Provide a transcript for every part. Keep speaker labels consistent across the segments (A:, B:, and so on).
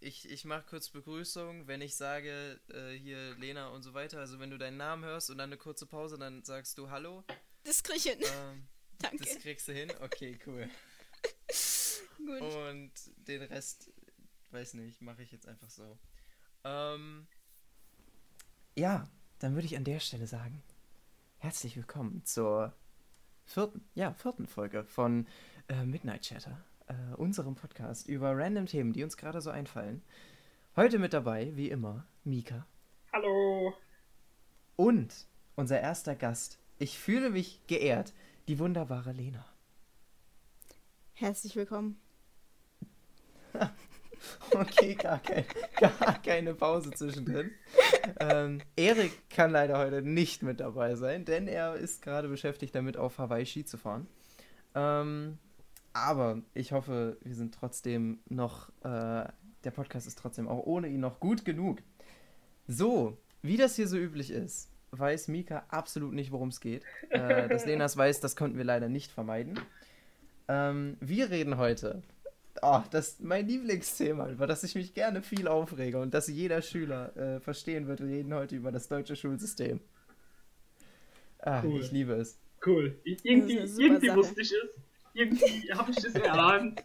A: ich, ich mache kurz Begrüßung, wenn ich sage, äh, hier Lena und so weiter. Also wenn du deinen Namen hörst und dann eine kurze Pause, dann sagst du Hallo.
B: Das krieg ich hin.
A: Ähm,
B: Danke.
A: das kriegst du hin? Okay, cool.
B: Gut.
A: Und den Rest, weiß nicht, mache ich jetzt einfach so. Ähm, ja, dann würde ich an der Stelle sagen, herzlich willkommen zur vierten, ja, vierten Folge von äh, Midnight Chatter, äh, unserem Podcast über random Themen, die uns gerade so einfallen. Heute mit dabei, wie immer, Mika
C: Hallo.
A: und unser erster Gast. Ich fühle mich geehrt, die wunderbare Lena.
B: Herzlich willkommen.
A: Okay, gar, kein, gar keine Pause zwischendrin. Ähm, Erik kann leider heute nicht mit dabei sein, denn er ist gerade beschäftigt damit, auf Hawaii Ski zu fahren. Ähm, aber ich hoffe, wir sind trotzdem noch, äh, der Podcast ist trotzdem auch ohne ihn noch gut genug. So, wie das hier so üblich ist, weiß Mika absolut nicht, worum es geht. Äh, dass Lenas weiß, das konnten wir leider nicht vermeiden. Ähm, wir reden heute Oh, das ist mein Lieblingsthema, über das ich mich gerne viel aufrege und das jeder Schüler äh, verstehen wird. Wir reden heute über das deutsche Schulsystem. Ah,
C: Cool.
A: Ich liebe es.
C: Cool. Ich, irgendwie irgendwie
B: Sache.
C: wusste ich es. Irgendwie habe ich es erahnt.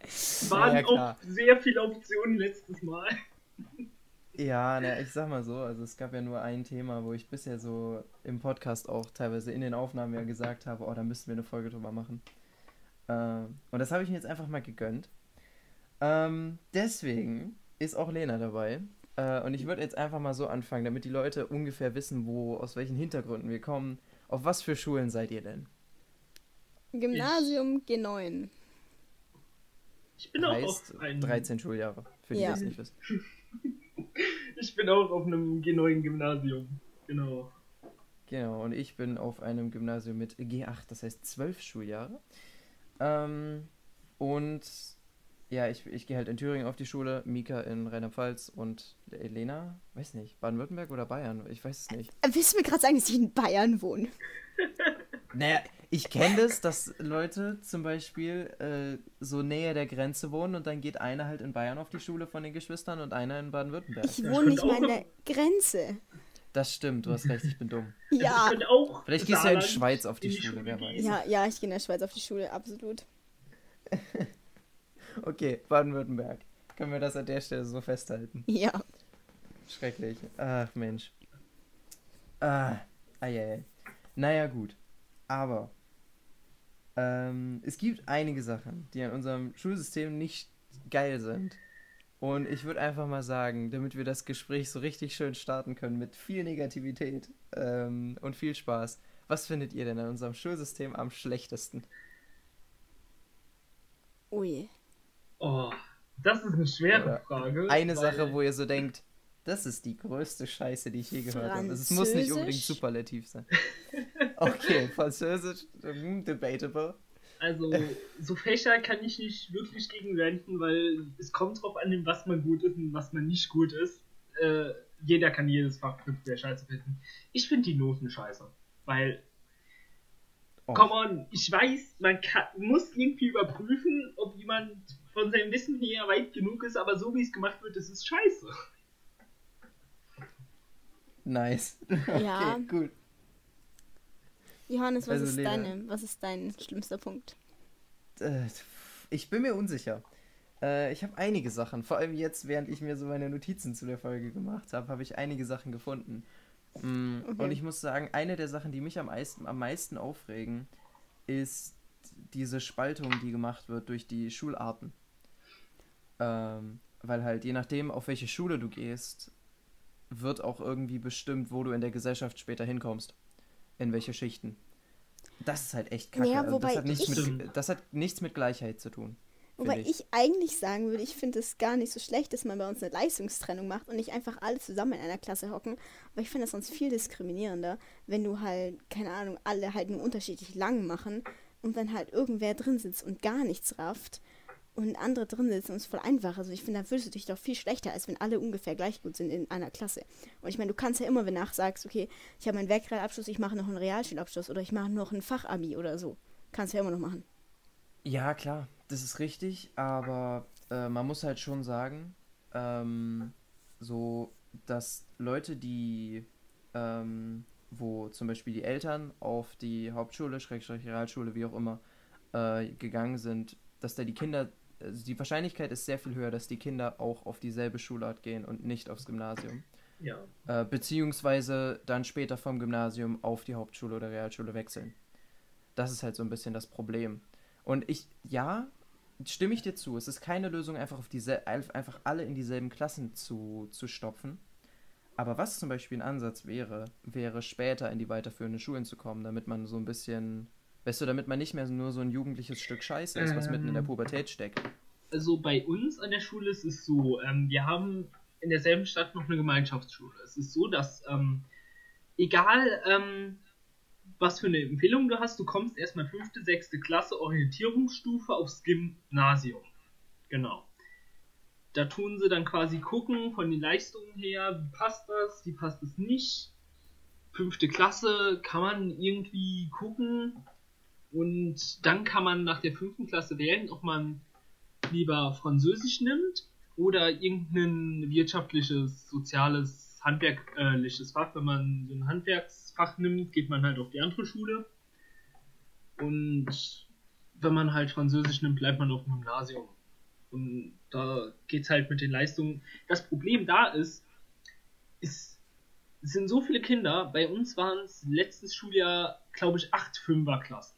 C: Es waren
A: Ja,
C: auch sehr viele Optionen letztes Mal.
A: Ja, na, ich sag mal so, also es gab ja nur ein Thema, wo ich bisher so im Podcast auch teilweise in den Aufnahmen ja gesagt habe, oh, da müssten wir eine Folge drüber machen. Ähm, und das habe ich mir jetzt einfach mal gegönnt. Ähm, deswegen ist auch Lena dabei. Äh, und ich würde jetzt einfach mal so anfangen, damit die Leute ungefähr wissen, wo, aus welchen Hintergründen wir kommen. Auf was für Schulen seid ihr denn?
B: Gymnasium G9.
C: Ich bin auch
A: heißt
C: auf einem
A: 13 Schuljahre, für die,
B: Ja.
A: die es nicht wissen.
C: Ich bin auch auf einem G9 Gymnasium. Genau.
A: Genau, und ich bin auf einem Gymnasium mit G8, das heißt 12 Schuljahre. Ähm, und ja, ich, ich gehe halt in Thüringen auf die Schule, Mika in Rheinland-Pfalz und Elena, weiß nicht, Baden-Württemberg oder Bayern, ich weiß es nicht.
B: Äh, Willst du mir gerade sagen, dass ich in Bayern wohne?
A: Naja, ich kenne das, dass Leute zum Beispiel äh, so näher der Grenze wohnen und dann geht einer halt in Bayern auf die Schule von den Geschwistern und einer in Baden-Württemberg.
B: Ich wohne
C: ich
B: nicht mal an der Grenze.
A: Das stimmt, du hast recht, ich bin dumm.
B: Ja.
C: ich könnte auch
A: Vielleicht gehst du ja in die Schweiz auf die
C: in
A: Schule, wer weiß.
B: Ja, ja, ich gehe in der Schweiz auf die Schule, absolut.
A: Okay, Baden-Württemberg. Können wir das an der Stelle so festhalten?
B: Ja.
A: Schrecklich. Ach Mensch. Ah, eieiei. Naja, gut. Aber ähm, es gibt einige Sachen, die an unserem Schulsystem nicht geil sind. Und ich würde einfach mal sagen, damit wir das Gespräch so richtig schön starten können mit viel Negativität ähm, und viel Spaß, was findet ihr denn an unserem Schulsystem am schlechtesten?
B: Ui.
C: Oh, das ist eine schwere
A: Oder
C: Frage.
A: Eine Sache, wo ihr so denkt, das ist die größte Scheiße, die ich je gehört habe. Also es muss nicht unbedingt superlativ sein. Okay, Französisch, hm, debatable.
C: Also, so Fächer kann ich nicht wirklich gegen wenden, weil es kommt drauf an, was man gut ist und was man nicht gut ist. Äh, jeder kann jedes Fach der Scheiße finden. Ich finde die Noten scheiße. Weil,
A: Oh,
C: come on, ich weiß, man kann, muss irgendwie überprüfen, ob jemand von seinem Wissen her weit genug ist, aber so wie es gemacht wird, das ist scheiße.
A: nice.
B: Ja.
A: Okay, gut.
B: Johannes, was
A: Also,
B: ist
A: Lena.
B: deine, was ist dein schlimmster Punkt?
A: Äh, ich bin mir unsicher. Äh, ich habe einige Sachen, vor allem jetzt, während ich mir so meine Notizen zu der Folge gemacht habe, habe ich einige Sachen gefunden. Mm,
B: Okay.
A: Und ich muss sagen, eine der Sachen, die mich am meisten, am meisten aufregen, ist diese Spaltung, die gemacht wird durch die Schularten. Ähm, weil halt je nachdem, auf welche Schule du gehst, wird auch irgendwie bestimmt, wo du in der Gesellschaft später hinkommst. In welche Schichten. Das ist halt echt kacke.
B: Ja,
A: Also das, hat nichts
C: ich-
A: mit, das hat nichts mit Gleichheit zu tun.
B: Wobei
A: ich.
B: ich eigentlich sagen würde, ich finde es gar nicht so schlecht, dass man bei uns eine Leistungstrennung macht und nicht einfach alle zusammen in einer Klasse hocken. Aber ich finde das sonst viel diskriminierender, wenn du halt, keine Ahnung, alle halt nur unterschiedlich lang machen und dann halt irgendwer drin sitzt und gar nichts rafft und andere drin sitzen ist voll einfach. Also ich finde, da fühlst du dich doch viel schlechter, als wenn alle ungefähr gleich gut sind in einer Klasse. Und ich meine, du kannst ja immer, wenn du nachsagst, okay, ich habe meinen Werkrealabschluss, ich mache noch einen Realschulabschluss oder ich mache noch ein Fachabi oder so. Kannst du ja immer noch machen.
A: Ja, klar, das ist richtig, aber äh, man muss halt schon sagen, ähm, so, dass Leute, die, ähm, wo zum Beispiel die Eltern auf die Hauptschule, Schrägstrich Realschule, wie auch immer, äh, gegangen sind, dass da die Kinder, also die Wahrscheinlichkeit ist sehr viel höher, dass die Kinder auch auf dieselbe Schulart gehen und nicht aufs Gymnasium.
C: Ja.
A: Äh, beziehungsweise dann später vom Gymnasium auf die Hauptschule oder Realschule wechseln. Das ist halt so ein bisschen das Problem. Und ich, ja, stimme ich dir zu. Es ist keine Lösung, einfach, auf diese, einfach alle in dieselben Klassen zu, zu stopfen. Aber was zum Beispiel ein Ansatz wäre, wäre später in die weiterführenden Schulen zu kommen, damit man so ein bisschen, weißt du, damit man nicht mehr nur so ein jugendliches Stück Scheiße ist, was mitten in der
C: Ähm.
A: Pubertät steckt.
C: Also bei uns an der Schule ist es so, ähm, wir haben in derselben Stadt noch eine Gemeinschaftsschule. Es ist so, dass ähm, egal ähm, was für eine Empfehlung du hast, du kommst erstmal fünfte, sechste Klasse Orientierungsstufe aufs Gymnasium. Genau. Da tun sie dann quasi gucken von den Leistungen her, wie passt das, wie passt es nicht. Fünfte Klasse kann man irgendwie gucken und dann kann man nach der fünften Klasse wählen, ob man lieber Französisch nimmt oder irgendein wirtschaftliches, soziales, handwerkliches Fach. Wenn man so ein Handwerksfach nimmt, geht man halt auf die andere Schule. Und wenn man halt Französisch nimmt, bleibt man auf dem Gymnasium. Und da geht's halt mit den Leistungen. Das Problem da ist, ist es sind so viele Kinder. Bei uns waren es letztes Schuljahr, glaube ich, acht Fünferklassen.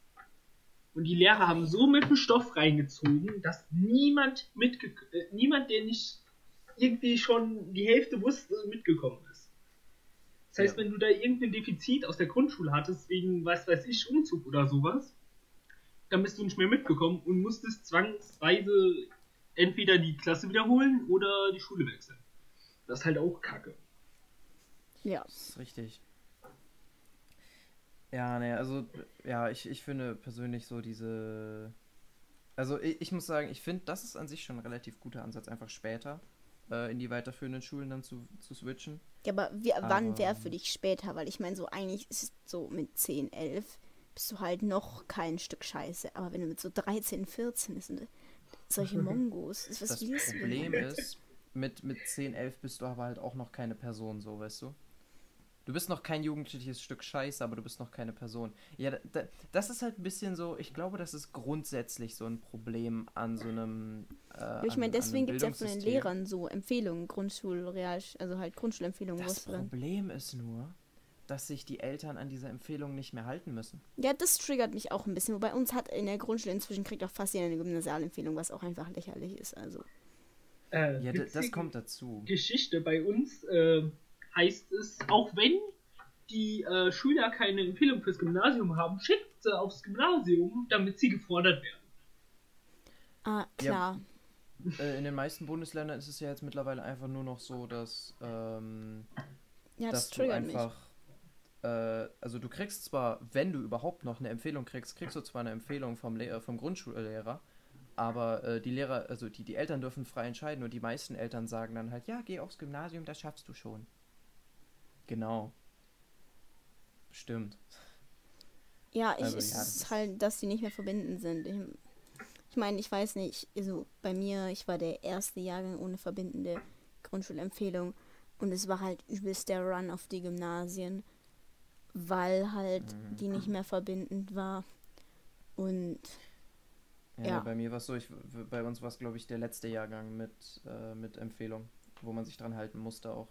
C: Und die Lehrer haben so mit dem Stoff reingezogen, dass niemand mitge äh, niemand, der nicht irgendwie schon die Hälfte wusste, mitgekommen ist. Das heißt,
A: Ja.
C: wenn du da irgendein Defizit aus der Grundschule hattest, wegen, was weiß ich, Umzug oder sowas, dann bist du nicht mehr mitgekommen und musstest zwangsweise entweder die Klasse wiederholen oder die Schule wechseln. Das ist halt auch kacke.
B: Ja.
A: Das ist richtig. Ja, ne, also, ja, ich, ich finde persönlich so diese. Also, ich, ich muss sagen, ich finde, das ist an sich schon ein relativ guter Ansatz, einfach später äh, in die weiterführenden Schulen dann zu, zu switchen.
B: Ja, aber wie, wann wäre für dich später? Weil ich meine, so eigentlich ist es so mit 10, 11 bist du halt noch kein Stück Scheiße. Aber wenn du mit so 13, 14 bist und solche Mongos, ist was
A: Das Problem ist, mit, mit 10, 11 bist du aber halt auch noch keine Person, so, weißt du? Du bist noch kein jugendliches Stück Scheiße, aber du bist noch keine Person. Ja, da, da, das ist halt ein bisschen so, ich glaube, das ist grundsätzlich so ein Problem an so einem. Äh,
B: Ja, ich meine, deswegen gibt es ja von den. Lehrern so Empfehlungen, Grundschul, Real, also halt Grundschulempfehlungen,
A: Das. Problem ist nur, dass sich die Eltern an diese Empfehlung nicht mehr halten müssen.
B: Ja, das triggert mich auch ein bisschen. Wobei uns hat in der Grundschule inzwischen kriegt auch fast jeder eine Gymnasialempfehlung, was auch einfach lächerlich ist. Also.
C: Äh,
A: Ja, das kommt dazu.
C: Geschichte bei uns äh, heißt es, auch wenn die äh, Schüler keine Empfehlung fürs Gymnasium haben, schickt sie aufs Gymnasium, damit sie gefordert werden.
B: Ah, klar.
A: Äh, in den meisten Bundesländern ist es ja jetzt mittlerweile einfach nur noch so, dass, ähm,
B: Ja, das
A: dass du einfach. Äh, also du kriegst zwar, wenn du überhaupt noch eine Empfehlung kriegst, kriegst du zwar eine Empfehlung vom, Lehrer, vom Grundschullehrer, aber äh, die Lehrer, also die, die Eltern dürfen frei entscheiden und die meisten Eltern sagen dann halt, ja, geh aufs Gymnasium, das schaffst du schon. Genau. Stimmt.
B: Ja, ich,
A: Also,
B: es
A: ja,
B: ist halt, dass die nicht mehr verbinden sind. Ich, ich meine, ich weiß nicht, also bei mir, ich war der erste Jahrgang ohne verbindende Grundschulempfehlung und es war halt übelst der Run auf die Gymnasien, weil halt
A: Mhm.
B: die nicht mehr verbindend war. Und
A: Ja,
B: Ja.
A: bei mir war es so, ich, bei uns war es, glaube ich, der letzte Jahrgang mit, äh, mit Empfehlung, wo man sich dran halten musste auch.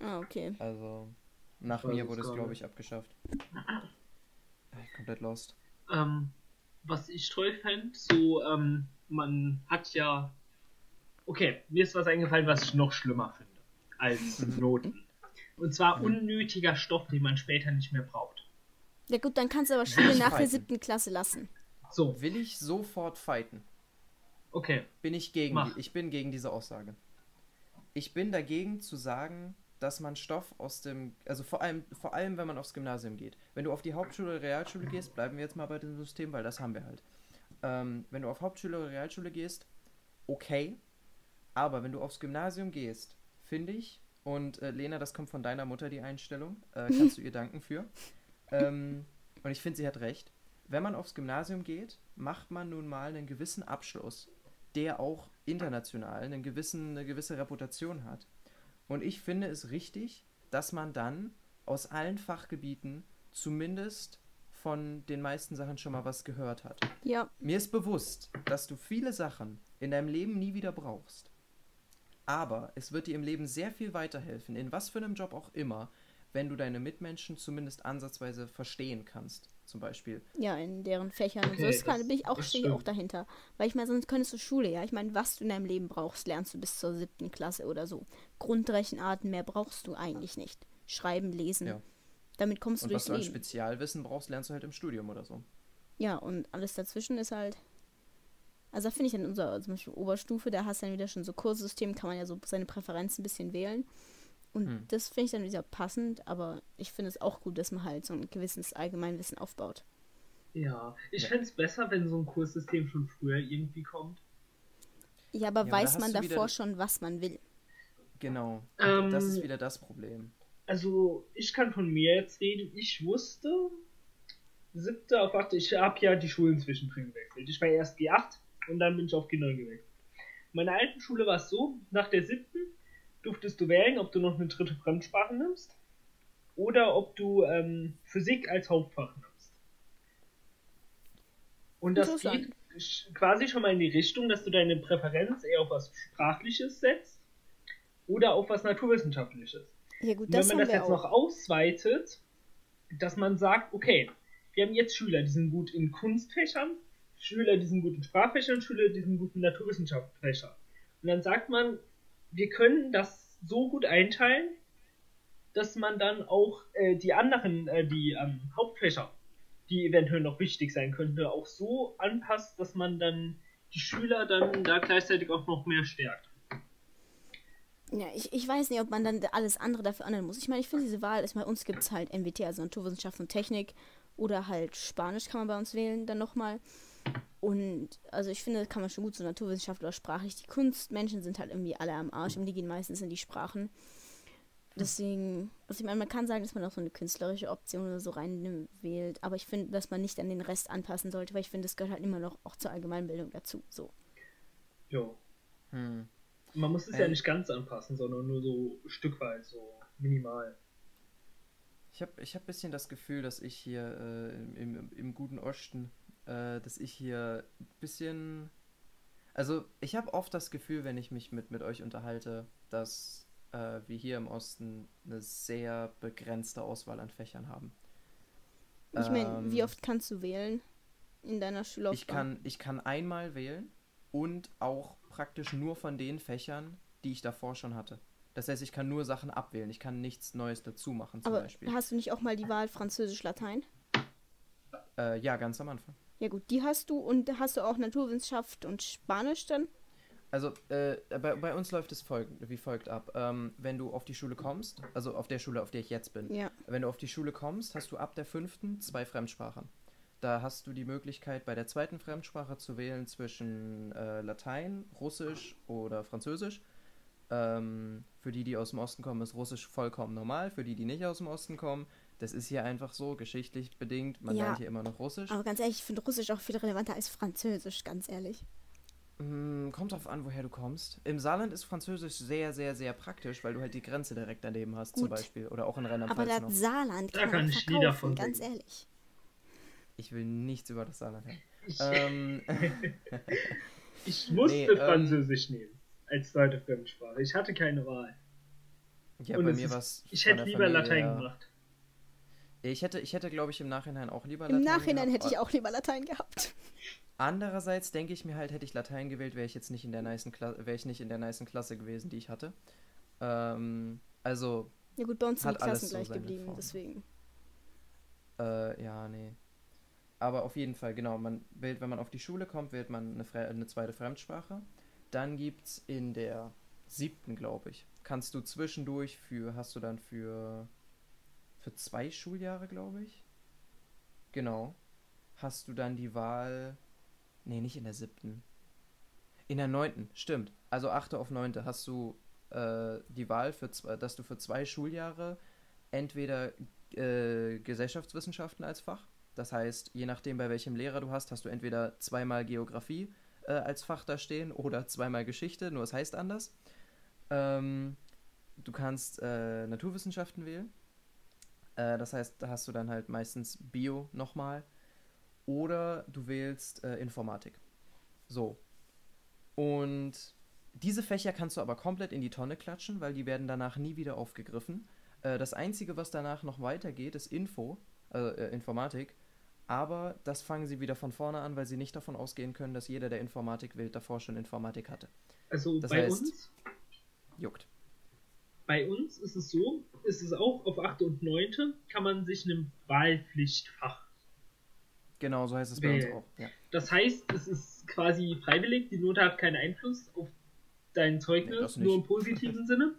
B: Ah, okay.
A: Also nach
C: weiß
A: mir wurde es, glaube ich, abgeschafft. Äh, Komplett lost.
C: Ähm, was ich toll fände, so, ähm, man hat ja. Okay, mir ist was eingefallen, was ich noch schlimmer finde als
A: Mhm.
C: Noten. Und zwar unnötiger Stoff, den man später nicht mehr braucht.
B: Ja gut, dann kannst du aber Schule nach der
A: fighten.
B: siebten Klasse lassen.
C: So,
A: Will ich sofort fighten?
C: okay.
A: Bin ich gegen,
C: Mach.
A: die, ich bin gegen diese Aussage. Ich bin dagegen zu sagen, dass man Stoff aus dem, also vor allem, vor allem, wenn man aufs Gymnasium geht. Wenn du auf die Hauptschule, Realschule gehst, bleiben wir jetzt mal bei dem System, weil das haben wir halt. Ähm, wenn du auf Hauptschule oder Realschule gehst, okay. Aber wenn du aufs Gymnasium gehst, finde ich, und äh, Lena, das kommt von deiner Mutter, die Einstellung, äh, kannst du ihr danken für. Ähm, und ich finde, sie hat recht. Wenn man aufs Gymnasium geht, macht man nun mal einen gewissen Abschluss, der auch international einen gewissen, eine gewisse Reputation hat. Und ich finde es richtig, dass man dann aus allen Fachgebieten zumindest von den meisten Sachen schon mal was gehört hat.
B: Ja.
A: Mir ist bewusst, dass du viele Sachen in deinem Leben nie wieder brauchst. Aber es wird dir im Leben sehr viel weiterhelfen, in was für einem Job auch immer, wenn du deine Mitmenschen zumindest ansatzweise verstehen kannst. Zum Beispiel.
B: Ja, in deren Fächern und so.
C: Okay,
B: Das kann,
C: das-
B: bin ich auch,
C: das
B: stehe ich auch dahinter. Weil ich meine, sonst könntest du Schule, ja. Ich meine, was du in deinem Leben brauchst, lernst du bis zur siebten Klasse oder so. Grundrechenarten mehr brauchst du eigentlich nicht. Schreiben, lesen.
A: Ja.
B: Damit kommst du
A: Und was
B: durchs
A: du an. Spezialwissen brauchst, lernst du halt im Studium oder so.
B: Ja, und alles dazwischen ist halt. Also da finde ich in unserer zum Beispiel Oberstufe, da hast du dann wieder schon so Kurssystem, kann man ja so seine Präferenzen ein bisschen wählen. Und
A: Hm.
B: das finde ich dann wieder passend, aber ich finde es auch gut, dass man halt so ein gewisses Allgemeinwissen aufbaut.
C: Ja, ich
A: Ja.
C: fände es besser, wenn so ein Kurssystem schon früher irgendwie kommt.
B: Ja, aber
A: Ja, aber
B: weiß
A: hast
B: man
A: du wieder-
B: davor schon, was man will.
A: Genau.
C: Ähm,
A: das ist wieder das Problem.
C: Also, ich kann von mir jetzt reden. Ich wusste, siebte auf achte, ich habe ja die Schulen zwischendrin gewechselt. Ich war erst G8 und dann bin ich auf G9 gewechselt. In meiner alten Schule war es so, nach der siebten durftest du wählen, ob du noch eine dritte Fremdsprache nimmst oder ob du ähm, Physik als Hauptfach nimmst. Und das geht quasi schon mal in die Richtung, dass du deine Präferenz eher auf was Sprachliches setzt oder auf was Naturwissenschaftliches.
B: Ja gut,
C: wenn man das jetzt
B: auch.
C: noch ausweitet, dass man sagt, okay, wir haben jetzt Schüler, die sind gut in Kunstfächern, Schüler, die sind gut in Sprachfächern, Schüler, die sind gut in Naturwissenschaftsfächern. Und dann sagt man, wir können das so gut einteilen, dass man dann auch äh, die anderen, äh, die ähm, Hauptfächer, die eventuell noch wichtig sein könnte, auch so anpasst, dass man dann die Schüler dann da gleichzeitig auch noch mehr stärkt.
B: Ja, ich, ich weiß nicht, ob man dann alles andere dafür ändern muss. Ich meine, ich finde diese Wahl ist bei uns gibt es halt MWT, also Naturwissenschaften und Technik, oder halt Spanisch kann man bei uns wählen dann nochmal. Und also ich finde, kann man schon gut so Naturwissenschaft oder sprachlich. Die Kunstmenschen sind halt irgendwie alle am Arsch und die gehen meistens in die Sprachen. Deswegen, also ich meine, man kann sagen, dass man auch so eine künstlerische Option oder so rein wählt, aber ich finde, dass man nicht an den Rest anpassen sollte, weil ich finde, das gehört halt immer noch auch zur Allgemeinbildung dazu. So.
C: Jo.
A: Hm.
C: Man muss es ja
A: Ähm.
C: nicht ganz anpassen, sondern nur so stückweise, so minimal.
A: Ich habe ich hab ein bisschen das Gefühl, dass ich hier äh, im, im, im guten Osten, äh, dass ich hier ein bisschen. Also, ich habe oft das Gefühl, wenn ich mich mit, mit euch unterhalte, dass äh, wir hier im Osten eine sehr begrenzte Auswahl an Fächern haben.
B: Ich meine, wie
A: Ähm,
B: oft kannst du wählen in deiner Schullaufbahn?
A: Ich kann, ich kann einmal wählen und auch praktisch nur von den Fächern, die ich davor schon hatte. Das heißt, ich kann nur Sachen abwählen. Ich kann nichts Neues dazu machen, zum
B: Aber
A: Beispiel.
B: hast du nicht auch mal die Wahl Französisch-Latein?
A: Äh, ja, ganz am Anfang.
B: Ja gut, die hast du und hast du auch Naturwissenschaft und Spanisch dann?
A: Also, äh, bei, bei uns läuft es folg wie folgt ab. Ähm, wenn du auf die Schule kommst, also auf der Schule, auf der ich jetzt bin,
B: Ja.
A: wenn du auf die Schule kommst, hast du ab der fünften zwei Fremdsprachen. Da hast du die Möglichkeit, bei der zweiten Fremdsprache zu wählen zwischen äh, Latein, Russisch oder Französisch. Ähm, für die, die aus dem Osten kommen, ist Russisch vollkommen normal. Für die, die nicht aus dem Osten kommen, das ist hier einfach so, geschichtlich bedingt. Man
B: Ja.
A: lernt hier immer noch Russisch.
B: Aber ganz ehrlich, ich finde Russisch auch viel relevanter als Französisch, ganz ehrlich.
A: Mm, Kommt drauf an, woher du kommst. Im Saarland ist Französisch sehr, sehr, sehr praktisch, weil du halt die Grenze direkt daneben hast, zum
B: Gut.
A: Beispiel. Oder auch in Rheinland-Pfalz
B: Aber das
A: noch.
B: Saarland
C: Da
B: kann man
C: kann ich Lieder
B: verkaufen,
C: von
B: ganz
C: singen.
B: ehrlich.
A: Ich will nichts über das Saarland hören.
C: Ich,
A: ähm,
C: ich musste
A: nee, ähm,
C: Französisch nehmen als zweite Fremdsprache. Ich hatte keine Wahl.
A: ja,
C: Und
A: bei mir war es.
C: Ich hätte lieber Latein gemacht.
A: Ich hätte, ich hätte glaube ich, im Nachhinein auch lieber
B: Im
A: Latein
B: Nachhinein
A: gehabt.
B: hätte ich auch lieber Latein gehabt.
A: Andererseits denke ich mir halt, hätte ich Latein gewählt, wäre ich jetzt nicht in der nicen Klasse, wäre ich nicht in der nicen Klasse gewesen, die ich hatte. Ähm, also,
B: Ja gut, bei uns sind
A: Hat
B: die Klassen
A: so
B: gleich
A: seine
B: geblieben,
A: Formen.
B: deswegen.
A: Äh, ja, nee. Aber auf jeden Fall, genau, man wählt, wenn man auf die Schule kommt, wählt man eine, Fre eine zweite Fremdsprache. Dann gibt's in der siebten, glaube ich, kannst du zwischendurch für, hast du dann für, für zwei Schuljahre, glaube ich. Genau. Hast du dann die Wahl, nee, nicht in der siebten. In der neunten, stimmt. Also achte auf neunte hast du äh, die Wahl, für zwei, dass du für zwei Schuljahre entweder äh, Gesellschaftswissenschaften als Fach. Das heißt, je nachdem, bei welchem Lehrer du hast, hast du entweder zweimal Geografie, äh, als Fach da stehen oder zweimal Geschichte, nur es heißt anders. Ähm, du kannst äh, Naturwissenschaften wählen. Äh, das heißt, da hast du dann halt meistens Bio nochmal. Oder du wählst äh, Informatik. So. Und diese Fächer kannst du aber komplett in die Tonne klatschen, weil die werden danach nie wieder aufgegriffen. Äh, das Einzige, was danach noch weitergeht, ist Info, äh, Informatik. Aber das fangen sie wieder von vorne an, weil sie nicht davon ausgehen können, dass jeder, der Informatik wählt, davor schon Informatik hatte.
C: Also
A: Das
C: bei
A: heißt-
C: uns,
A: Juckt.
C: bei uns ist es so, ist es auch auf 8. und 9. kann man sich einem Wahlpflichtfach.
A: Genau, so heißt es bei uns
C: Nee.
A: auch. Ja.
C: Das heißt, es ist quasi freiwillig, die Note hat keinen Einfluss auf dein
A: Nee,
C: Zeugnis,
A: nicht.
C: nur im positiven Sinne.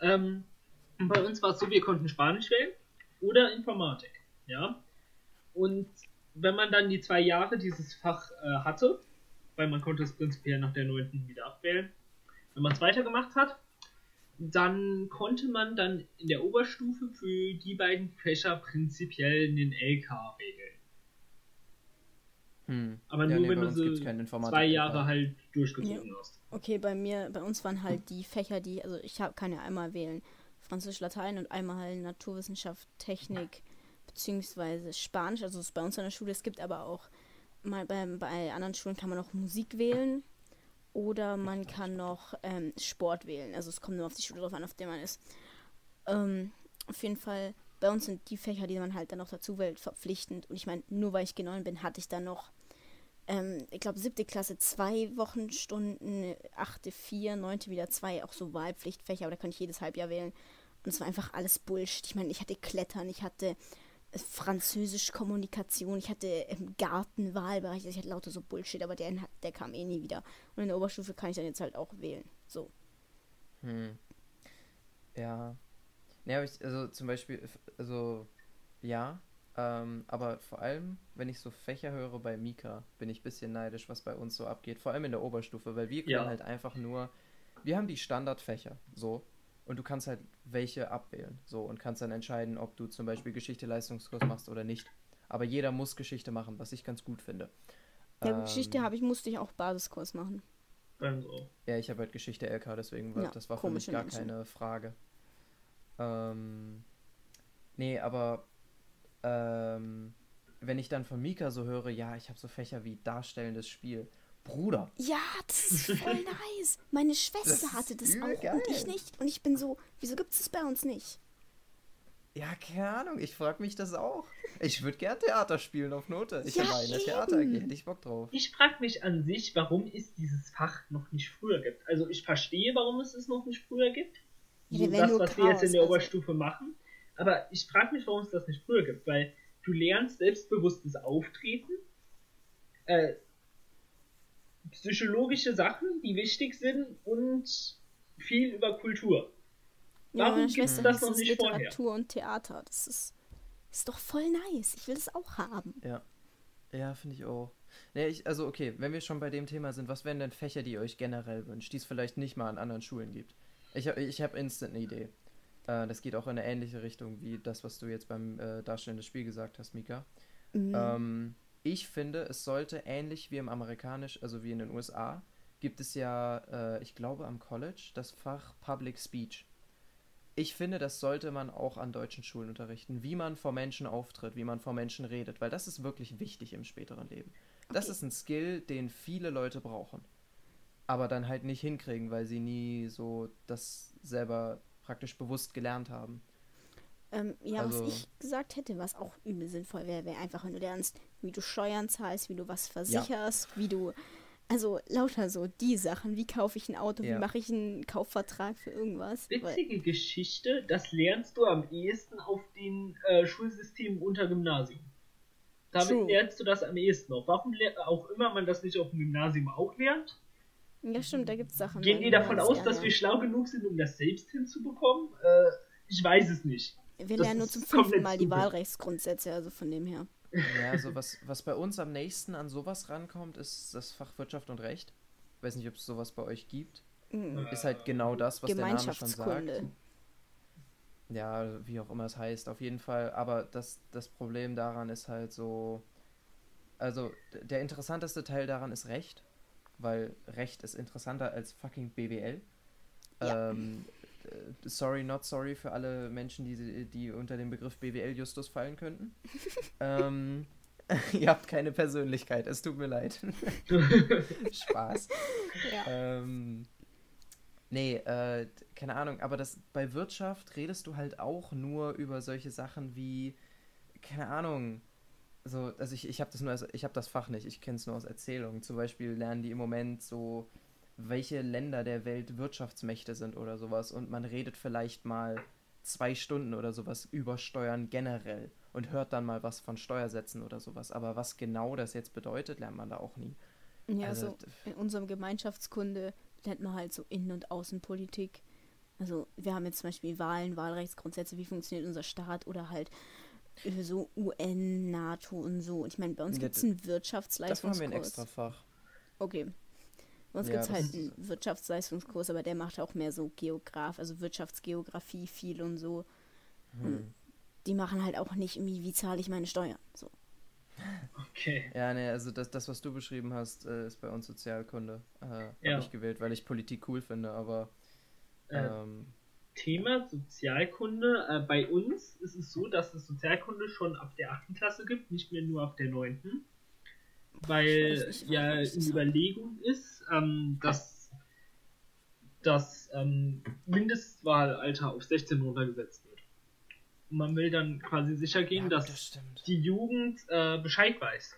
C: Ähm, bei uns war es so, wir konnten Spanisch wählen oder Informatik. Ja. Und wenn man dann die zwei Jahre dieses Fach äh, hatte, weil man konnte es prinzipiell nach der 9. wieder abwählen, wenn man es weitergemacht hat, dann konnte man dann in der Oberstufe für die beiden Fächer prinzipiell einen LK wählen.
A: Hm.
C: Aber
A: Ja,
C: nur
A: nee,
C: wenn du so zwei Jahre halt durchgezogen
B: Ja.
C: hast.
B: Okay, bei mir, bei uns waren halt die Fächer, die, also ich hab, kann ja einmal wählen Französisch, Latein und einmal halt Naturwissenschaft, Technik beziehungsweise Spanisch. Also es ist bei uns an der Schule. Es gibt aber auch mal bei, bei anderen Schulen kann man noch Musik wählen oder man kann noch ähm, Sport wählen. Also es kommt nur auf die Schule drauf an, auf der man ist. Ähm, auf jeden Fall, bei uns sind die Fächer, die man halt dann noch dazu wählt, verpflichtend. Und ich meine, nur weil ich G9 bin, hatte ich dann noch ähm, ich glaube, siebte Klasse zwei Wochenstunden, achte vier, neunte wieder zwei, auch so Wahlpflichtfächer, aber da konnte ich jedes Halbjahr wählen. Und es war einfach alles Bullshit. Ich meine, ich hatte Klettern, ich hatte Französisch Kommunikation, ich hatte im Garten Wahlbereich, also ich hatte lauter so Bullshit, aber der, der kam eh nie wieder. Und in der Oberstufe kann ich dann jetzt halt auch wählen. So.
A: Hm. Ja. Ne, aber ich, also zum Beispiel, also ja, ähm, aber vor allem, wenn ich so Fächer höre bei Mika, bin ich ein bisschen neidisch, was bei uns so abgeht. Vor allem in der Oberstufe, weil wir können
C: Ja.
A: halt einfach nur, wir haben die Standardfächer, so, und du kannst halt welche abwählen, so, und kannst dann entscheiden, ob du zum Beispiel Geschichte-Leistungskurs machst oder nicht. Aber jeder muss Geschichte machen, was ich ganz gut finde.
B: Ja, Geschichte
A: Ähm,
B: habe ich, musste ich auch Basiskurs machen.
C: Auch.
A: Ja, ich habe halt Geschichte LK, deswegen war
B: Ja,
A: das war für mich gar
B: Menschen.
A: keine Frage. Ähm, nee, aber ähm, wenn ich dann von Mika so höre, ja, ich habe so Fächer wie darstellendes Spiel. Bruder,
B: Ja, das ist voll nice. Meine Schwester
A: Das
B: hatte das auch und ich
A: geil.
B: nicht. Und ich bin so, wieso gibt es das bei uns nicht?
A: ja, keine Ahnung, ich frage mich das auch. Ich würde gern Theater spielen auf Note. Ich
B: Ja,
A: habe eine. Theater AG, hätte ich Bock drauf.
C: Ich frage mich an sich, warum es dieses Fach noch nicht früher gibt. Also ich verstehe, warum es es noch nicht früher gibt.
B: Ja,
C: So das, was wir jetzt in
B: Chaos,
C: der
B: also.
C: Oberstufe machen. Aber ich frage mich, warum es das nicht früher gibt. Weil du lernst selbstbewusstes Auftreten, äh, psychologische Sachen, die wichtig sind und viel über Kultur.
B: Ja,
C: Warum
B: meine
C: gibt's
B: Schwester
C: das noch
B: es
C: nicht vorher?
B: Literatur und Theater. Das ist, ist doch voll nice. Ich will das auch haben.
A: Ja. Ja, finde ich auch. Nee, ich, also okay, wenn wir schon bei dem Thema sind, was wären denn Fächer, die ihr euch generell wünscht, die es vielleicht nicht mal an anderen Schulen gibt? Ich, hab- ich habe instant eine Idee. Äh, das geht auch in eine ähnliche Richtung wie das, was du jetzt beim äh, Darstellen des Spiels gesagt hast, Mika.
B: Mhm.
A: Ähm, ich finde, es sollte ähnlich wie im amerikanisch, also wie in den USA, gibt es ja, äh, ich glaube am College, das Fach Public Speech. Ich finde, das sollte man auch an deutschen Schulen unterrichten, wie man vor Menschen auftritt, wie man vor Menschen redet, weil das ist wirklich wichtig im späteren Leben. Das
B: Okay.
A: ist ein Skill, den viele Leute brauchen, aber dann halt nicht hinkriegen, weil sie nie so das selber praktisch bewusst gelernt haben.
B: Ähm, ja,
A: Also-
B: was ich gesagt hätte, was auch übel sinnvoll wäre, wäre einfach, wenn du lernst, wie du Steuern zahlst, wie du was versicherst, wie du. Also lauter so die Sachen. Wie kaufe ich ein Auto?
A: Ja.
B: Wie mache ich einen Kaufvertrag für irgendwas? Weil,
C: Witzige Geschichte, das lernst du am ehesten auf den äh, Schulsystemen unter Gymnasium. Damit
B: True.
C: lernst du das am ehesten auf. Warum auch immer man das nicht auf dem Gymnasium auch lernt?
B: ja, stimmt, da gibt es Sachen.
C: Gehen die davon aus,
B: ja,
C: dass
B: ja.
C: wir schlau genug sind, um das selbst hinzubekommen? Äh, ich weiß es nicht.
B: Wir
C: das
B: lernen nur zum fünften Mal die. Wahlrechtsgrundsätze, also von dem her.
A: Ja, also was, was bei uns am nächsten an sowas rankommt, ist das Fach Wirtschaft und Recht. Ich weiß nicht, ob es sowas bei euch gibt.
B: Mhm.
A: Ist halt genau das, was der Name schon sagt. Ja, wie auch immer es heißt, auf jeden Fall. Aber das, das Problem daran ist halt so. Also, der interessanteste Teil daran ist Recht. weil Recht ist interessanter als fucking BWL.
B: Ja.
A: Ähm, äh, sorry, not sorry für alle Menschen, die, die unter den Begriff BWL Justus fallen könnten. ähm, ihr habt keine Persönlichkeit, es tut mir leid. Spaß.
B: Ja.
A: Ähm, nee, äh, keine Ahnung, aber das bei Wirtschaft redest du halt auch nur über solche Sachen wie, keine Ahnung, so, also ich, ich habe das nur, als, ich habe das Fach nicht, ich kenne es nur aus Erzählungen. Zum Beispiel lernen die im Moment so, welche Länder der Welt Wirtschaftsmächte sind oder sowas und man redet vielleicht mal zwei Stunden oder sowas über Steuern generell und hört dann mal was von Steuersätzen oder sowas. Aber was genau das jetzt bedeutet, lernt man da auch nie.
B: Ja,
A: Also,
B: so in unserem Gemeinschaftskunde lernt man halt so Innen- und Außenpolitik. Also wir haben jetzt zum Beispiel Wahlen, Wahlrechtsgrundsätze, wie funktioniert unser Staat oder halt so UN, NATO und so. Und ich meine, bei uns gibt es
A: d-
B: einen
A: Das haben wir
B: Wirtschaftsleistungskurs.
A: ein extra Fach.
B: Okay. Uns
A: Ja,
B: gibt es halt einen Wirtschaftsleistungskurs, aber der macht auch mehr so Geograf, also Wirtschaftsgeografie viel und so.
A: Hm.
B: Die machen halt auch nicht irgendwie, wie zahle ich meine Steuern. So.
C: Okay.
A: Ja, nee, also das, das was du beschrieben hast, äh, ist bei uns Sozialkunde. Äh,
C: Ja.
A: Habe ich gewählt, weil ich Politik cool finde, aber
C: Äh,
A: ähm,
C: Thema Sozialkunde. Äh, bei uns ist es so, dass es Sozialkunde schon ab der 8. Klasse gibt, nicht mehr nur ab der 9. Weil
B: nicht,
C: ja
B: ist.
C: Überlegung ist, ähm, dass das ähm, Mindestwahlalter auf 16 runtergesetzt wird. Und man will dann quasi sicher gehen,
A: ja,
C: dass
A: das
C: die Jugend äh, Bescheid weiß,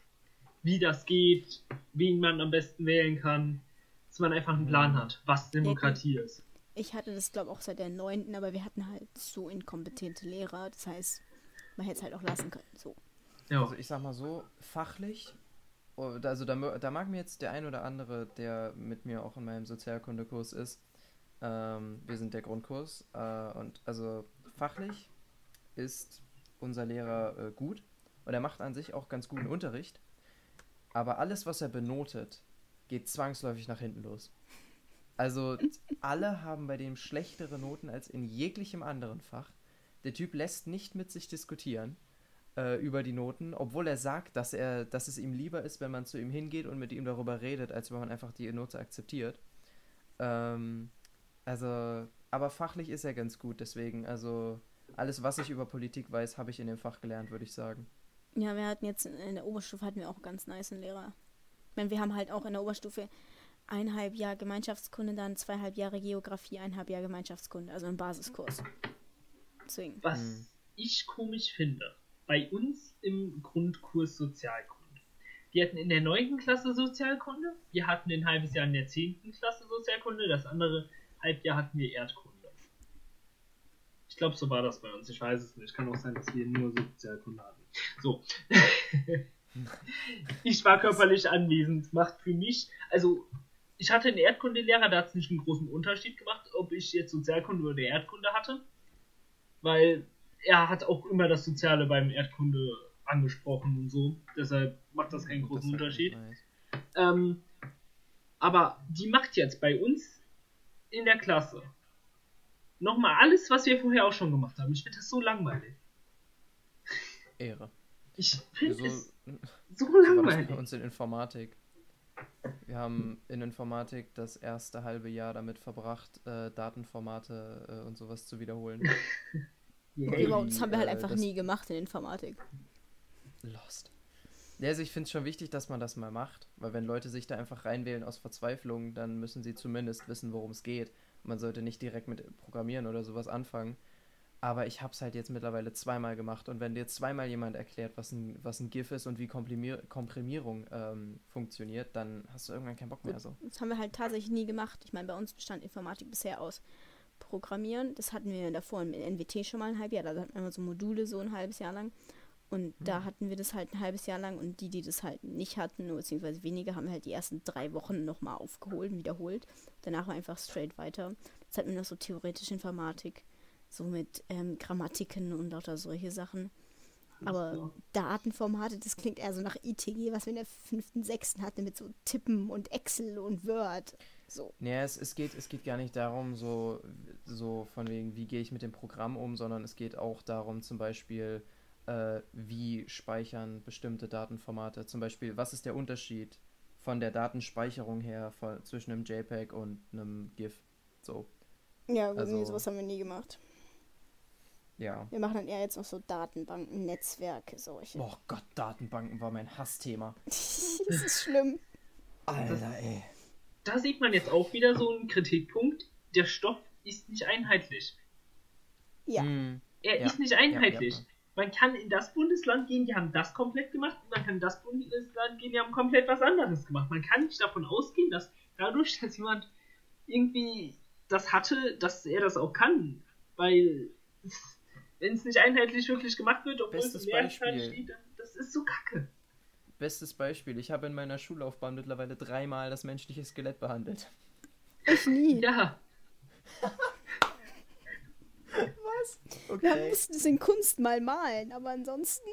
C: wie das geht, wen man am besten wählen kann, dass man einfach einen Plan
A: Mhm.
C: hat, was Demokratie ist.
B: Ich hatte das, glaube ich, auch seit der 9., aber wir hatten halt so inkompetente Lehrer. Das heißt, man hätte es halt auch lassen können. So.
C: Ja.
A: Also ich sag mal so, fachlich, also da, da mag mir jetzt der ein oder andere, der mit mir auch in meinem Sozialkundekurs ist, ähm, wir sind der Grundkurs, äh, und also fachlich ist unser Lehrer äh, gut und er macht an sich auch ganz guten Unterricht, aber alles, was er benotet, geht zwangsläufig nach hinten los. Also alle haben bei dem schlechtere Noten als in jeglichem anderen Fach. Der Typ lässt nicht mit sich diskutieren äh, über die Noten, obwohl er sagt, dass er, dass es ihm lieber ist, wenn man zu ihm hingeht und mit ihm darüber redet, als wenn man einfach die Note akzeptiert. Ähm, also, aber fachlich ist er ganz gut, deswegen, also alles, was ich über Politik weiß, habe ich in dem Fach gelernt, würde ich sagen.
B: Ja, wir hatten jetzt in der Oberstufe hatten wir auch einen ganz nice Lehrer. Ich meine, wir haben halt auch in der Oberstufe eineinhalb Jahre Gemeinschaftskunde, dann zweieinhalb Jahre Geografie, eineinhalb Jahre Gemeinschaftskunde, also ein Basiskurs. Deswegen.
C: Was
A: Hm.
C: ich komisch finde, bei uns im Grundkurs Sozialkunde. Wir hatten in der 9. Klasse Sozialkunde, wir hatten ein halbes Jahr in der 10. Klasse Sozialkunde, das andere Halbjahr hatten wir Erdkunde. Ich glaube, so war das bei uns, ich weiß es nicht. Kann auch sein, dass wir nur Sozialkunde hatten. So. ich war körperlich anwesend, macht für mich, also ich hatte einen Erdkundelehrer, da hat es nicht einen großen Unterschied gemacht, ob ich jetzt Sozialkunde oder Erdkunde hatte weil er hat auch immer das Soziale beim Erdkunde angesprochen und so. Deshalb macht das keinen
A: Das
C: großen
A: halt
C: Unterschied.
A: nice.
C: Ähm, aber die macht jetzt bei uns in der Klasse nochmal alles, was wir vorher auch schon gemacht haben. Ich finde das so langweilig.
A: Ehre.
C: Ich finde
A: So,
C: es
A: so das bei
C: langweilig.
A: uns in Informatik. Wir haben in Informatik das erste halbe Jahr damit verbracht, äh, Datenformate äh, und sowas zu wiederholen.
B: Wow, das haben wir halt einfach
A: das-
B: nie gemacht in Informatik.
A: Lost. Ja, also ich finde es schon wichtig, dass man das mal macht, weil wenn Leute sich da einfach reinwählen aus Verzweiflung, dann müssen sie zumindest wissen, worum es geht. Man sollte nicht direkt mit Programmieren oder sowas anfangen. Aber ich habe es halt jetzt mittlerweile zweimal gemacht und wenn dir zweimal jemand erklärt, was ein, was ein GIF ist und wie Komprimier Komprimierung ähm, funktioniert, dann hast du irgendwann keinen Bock mehr so.
B: Das haben wir halt tatsächlich nie gemacht. Ich meine, bei uns bestand Informatik bisher aus Programmieren. Das hatten wir davor im NWT schon mal ein halbes Jahr. Da hatten wir so Module so ein halbes Jahr lang. Und da hatten wir das halt ein halbes Jahr lang. Und die, die das halt nicht hatten, beziehungsweise weniger, haben halt die ersten drei Wochen nochmal aufgeholt und wiederholt. Danach war einfach straight weiter. Jetzt hatten wir noch so theoretische Informatik. So mit ähm, Grammatiken und lauter solche Sachen. Aber Datenformate, das klingt eher so nach ITG, was wir in der fünften, sechsten hatten, mit so Tippen und Excel und Word. So.
A: Naja, es, es, geht, es geht gar nicht darum, so, so von wegen, wie gehe ich mit dem Programm um, sondern es geht auch darum, zum Beispiel, äh, wie speichern bestimmte Datenformate. Zum Beispiel, was ist der Unterschied von der Datenspeicherung her von, zwischen einem JPEG und einem GIF. So,
B: Ja, gut, nee,
A: Also-
B: sowas haben wir nie gemacht.
A: ja.
B: Wir machen dann eher jetzt noch so Datenbanken, Netzwerke, solche.
A: Oh Gott, Datenbanken war mein Hassthema.
B: das ist schlimm.
A: Alter, ey.
C: Da sieht man jetzt auch wieder so einen Kritikpunkt. Der Stoff ist nicht einheitlich.
B: Ja.
A: Hm,
C: Er
A: Ja,
C: ist nicht einheitlich.
A: ja, ja.
C: Man kann in das Bundesland gehen, die haben das komplett gemacht, und man kann in das Bundesland gehen, die haben komplett was anderes gemacht. Man kann nicht davon ausgehen, dass dadurch, dass jemand irgendwie das hatte, dass er das auch kann. Weil wenn es nicht einheitlich wirklich gemacht wird, obwohl es
A: Bestes
C: im Lehrplan
A: Beispiel.
C: steht, dann, das ist so kacke.
A: Bestes Beispiel, ich habe in meiner Schullaufbahn mittlerweile dreimal das menschliche Skelett behandelt.
B: Ich nie.
C: Ja,
A: Was?
B: Wir mussten es in Kunst mal malen, aber ansonsten.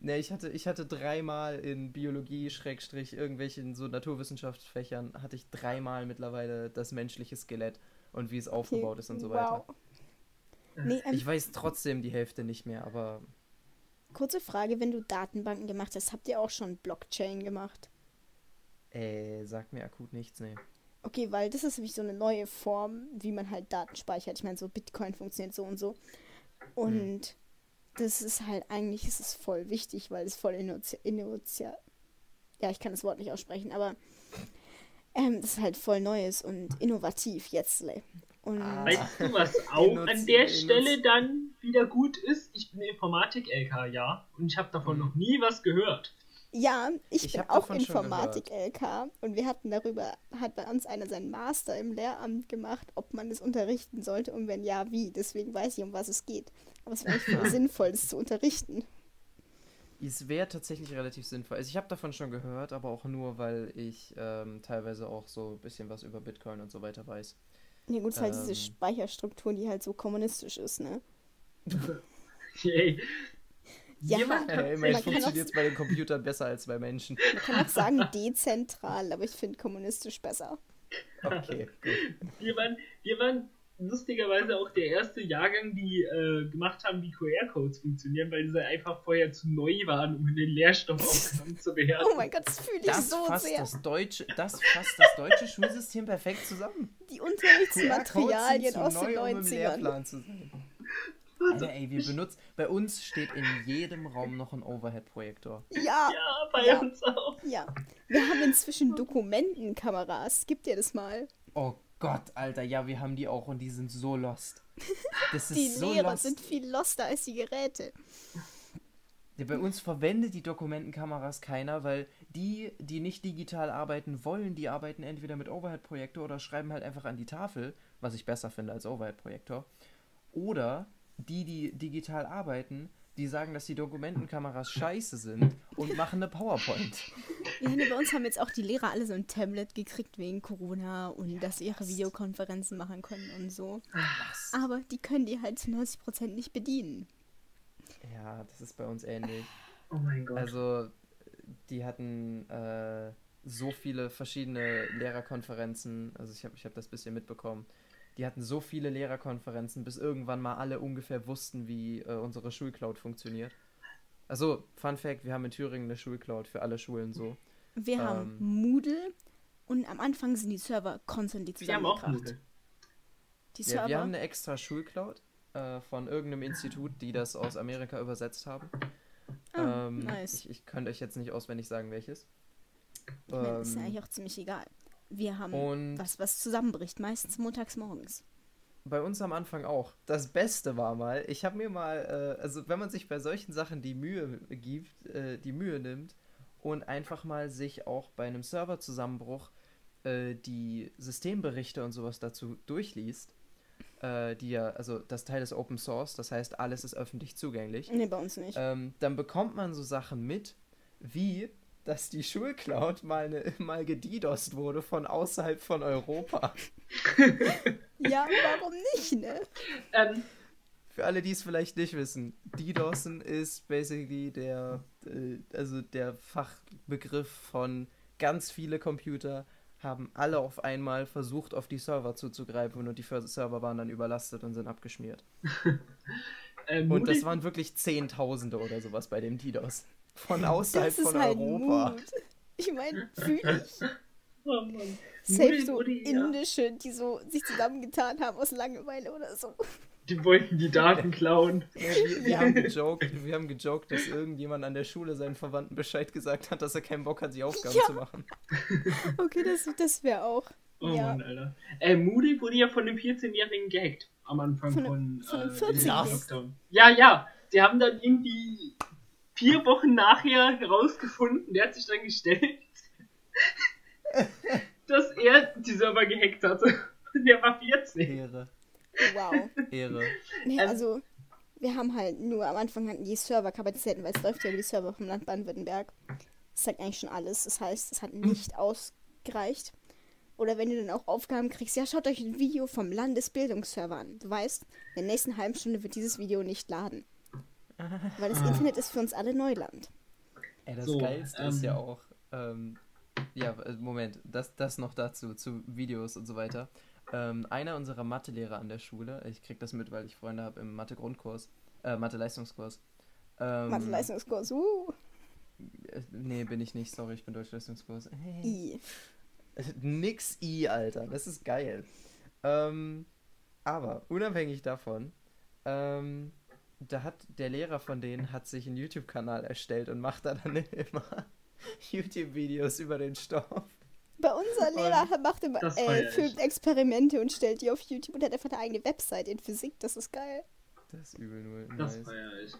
A: Ne, ich hatte, ich hatte dreimal in Biologie, Schrägstrich, irgendwelchen so Naturwissenschaftsfächern, hatte ich dreimal mittlerweile das menschliche Skelett und wie es aufgebaut ist und so weiter.
B: Wow. Nee, ähm,
A: Ich weiß trotzdem die Hälfte nicht mehr, aber
B: kurze Frage, wenn du Datenbanken gemacht hast, habt ihr auch schon Blockchain gemacht?
A: äh, sagt mir akut nichts, ne.
B: Okay, weil das ist nämlich so eine neue Form, wie man halt Daten speichert. Ich meine, so Bitcoin funktioniert so und so. Und das ist halt eigentlich, ist es voll wichtig, weil es voll innovativ. Ja, ich kann das Wort nicht aussprechen, aber ähm, das ist halt voll Neues und innovativ jetzt. Und
A: Ah.
C: weißt du, was auch an der
A: benutzt-
C: Stelle dann wieder gut ist? Ich bin Informatik-LK, ja, und ich habe davon noch nie was gehört.
B: ja, ich,
A: Ich
B: bin auch Informatik-LK und wir hatten darüber, hat bei uns einer seinen Master im Lehramt gemacht, ob man es unterrichten sollte und wenn ja, wie. Deswegen weiß ich, um was es geht. Aber es wäre voll sinnvoll, das zu unterrichten.
A: Es wäre tatsächlich relativ sinnvoll. Also ich habe davon schon gehört, aber auch nur, weil ich ähm, teilweise auch so ein bisschen was über Bitcoin und so weiter weiß.
B: Ja gut, es ist halt diese
A: Ähm.
B: Speicherstruktur, die halt so kommunistisch ist, ne?
C: Yay.
B: Ja,
C: Jemand
A: Äh, immerhin
B: man
A: funktioniert es bei den Computern besser als bei Menschen.
B: Man kann auch sagen dezentral, aber ich finde kommunistisch besser.
A: Okay, gut.
C: Wir waren, wir waren lustigerweise auch der erste Jahrgang, die äh, gemacht haben, wie QR-Codes funktionieren, weil sie einfach vorher zu neu waren, um den Lehrstoff aufgenommen zu werden.
B: Oh mein Gott, das fühle ich
A: Das
B: so
A: fasst
B: sehr.
A: das deutsche, das fasst das deutsche Schulsystem perfekt zusammen.
B: Die Unterrichtsmaterialien aus den
A: neu, um im
B: 90ern.
A: Lehrplan zu sein. Alter, ey, wir benutzen. Bei uns steht in jedem Raum noch ein Overhead-Projektor.
B: Ja,
C: Ja, bei
B: Ja.
C: uns auch.
B: ja. Wir haben inzwischen Dokumentenkameras. Gib dir das mal.
A: Oh Gott, Alter, ja, wir haben die auch und die sind so lost. Das ist
B: Die
A: so
B: Lehrer
A: lost.
B: sind viel loster als die Geräte.
A: Ja, bei uns verwendet die Dokumentenkameras keiner, weil die, die nicht digital arbeiten wollen, die arbeiten entweder mit Overhead-Projektor oder schreiben halt einfach an die Tafel, was ich besser finde als Overhead-Projektor. Oder die, die digital arbeiten, die sagen, dass die Dokumentenkameras scheiße sind und machen eine PowerPoint.
B: Ja, ne, bei uns haben jetzt auch die Lehrer alle so ein Tablet gekriegt wegen Corona und dass sie ihre Videokonferenzen machen können und so.
A: Was?
B: Aber die können die halt zu 90% nicht bedienen.
A: Ja, das ist bei uns ähnlich.
C: Oh mein Gott.
A: Also, die hatten äh, so viele verschiedene Lehrerkonferenzen. Also, ich habe ich hab das bisschen mitbekommen. Die hatten so viele Lehrerkonferenzen, bis irgendwann mal alle ungefähr wussten, wie äh, unsere Schulcloud funktioniert. Also, Fun Fact: Wir haben in Thüringen eine Schulcloud für alle Schulen so.
B: Wir haben
A: Ähm.
B: Moodle und am Anfang sind die Server constantly
C: wir haben auch
B: zusammengekracht.
C: Moodle.
B: Die
A: Ja,
B: Server.
A: wir haben eine extra Schulcloud äh, von irgendeinem Institut, die das aus Amerika übersetzt haben.
B: Ah,
A: ähm,
B: nice.
A: ich, ich könnte euch jetzt nicht auswendig sagen, welches.
B: ich meine, ist ja
A: Ähm,
B: eigentlich auch ziemlich egal. Wir haben
A: und-
B: was, was zusammenbricht, meistens montags morgens.
A: Bei uns am Anfang auch. Das Beste war mal, ich habe mir mal, äh, also wenn man sich bei solchen Sachen die Mühe gibt, äh, die Mühe nimmt und einfach mal sich auch bei einem Serverzusammenbruch äh, die Systemberichte und sowas dazu durchliest, äh, die ja, also das Teil ist Open Source, das heißt alles ist öffentlich zugänglich,
B: Nee, bei uns nicht.
A: ähm, dann bekommt man so Sachen mit, wie dass die Schulcloud mal, ne, mal gedidost wurde von außerhalb von Europa.
B: Ja, warum nicht, ne?
C: Ähm,
A: Für alle, die es vielleicht nicht wissen, DDoSen ist basically der, äh, also der Fachbegriff von ganz viele Computer haben alle auf einmal versucht, auf die Server zuzugreifen und die Server waren dann überlastet und sind abgeschmiert.
C: äh,
A: Und das waren wirklich Zehntausende oder sowas bei dem DDoS. Von außerhalb
B: Das ist
A: von
B: halt
A: Europa.
B: Mut. Ich meine, fühle ich.
C: Oh Mann. Moody
B: so Indische, die so sich zusammengetan haben aus Langeweile oder so.
C: Die wollten die Daten klauen.
A: Ja, wir, wir, haben gejoked, wir haben gejoked, dass irgendjemand an der Schule seinen Verwandten Bescheid gesagt hat, dass er keinen Bock hat, die Aufgaben
B: Ja.
A: zu machen.
B: Okay, das, das wäre auch.
C: Oh
B: ja.
C: Mann, Alter. Äh, Moody wurde ja von einem 14-Jährigen gehackt. Am Anfang
B: Von
C: von,
B: von
C: äh,
B: 14-Jährigen.
C: Lockdown. Ja, ja. Die haben dann irgendwie vier Wochen nachher herausgefunden, der hat sich dann gestellt, dass er die Server gehackt hatte. Und der war 14.
A: Ehre,
B: Wow.
A: Ehre.
B: Nee,
C: Ähm.
B: also, wir haben halt nur am Anfang hatten die Serverkapazitäten, weil es läuft ja über die Server vom Land Baden-Württemberg. Das sagt eigentlich schon alles. Das heißt, es hat nicht ausgereicht. Oder wenn du dann auch Aufgaben kriegst, ja, schaut euch ein Video vom Landesbildungsserver an. Du weißt, in der nächsten halben Stunde wird dieses Video nicht laden. Weil das Internet ist für uns alle Neuland.
A: Ey, das
C: So,
A: Geilste ist ja
C: ähm,
A: auch, ähm, ja, äh, Moment, das, das noch dazu, zu Videos und so weiter. Ähm, einer unserer Mathelehrer an der Schule, ich krieg das mit, weil ich Freunde habe im Mathe-Grundkurs, äh, Mathe-Leistungskurs. Ähm,
B: Mathe-Leistungskurs, uh,
A: äh, Nee, bin ich nicht, sorry, ich bin Deutsch-Leistungskurs.
B: i.
A: Nix I, Alter. Das ist geil. Ähm, aber unabhängig davon, ähm, da hat der Lehrer von denen hat sich einen YouTube-Kanal erstellt und macht da dann immer YouTube-Videos über den Stoff.
B: Bei unser Lehrer macht immer, äh, filmt Experimente und stellt die auf YouTube und hat einfach eine eigene Website in Physik. Das ist geil.
A: Das ist übel null.
C: Das
A: Nice.
C: feier ich.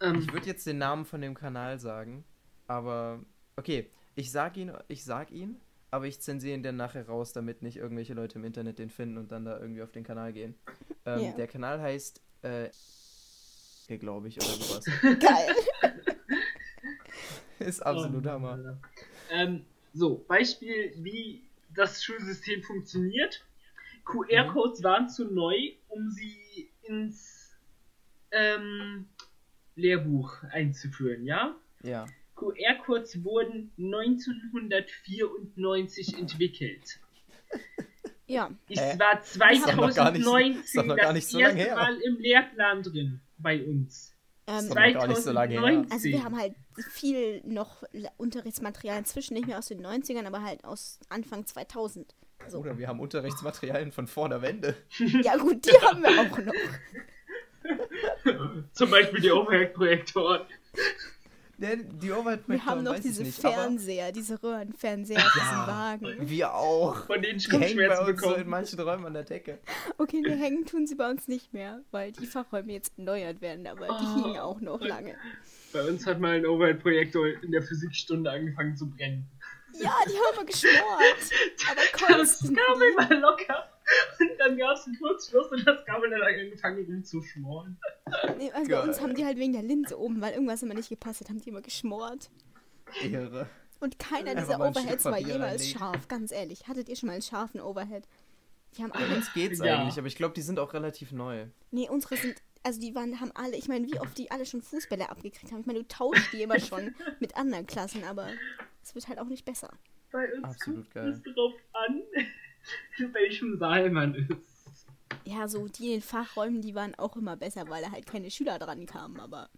C: Ähm,
A: Ich würde jetzt den Namen von dem Kanal sagen, aber okay, ich sag ihn, ich sag ihn, aber ich zensiere ihn dann nachher raus, damit nicht irgendwelche Leute im Internet den finden und dann da irgendwie auf den Kanal gehen. Ähm,
B: Ja.
A: Der Kanal heißt, äh, glaube ich, oder sowas.
B: Geil.
A: Ist absolut
C: Oh,
A: Hammer.
C: Alter. Ähm, so, Beispiel, wie das Schulsystem funktioniert. QR-Codes waren zu neu, um sie ins ähm, Lehrbuch einzuführen, ja?
A: Ja.
C: QR-Codes wurden 1994 entwickelt.
B: Ja.
C: Es
A: Hä?
C: war
A: doch noch gar nicht-
C: 2019
A: ist doch noch gar nicht
C: das
A: so lange her.
C: Mal im Lehrplan drin bei uns.
B: Ähm,
A: doch noch gar nicht so lange her.
C: 2019.
B: also wir haben halt viel noch Unterrichtsmaterial inzwischen nicht mehr aus den 90ern, aber halt aus Anfang 2000. So.
A: Oder wir haben Unterrichtsmaterialien von vor der Wende.
B: Ja gut, die haben wir auch noch.
C: Zum Beispiel die Overhead-Projektoren.
A: Die overhead
B: Wir haben noch diese
A: ich nicht,
B: Fernseher, diese Röhrenfernseher, diesen
A: Ja.
B: Wagen.
A: wir auch.
C: Von denen
A: Die hängen bei uns so in manchen Räumen an der Decke.
B: Okay, die hängen tun sie bei uns nicht mehr, weil die Fachräume jetzt erneuert werden, aber die
C: Oh.
B: hingen auch noch lange.
C: Bei uns hat mal ein Overhead-Projektor in der Physikstunde angefangen zu brennen.
B: Ja, die haben wir geschmort. Aber
C: Das. Kabel war locker. Und dann gab es einen Kurzschluss und das Kabel hat angefangen rumzuschmoren.
B: Nee, also bei uns
A: Geil.
B: haben die halt wegen der Linse oben, weil irgendwas immer nicht gepasst hat, haben die immer geschmort.
A: Ehre.
B: Und keiner
A: Einfach
B: dieser Overheads war jemals scharf, ganz ehrlich. Hattet ihr schon mal einen scharfen Overhead? Die haben
A: Bei
B: alle.
A: uns geht's
C: Ja.
A: eigentlich, aber ich glaube, die sind auch relativ neu.
B: Nee, unsere sind. Also die waren, haben alle, ich meine, wie oft die alle schon Fußbälle abgekriegt haben. Ich meine, du tauschst die immer schon mit anderen Klassen, aber es wird halt auch nicht besser.
C: Bei uns
A: Absolut
C: kommt
A: geil.
C: es drauf an, in welchem Saal man ist.
B: Ja, so die in den Fachräumen, die waren auch immer besser, weil da halt keine Schüler dran kamen, aber.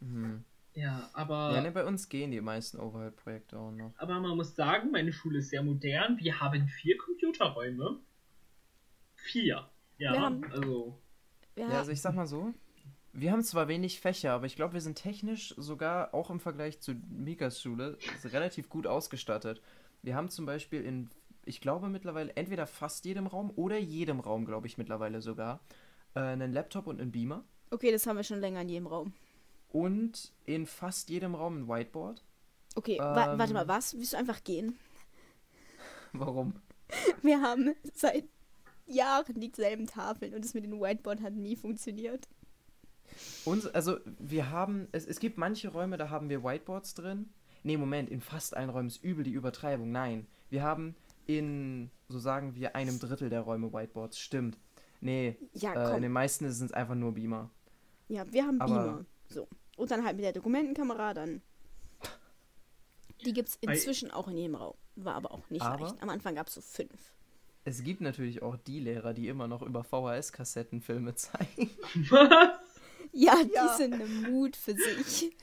A: Mhm.
C: Ja, aber,
A: Ja, ne, bei uns gehen die meisten Overhead-Projekte auch noch.
C: aber man muss sagen, meine Schule ist sehr modern. Wir haben vier Computerräume. Vier. Ja,
B: Wir haben-
C: also.
B: Ja,
A: Ja, also ich sag mal so, wir haben zwar wenig Fächer, aber ich glaube, wir sind technisch sogar auch im Vergleich zu Mikas Schule relativ gut ausgestattet. Wir haben zum Beispiel in, ich glaube mittlerweile entweder fast jedem Raum oder jedem Raum, glaube ich mittlerweile sogar, äh, einen Laptop und einen Beamer.
B: okay, das haben wir schon länger in jedem Raum.
A: Und in fast jedem Raum ein Whiteboard.
B: Okay, wa
A: Ähm.
B: warte mal, was? Willst du einfach gehen?
A: Warum?
B: Wir haben seit Jahren dieselben Tafeln und das mit dem Whiteboard hat nie funktioniert.
A: Uns, also wir haben, es, es gibt manche Räume, da haben wir Whiteboards drin. Nee, Moment, in fast allen Räumen ist übel die Übertreibung. Nein, wir haben in, so sagen wir, einem Drittel der Räume Whiteboards. Stimmt. Nee,
B: Ja,
A: äh, in den meisten sind es einfach nur Beamer.
B: Ja, wir haben
A: Aber-
B: Beamer. So. Und dann halt mit der Dokumentenkamera dann. Die gibt's
C: Bei-
B: inzwischen auch in jedem Raum. War aber auch nicht
A: Aber-
B: leicht. Am Anfang gab es so fünf.
A: Es gibt natürlich auch die Lehrer, die immer noch über VHS-Kassetten Filme zeigen.
C: Was?
B: Ja,
A: Ja.
B: die sind eine Mut für sich.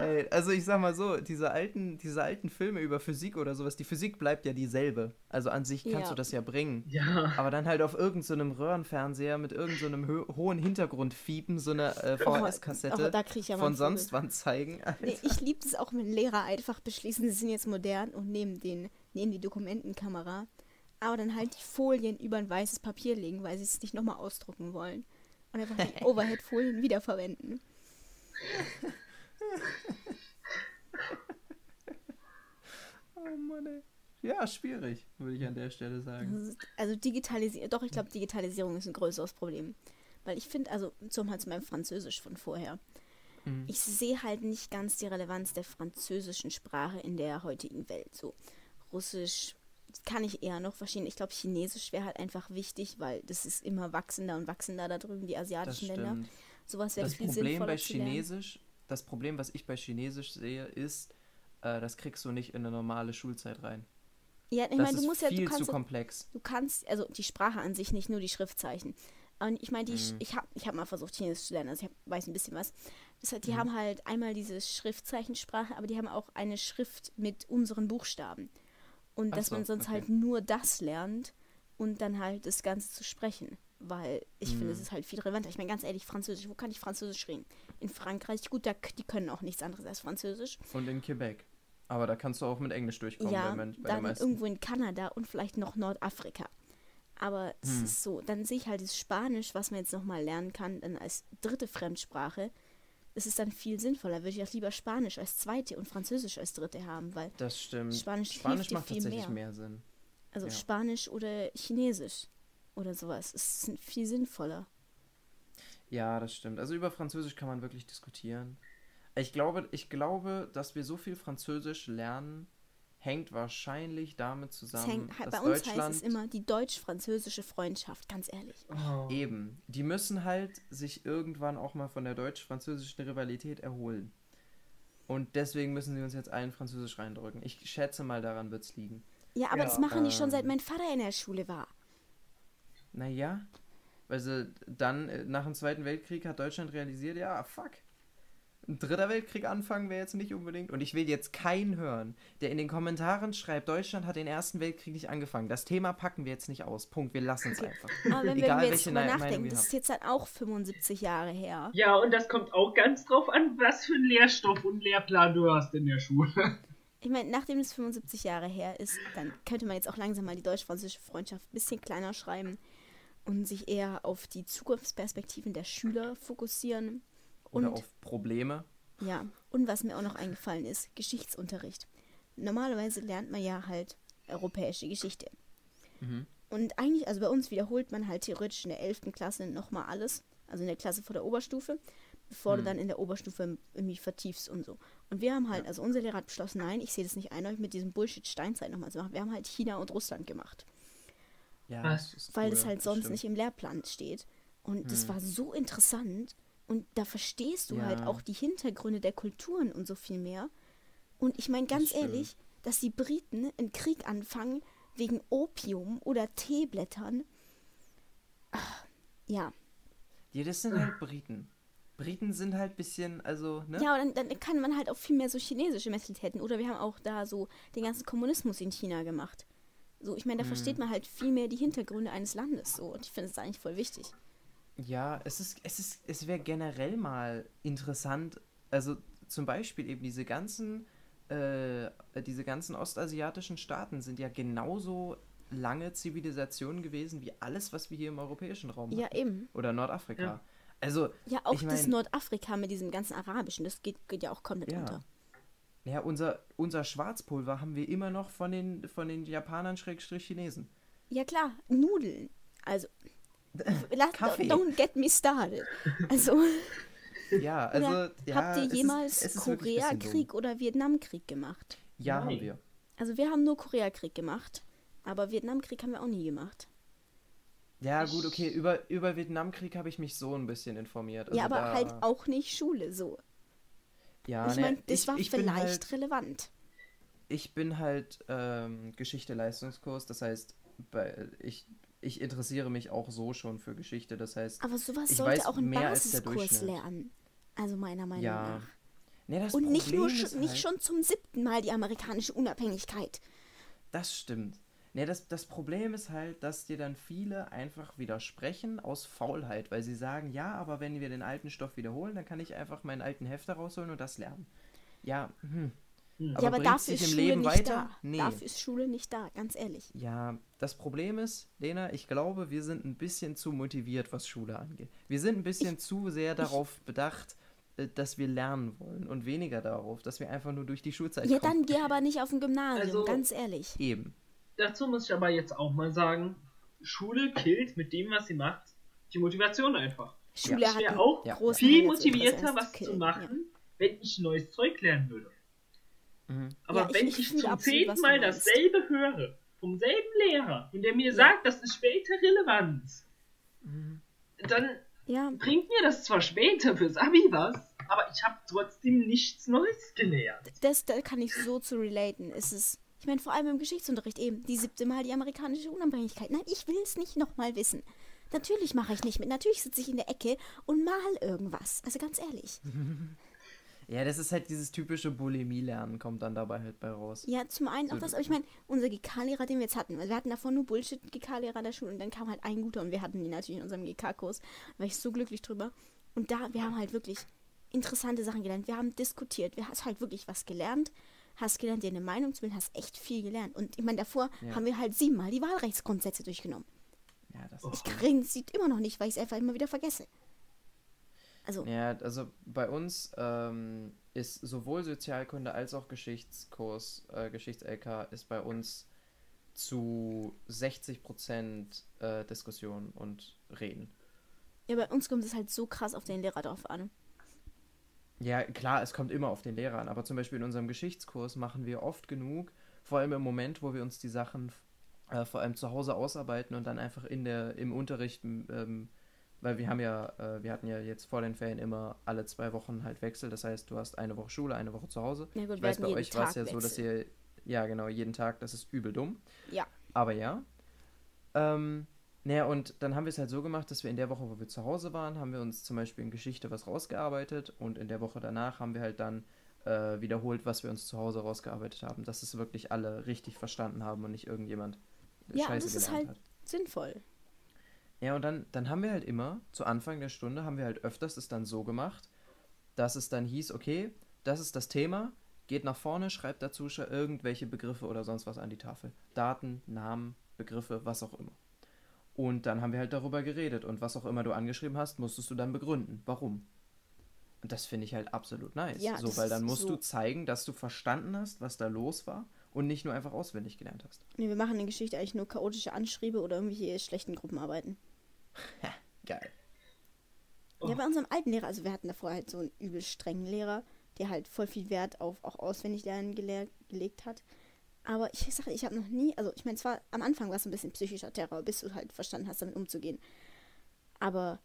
A: Ey, also ich sag mal so, diese alten, diese alten Filme über Physik oder sowas, die Physik bleibt ja dieselbe. Also an sich kannst
B: Ja.
A: du das ja bringen.
C: Ja.
A: Aber dann halt auf irgendeinem Röhrenfernseher mit irgendeinem so ho hohen Hintergrundfiepen so eine äh, VHS-Kassette
B: oh, da krieg ich ja
A: von sonst wann zeigen.
B: Nee, ich liebe es auch, wenn Lehrer einfach beschließen, sie sind jetzt modern und nehmen, den, nehmen die Dokumentenkamera, aber dann halt die Folien über ein weißes Papier legen, weil sie es nicht nochmal ausdrucken wollen. Und einfach die Overhead-Folien wiederverwenden.
A: Oh Mann, ey. Ja, schwierig, würde ich an der Stelle sagen.
B: Das Also Digitalisierung, doch, ich glaube, Digitalisierung ist ein größeres Problem. Weil ich finde, also zum halt zu meinem Französisch von vorher,
A: Mhm.
B: ich sehe halt nicht ganz die Relevanz der französischen Sprache in der heutigen Welt. So Russisch kann ich eher noch verstehen. Ich glaube, Chinesisch wäre halt einfach wichtig, weil das ist immer wachsender und wachsender da drüben, die
A: Das
B: asiatischen Länder. Sowas wäre
A: Das
B: viel
A: Problem
B: sinnvoller
A: bei
B: zu lernen.
A: Chinesisch, das Problem, was ich bei Chinesisch sehe, ist, äh, das kriegst du nicht in eine normale Schulzeit rein.
B: Ja, ich
A: Das
B: meine, du musst ja, du
A: viel zu
B: kannst, ja-
A: komplex.
B: du kannst, also die Sprache an sich nicht, nur die Schriftzeichen. Und ich meine, die,
A: Mhm.
B: ich habe ich hab mal versucht, Chinesisch zu lernen, also ich hab, weiß ein bisschen was. Das heißt, die
A: Mhm.
B: haben halt einmal diese Schriftzeichensprache, aber die haben auch eine Schrift mit unseren Buchstaben. Und
A: Ach
B: dass
A: so,
B: man sonst
A: okay.
B: halt nur das lernt und dann halt das Ganze zu sprechen. Weil ich finde, es
A: Mhm.
B: ist halt viel relevanter. Ich meine, ganz ehrlich, Französisch, wo kann ich Französisch reden? In Frankreich, gut, da, die können auch nichts anderes als Französisch.
A: Und in Quebec. Aber da kannst du auch mit Englisch durchkommen
B: ja,
A: bei, bei
B: dann irgendwo in Kanada und vielleicht noch Nordafrika. Aber es
A: Hm.
B: ist so, dann sehe ich halt das Spanisch, was man jetzt nochmal lernen kann, dann als dritte Fremdsprache. Es ist dann viel sinnvoller. Würde ich auch lieber Spanisch als zweite und Französisch als dritte haben, weil,
A: Das stimmt.
B: Spanisch
A: Spanisch macht
B: viel
A: tatsächlich
B: mehr.
A: mehr, Sinn.
B: also
A: ja.
B: Spanisch oder Chinesisch oder sowas. Es ist viel sinnvoller.
A: Ja, das stimmt. Also über Französisch kann man wirklich diskutieren. Ich glaube, ich glaube, dass wir so viel Französisch lernen, hängt wahrscheinlich damit
B: Es
A: zusammen,
B: hängt,
A: dass
B: bei uns
A: Deutschland
B: heißt es immer die deutsch-französische Freundschaft, ganz ehrlich.
C: Oh.
A: eben, die müssen halt sich irgendwann auch mal von der deutsch-französischen Rivalität erholen. Und deswegen müssen sie uns jetzt allen Französisch reindrücken. Ich schätze mal, daran wird es liegen.
B: Ja, aber
C: Ja,
B: das machen die schon seit
A: ähm,
B: mein Vater in der Schule war.
A: Naja, weil sie dann äh, nach dem Zweiten Weltkrieg hat Deutschland realisiert, ja, fuck. Ein dritter Weltkrieg anfangen wäre jetzt nicht unbedingt. Und ich will jetzt keinen hören, der in den Kommentaren schreibt, Deutschland hat den Ersten Weltkrieg nicht angefangen. Das Thema packen wir jetzt nicht aus. Punkt, wir lassen es einfach.
B: Aber wenn,
A: Egal,
B: wenn wir jetzt
A: welche
B: drüber nachdenken, das ist jetzt dann auch 75 Jahre her.
C: Ja, und das kommt auch ganz drauf an, was für einen Lehrstoff und Lehrplan du hast in der Schule.
B: Ich meine, nachdem es 75 Jahre her ist, dann könnte man jetzt auch langsam mal die deutsch-französische Freundschaft ein bisschen kleiner schreiben und sich eher auf die Zukunftsperspektiven der Schüler fokussieren.
A: Oder
B: Und
A: auf Probleme.
B: ja, und was mir auch noch eingefallen ist, Geschichtsunterricht. Normalerweise lernt man ja halt europäische Geschichte.
A: Mhm.
B: Und eigentlich, also bei uns wiederholt man halt theoretisch in der 11. Klasse nochmal alles, also in der Klasse vor der Oberstufe, bevor du
A: Hm.
B: dann in der Oberstufe irgendwie vertiefst und so. Und wir haben halt, also unser Lehrer hat beschlossen, nein, ich sehe das nicht ein, euch mit diesem Bullshit Steinzeit nochmal zu machen. Wir haben halt China und Russland gemacht,
A: Ja, das ist
B: weil
A: cool,
B: das halt sonst
A: stimmt.
B: nicht im Lehrplan steht. Und das
A: Hm.
B: war so interessant und da verstehst du halt
A: Ja.
B: auch die Hintergründe der Kulturen und so viel mehr. Und ich meine ganz
A: stimmt.
B: ehrlich, dass die Briten einen Krieg anfangen wegen Opium oder Teeblättern. Ach, ja.
A: Ja, das sind halt Briten. Briten sind halt ein bisschen, also, ne?
B: Ja, und dann, dann kann man halt auch viel mehr so chinesische Mentalitäten. Oder wir haben auch da so den ganzen Kommunismus in China gemacht. So, ich meine, da
A: Mhm.
B: versteht man halt viel mehr die Hintergründe eines Landes so. Und ich finde es eigentlich voll wichtig.
A: Ja, es ist, es ist, es wäre generell mal interessant, also zum Beispiel eben diese ganzen, äh, diese ganzen ostasiatischen Staaten sind ja genauso lange Zivilisationen gewesen wie alles, was wir hier im europäischen Raum
B: Ja,
A: hatten.
B: eben.
A: Oder Nordafrika.
C: Ja.
A: Also,
B: Ja, auch
A: Ich
B: das
A: mein-
B: Nordafrika mit diesem ganzen Arabischen, das geht, geht ja auch komplett
A: ja.
B: unter.
A: Ja, unser, unser Schwarzpulver haben wir immer noch von den, von den Japanern Schrägstrich Chinesen.
B: Ja, klar, Nudeln. Also, lass,
A: Kaffee.
B: don't get me started. Also,
A: Ja, also, ja,
B: habt ihr jemals
A: ist
B: Koreakrieg oder Vietnamkrieg gemacht?
A: Ja,
C: Nein.
A: haben wir.
B: Also, wir haben nur Koreakrieg gemacht, aber Vietnamkrieg haben wir auch nie gemacht.
A: Ja, gut, okay, über, über Vietnamkrieg habe ich mich so ein bisschen informiert.
B: ja,
A: Also
B: aber
A: da-
B: halt auch nicht Schule so.
A: Ja,
B: ich
A: ne,
B: meine, das
A: ich,
B: war
A: ich bin
B: vielleicht
A: halt,
B: relevant.
A: ich bin halt ähm, Geschichte-Leistungskurs, das heißt, bei, ich, ich interessiere mich auch so schon für Geschichte, das heißt,
B: Aber sowas
A: ich
B: sollte
A: weiß
B: auch ein Basiskurs lernen. Also meiner Meinung
A: Ja.
B: nach.
A: Nee,
B: Und nicht, nur
A: Problem
B: schon,
A: ist
B: nicht
A: halt-
B: schon zum siebten Mal die amerikanische Unabhängigkeit.
A: Das stimmt. Nee, das, das Problem ist halt, dass dir dann viele einfach widersprechen aus Faulheit, weil sie sagen, ja, aber wenn wir den alten Stoff wiederholen, dann kann ich einfach meinen alten Hefter rausholen und das lernen. Ja, hm.
C: Hm.
A: Aber
B: ja, aber
A: bringt's
B: dafür ist
A: im
B: Schule
A: Leben
B: nicht
A: weiter?
B: da.
A: Nee.
B: Dafür ist Schule nicht da, ganz ehrlich.
A: Ja, das Problem ist, Lena, ich glaube, wir sind ein bisschen zu motiviert, was Schule angeht. Wir sind ein bisschen zu sehr darauf bedacht, äh, dass wir lernen wollen und weniger darauf, dass wir einfach nur durch die Schulzeit
B: Ja,
A: kommen.
B: dann geh aber nicht auf ein Gymnasium,
C: Also-
B: ganz ehrlich.
A: Eben.
C: Dazu muss ich aber jetzt auch mal sagen, Schule killt mit dem, was sie macht, die Motivation einfach.
B: Schule
C: ich wäre auch
A: Ja.
C: viel motivierter, was
B: killen,
C: zu machen, wenn ich neues Zeug lernen würde.
A: Mhm.
C: Aber
B: Ja, ich-
C: wenn
B: ich
C: ich,
B: fühle
C: zum zehnten Mal dasselbe höre, vom selben Lehrer, und der mir sagt, das ist später relevant,
A: Mhm.
C: dann
B: Ja,
C: bringt mir das zwar später fürs Abi was, aber ich habe trotzdem nichts Neues gelernt.
B: das da kann ich so zu relaten. Es ist, ich meine, vor allem im Geschichtsunterricht eben, die siebte Mal die amerikanische Unabhängigkeit. Nein, ich will es nicht nochmal wissen. Natürlich mache ich nicht mit. Natürlich sitze ich in der Ecke und mal irgendwas. Also ganz ehrlich.
A: Ja, das ist halt dieses typische Bulimie-Lernen, kommt dann dabei halt bei raus.
B: Ja, zum einen auch das, aber ich meine, unser GK-Lehrer, den wir jetzt hatten, weil wir hatten davor nur Bullshit-GK-Lehrer an der Schule und dann kam halt ein guter und wir hatten den natürlich in unserem GK-Kurs. Da war ich so glücklich drüber. Und da, wir haben halt wirklich interessante Sachen gelernt. Wir haben diskutiert. Wir hast halt wirklich was gelernt. Hast gelernt, dir eine Meinung zu bilden, hast echt viel gelernt. Und ich meine, davor
A: Ja.
B: haben wir halt siebenmal die Wahlrechtsgrundsätze durchgenommen.
A: Ja, das.
B: Ich kriege sie immer noch nicht, weil ich es einfach immer wieder vergesse. Also,
A: Ja, also bei uns ähm, ist sowohl Sozialkunde als auch Geschichtskurs, äh, Geschichts-LK ist bei uns zu 60% äh, Diskussion und Reden.
B: ja, bei uns kommt es halt so krass auf den Lehrer drauf an.
A: Ja, klar, es kommt immer auf den Lehrer an, aber zum Beispiel in unserem Geschichtskurs machen wir oft genug, vor allem im Moment, wo wir uns die Sachen äh, vor allem zu Hause ausarbeiten und dann einfach in der, im Unterricht, ähm, weil wir haben ja, äh, wir hatten ja jetzt vor den Ferien immer alle zwei Wochen halt Wechsel, das heißt, du hast eine Woche Schule, eine Woche zu Hause.
B: Ja gut,
A: Ich weiß, bei euch war es ja so, dass ihr, ja genau, jeden Tag, das ist übel dumm.
B: Ja.
A: Aber ja. Ähm, naja, und dann haben wir es halt so gemacht, dass wir in der Woche, wo wir zu Hause waren, haben wir uns zum Beispiel in Geschichte was rausgearbeitet und in der Woche danach haben wir halt dann äh, wiederholt, was wir uns zu Hause rausgearbeitet haben, dass es wirklich alle richtig verstanden haben und nicht irgendjemand
B: Ja,
A: Scheiße
B: das ist halt-
A: hat.
B: Sinnvoll.
A: Ja, und dann, dann haben wir halt immer, zu Anfang der Stunde, haben wir halt öfters es dann so gemacht, dass es dann hieß, okay, das ist das Thema, geht nach vorne, schreibt dazu irgendwelche Begriffe oder sonst was an die Tafel. Daten, Namen, Begriffe, was auch immer. Und dann haben wir halt darüber geredet und was auch immer du angeschrieben hast, musstest du dann begründen. Warum? Und das finde ich halt absolut nice.
B: Ja,
A: so, weil dann musst
B: so-
A: du zeigen, dass du verstanden hast, was da los war und nicht nur einfach auswendig gelernt hast.
B: Nee, wir machen in Geschichte eigentlich nur chaotische Anschriebe oder irgendwelche schlechten Gruppenarbeiten.
A: Geil.
C: Oh.
B: Ja, bei unserem alten Lehrer, also wir hatten davor halt so einen übel strengen Lehrer, der halt voll viel Wert auf auch auswendig lernen gele gelegt hat. Aber ich sage, ich habe noch nie, also ich meine, zwar am Anfang war es ein bisschen psychischer Terror, bis du halt verstanden hast, damit umzugehen. Aber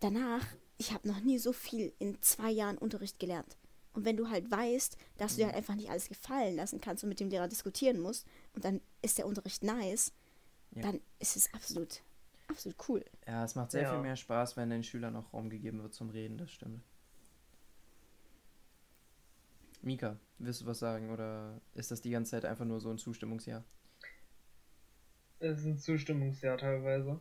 B: danach, ich habe noch nie so viel in zwei Jahren Unterricht gelernt. Und wenn du halt weißt, dass du dir halt einfach nicht alles gefallen lassen kannst und mit dem Lehrer diskutieren musst und dann ist der Unterricht nice,
A: Ja.
B: dann ist es absolut, absolut cool.
A: Ja, es macht sehr
C: Ja.
A: viel mehr Spaß, wenn den Schülern auch Raum gegeben wird zum Reden, das stimmt. Mika, willst du was sagen oder ist das die ganze Zeit einfach nur so ein Zustimmungsjahr?
C: Es ist ein Zustimmungsjahr teilweise.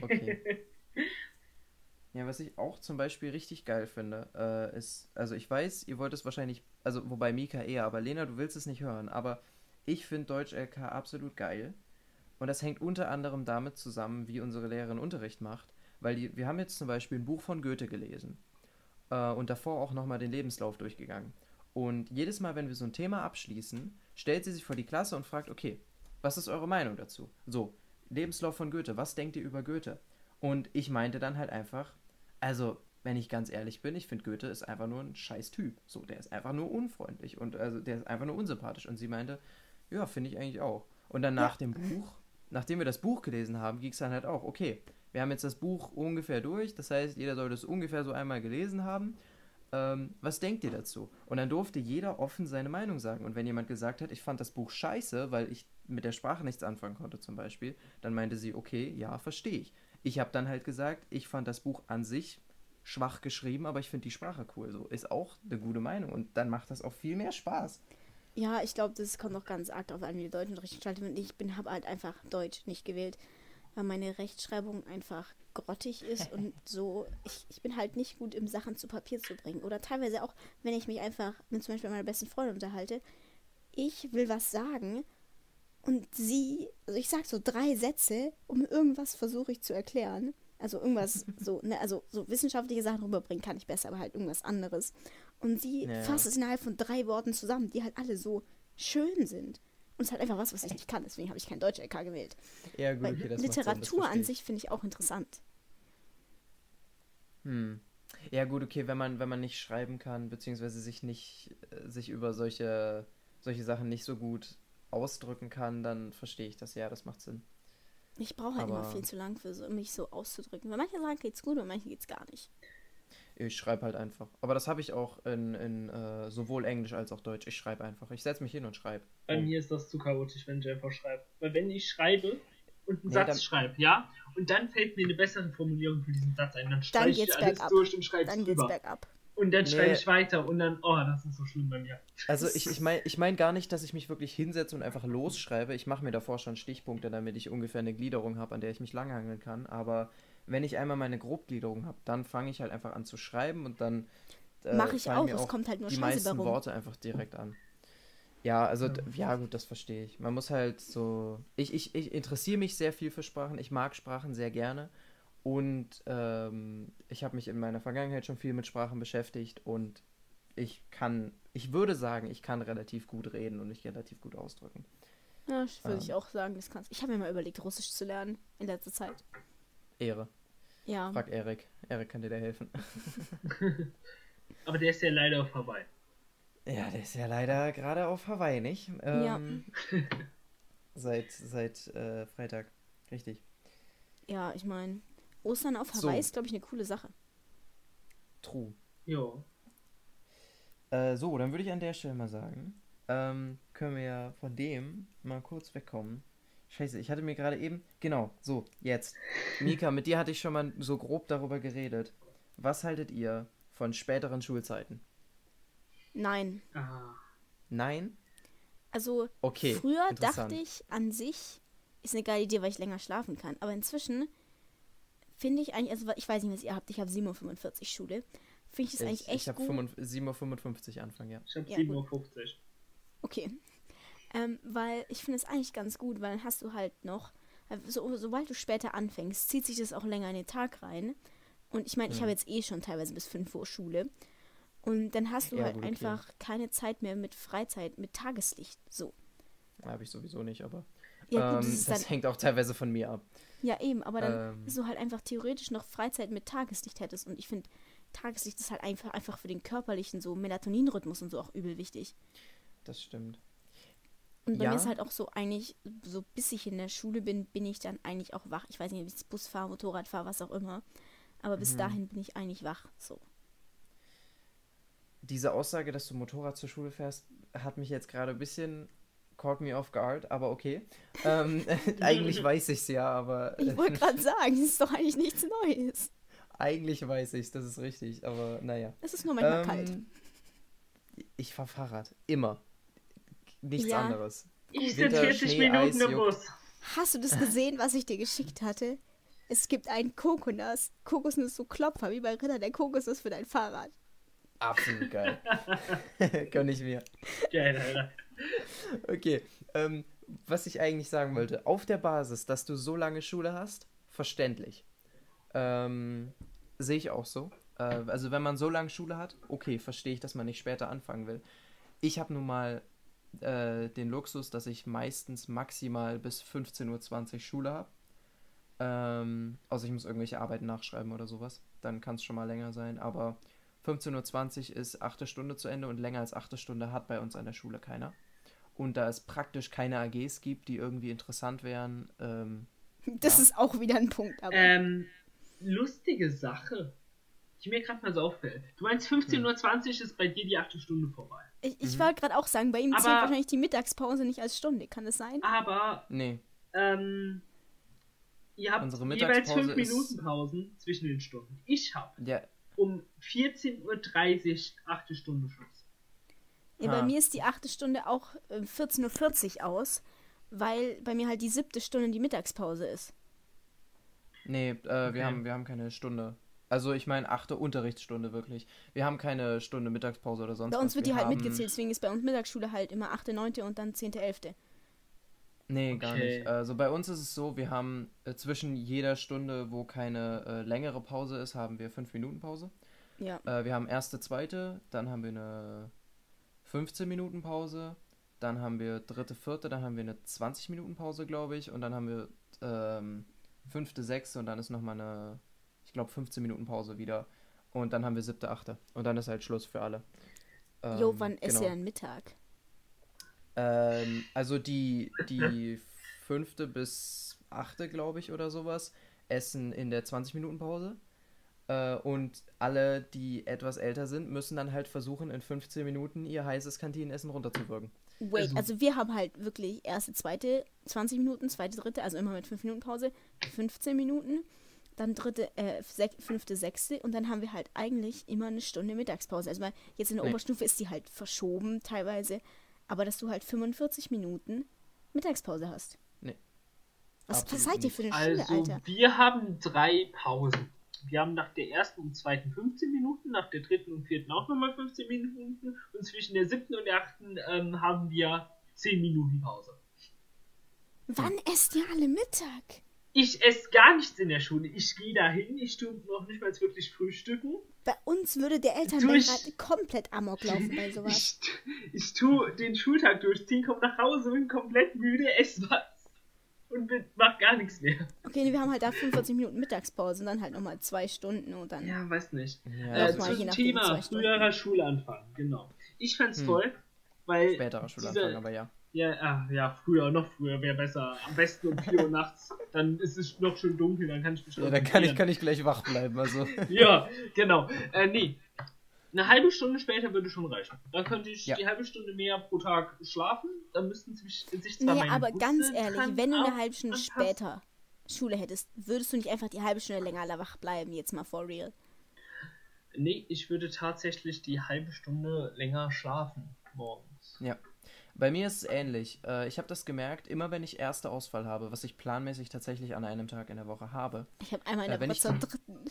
A: Okay. ja, was ich auch zum Beispiel richtig geil finde, äh, ist, also ich weiß, ihr wollt es wahrscheinlich, also wobei Mika eher, aber Lena, du willst es nicht hören, aber ich finde Deutsch LK absolut geil. Und das hängt unter anderem damit zusammen, wie unsere Lehrerin Unterricht macht, weil die, wir haben jetzt zum Beispiel ein Buch von Goethe gelesen äh, und davor auch nochmal den Lebenslauf durchgegangen. Und jedes Mal, wenn wir so ein Thema abschließen, stellt sie sich vor die Klasse und fragt, okay, was ist eure Meinung dazu? So, Lebenslauf von Goethe, was denkt ihr über Goethe? Und ich meinte dann halt einfach, also, wenn ich ganz ehrlich bin, ich finde Goethe ist einfach nur ein scheiß Typ. So, der ist einfach nur unfreundlich und also der ist einfach nur unsympathisch. Und sie meinte, ja, finde ich eigentlich auch. Und dann nach dem Buch, nachdem wir das Buch gelesen haben, ging es dann halt auch, okay, wir haben jetzt das Buch ungefähr durch, das heißt, jeder sollte es ungefähr so einmal gelesen haben. Ähm, was denkt ihr dazu? Und dann durfte jeder offen seine Meinung sagen. Und wenn jemand gesagt hat, ich fand das Buch scheiße, weil ich mit der Sprache nichts anfangen konnte zum Beispiel, dann meinte sie, okay, ja, verstehe ich. Ich habe dann halt gesagt, ich fand das Buch an sich schwach geschrieben, aber ich finde die Sprache cool. So ist auch eine gute Meinung und dann macht das auch viel mehr Spaß.
B: Ja, ich glaube, das kommt noch ganz arg darauf an, wie der Deutschunterricht gestaltet wird. Ich habe halt einfach Deutsch nicht gewählt, weil meine Rechtschreibung einfach grottig ist und so. Ich, ich bin halt nicht gut im Sachen zu Papier zu bringen. Oder teilweise auch, wenn ich mich einfach mit zum Beispiel meiner besten Freundin unterhalte, ich will was sagen und sie, also ich sag so drei Sätze, um irgendwas versuche ich zu erklären. Also irgendwas so, ne, also so wissenschaftliche Sachen rüberbringen kann ich besser, aber halt irgendwas anderes. Und sie
A: Ja.
B: fasst es innerhalb von drei Worten zusammen, die halt alle so schön sind. Und es ist halt einfach was, was ich nicht kann, deswegen habe ich kein Deutsch-LK gewählt.
A: Ja, gut, okay, das
B: Literatur an
A: ich.
B: sich finde ich auch interessant.
A: Hm. Ja, gut, okay, wenn man, wenn man nicht schreiben kann, beziehungsweise sich nicht, äh, sich über solche, solche Sachen nicht so gut ausdrücken kann, dann verstehe ich das, ja, das macht Sinn.
B: Ich brauche halt immer
A: Aber-
B: viel zu lang für so, mich so auszudrücken. Weil manche sagen, geht's gut und manche geht's gar nicht.
A: Ich schreibe halt einfach. Aber das habe ich auch in, in äh, sowohl Englisch als auch Deutsch. Ich schreibe einfach. Ich setze mich hin und schreibe.
C: Bei mir ist das zu chaotisch, wenn ich einfach schreibe. Weil wenn ich schreibe und einen
A: Nee,
C: Satz schreibe, ja, und dann fällt mir eine bessere Formulierung für diesen Satz ein, dann streiche ich
B: geht's
C: alles
B: bergab.
C: durch und schreibe es
B: Dann geht's
C: drüber.
B: bergab.
C: Und dann schreibe
A: Nee.
C: ich weiter und dann, oh, das ist so schlimm bei mir.
A: Also ich, ich meine ich mein gar nicht, dass ich mich wirklich hinsetze und einfach losschreibe. Ich mache mir davor schon Stichpunkte, damit ich ungefähr eine Gliederung habe, an der ich mich langhangeln kann. Aber wenn ich einmal meine Grobgliederung habe, dann fange ich halt einfach an zu schreiben und dann äh,
B: Mach ich auch,
A: mir
B: es kommt halt nur
A: die
B: Scheiße
A: meisten
B: bei rum.
A: Worte einfach direkt an. Ja, also ja gut, das verstehe ich. Man muss halt so. Ich, ich, ich interessiere mich sehr viel für Sprachen. Ich mag Sprachen sehr gerne. Und ähm, ich habe mich in meiner Vergangenheit schon viel mit Sprachen beschäftigt und ich kann, ich würde sagen, ich kann relativ gut reden und mich relativ gut ausdrücken.
B: Ja, würde
A: Ähm.
B: ich auch sagen, das kannst. Ich habe mir mal überlegt, Russisch zu lernen in letzter Zeit.
A: Ehre.
B: Ja.
A: Frag Erik. Erik kann dir da helfen.
C: Aber der ist ja leider vorbei.
A: Ja, der ist ja leider gerade auf Hawaii, nicht?
B: Ja.
A: Ähm, Seit, seit äh, Freitag. Richtig.
B: Ja, ich meine, Ostern auf
A: So.
B: Hawaii ist, glaube ich, eine coole Sache.
A: True.
C: Jo.
A: Äh, so, dann würde ich an der Stelle mal sagen, ähm, können wir ja von dem mal kurz wegkommen. Scheiße, ich hatte mir gerade eben, genau, so, jetzt. Mika, mit dir hatte ich schon mal so grob darüber geredet. Was haltet ihr von späteren Schulzeiten?
B: Nein.
C: Ah.
A: Nein?
B: Also,
A: Okay,
B: früher dachte ich an sich, ist eine geile Idee, weil ich länger schlafen kann. Aber inzwischen finde ich eigentlich, also ich weiß nicht, was ihr habt, ich habe 7.45 Uhr Schule. Finde ich das eigentlich
A: Ich,
B: echt
A: ich habe
B: gut.
A: 7.55 Uhr Anfang, ja.
C: Ich habe
B: Ja,
C: 7.50 Uhr.
B: Okay. Ähm, weil ich finde es eigentlich ganz gut, weil dann hast du halt noch, äh, so, sobald du später anfängst, zieht sich das auch länger in den Tag rein. Und ich meine, ich
A: Hm.
B: habe jetzt eh schon teilweise bis 5 Uhr Schule. Und dann hast du
A: Ja,
B: halt
A: gut, okay.
B: einfach keine Zeit mehr mit Freizeit, mit Tageslicht. So.
A: Habe ich sowieso nicht, aber
B: Ja, gut,
A: ähm,
B: das
A: das hängt auch teilweise von mir ab.
B: Ja, eben, aber dann
A: Ähm.
B: du halt einfach theoretisch noch Freizeit mit Tageslicht hättest. Und ich finde, Tageslicht ist halt einfach, einfach für den körperlichen so Melatoninrhythmus und so auch übel wichtig.
A: Das stimmt.
B: Und bei
A: Ja.
B: mir ist halt auch so eigentlich, so bis ich in der Schule bin, bin ich dann eigentlich auch wach. Ich weiß nicht, ob ich Bus fahre, Motorrad fahre, was auch immer. Aber
A: Mhm.
B: bis dahin bin ich eigentlich wach. So.
A: Diese Aussage, dass du Motorrad zur Schule fährst, hat mich jetzt gerade ein bisschen caught me off guard, aber okay. Ähm, eigentlich weiß ich es ja, aber
B: Ich wollte gerade sagen, es ist doch eigentlich nichts Neues.
A: eigentlich weiß ich das ist richtig, aber naja.
B: Es ist nur manchmal
A: Ähm,
B: kalt.
A: Ich fahre Fahrrad, immer. Nichts
B: Ja.
A: anderes.
C: Ich sitze 40
A: Schnee,
C: Minuten
A: Eis,
C: im. Bus.
B: Hast du das gesehen, was ich dir geschickt hatte? Es gibt einen Kokosnuss. Kokosnuss so Klopfer, wie bei Ritter der Kokosnuss für dein Fahrrad.
A: Affen, geil. Gönn ich mir.
C: Geil, Alter.
A: Okay, ähm, was ich eigentlich sagen wollte, auf der Basis, dass du so lange Schule hast, verständlich. Ähm, Sehe ich auch so. Äh, also wenn man so lange Schule hat, okay, verstehe ich, dass man nicht später anfangen will. Ich habe nun mal äh, den Luxus, dass ich meistens maximal bis 15.20 Uhr Schule habe. Ähm, außer ich muss irgendwelche Arbeiten nachschreiben oder sowas. Dann kann es schon mal länger sein. Aber 15.20 Uhr ist achte Stunde zu Ende und länger als achte Stunde hat bei uns an der Schule keiner. Und da es praktisch keine AGs gibt, die irgendwie interessant wären, ähm,
B: Das
A: Ja.
B: ist auch wieder ein Punkt, aber.
C: Ähm, lustige Sache, die mir gerade mal so auffällt. Du meinst 15.20 Uhr ist bei dir die achte Stunde vorbei.
B: ich ich
A: mhm.
B: wollte gerade auch sagen, bei ihm zählt wahrscheinlich die Mittagspause nicht als Stunde. Kann das sein?
C: Aber
A: nee,
C: ähm, ihr habt
A: Unsere
C: jeweils
A: Mittagspause
C: fünf
A: ist-
C: Minuten Pausen zwischen den Stunden. Ich habe
A: ja,
C: um 14.30 Uhr 8 Stunde Schluss.
B: Ja,
A: Ah.
B: bei mir ist die achte Stunde auch äh, 14.40 Uhr aus, weil bei mir halt die siebte Stunde die Mittagspause ist.
A: Nee, äh,
C: Okay.
A: wir, haben, wir haben keine Stunde. Also ich meine achte Unterrichtsstunde wirklich. Wir haben keine Stunde Mittagspause oder sonst
B: Bei
A: was.
B: uns wird
A: wir
B: die halt
A: haben...
B: mitgezählt, deswegen ist bei uns Mittagsschule halt immer 8., 9. und dann 10., 11.
A: Nee, gar
C: Okay.
A: nicht. Also bei uns ist es so, wir haben äh, zwischen jeder Stunde, wo keine äh, längere Pause ist, haben wir fünf Minuten Pause.
B: Ja.
A: Äh, wir haben erste, zweite, dann haben wir eine 15 Minuten Pause, dann haben wir dritte, vierte, dann haben wir eine 20 Minuten Pause, glaube ich, und dann haben wir ähm, fünfte, sechste und dann ist nochmal eine, glaube, 15 Minuten Pause wieder. Und dann haben wir siebte, achte. Und dann ist halt Schluss für alle.
B: Jo,
A: Ähm,
B: wann esst
A: genau.
B: ihr dann Mittag?
A: Ähm, also die, die fünfte bis achte, glaube ich, oder sowas, essen in der 20-Minuten-Pause. Äh, und alle, die etwas älter sind, müssen dann halt versuchen, in 15 Minuten ihr heißes Kantinenessen runterzuwürgen.
B: Wait,
C: Also-
B: also wir haben halt wirklich erste, zweite 20 Minuten, zweite, dritte, also immer mit 5 Minuten Pause, 15 Minuten, dann dritte, äh, sech, fünfte, sechste und dann haben wir halt eigentlich immer eine Stunde Mittagspause. Also jetzt in der
A: Nee.
B: Oberstufe ist die halt verschoben teilweise, aber dass du halt 45 Minuten Mittagspause hast.
A: Nee.
B: Was, was seid ihr für eine Schule,
C: Also,
B: Alter?
C: wir haben drei Pausen. Wir haben nach der ersten und zweiten 15 Minuten, nach der dritten und vierten auch nochmal 15 Minuten und zwischen der siebten und der achten ähm, haben wir 10 Minuten Pause.
B: Wann esst ihr alle Mittag?
C: Ich esse gar nichts in der Schule. Ich gehe dahin, ich tue noch nicht mal wirklich frühstücken.
B: Bei uns würde der Elternbeirat komplett amok laufen bei sowas.
C: Ich, ich tue den Schultag durchziehen, komme nach Hause, bin komplett müde, esse was und bin- mach gar nichts mehr.
B: Okay, nee, wir haben halt da 45 Minuten Mittagspause und dann halt nochmal zwei Stunden und dann.
C: Ja, weiß nicht.
A: Ja,
C: äh,
B: je
C: zum Thema früherer Schulanfang, genau. Ich fand's
A: Hm.
C: toll, weil
A: späterer
C: diese-
A: Schulanfang, aber ja.
C: Ja, ah, ja, früher, noch früher wäre besser. Am besten um 4 Uhr nachts. Dann ist es noch schön dunkel, dann kann ich mich
A: Ja, dann kann ich, kann ich gleich wach bleiben, also.
C: Ja, genau. Äh, nee. Eine halbe Stunde später würde schon reichen. Dann könnte ich
A: Ja.
C: die halbe Stunde mehr pro Tag schlafen. Dann müssten sich, sich zwar
B: Nee,
C: meine
B: aber
C: Busse
B: ganz ehrlich, wenn du eine halbe Stunde später Schule hättest, würdest du nicht einfach die halbe Stunde länger alle wach bleiben, jetzt mal for real.
C: Nee, ich würde tatsächlich die halbe Stunde länger schlafen morgens.
A: Ja. Bei mir ist es ähnlich. Äh, ich habe das gemerkt, immer wenn ich erste Ausfall habe, was ich planmäßig tatsächlich an einem Tag in der Woche habe.
B: Ich habe einmal in
A: Äh,
B: der
A: wenn
B: Woche
A: die-
B: dritten.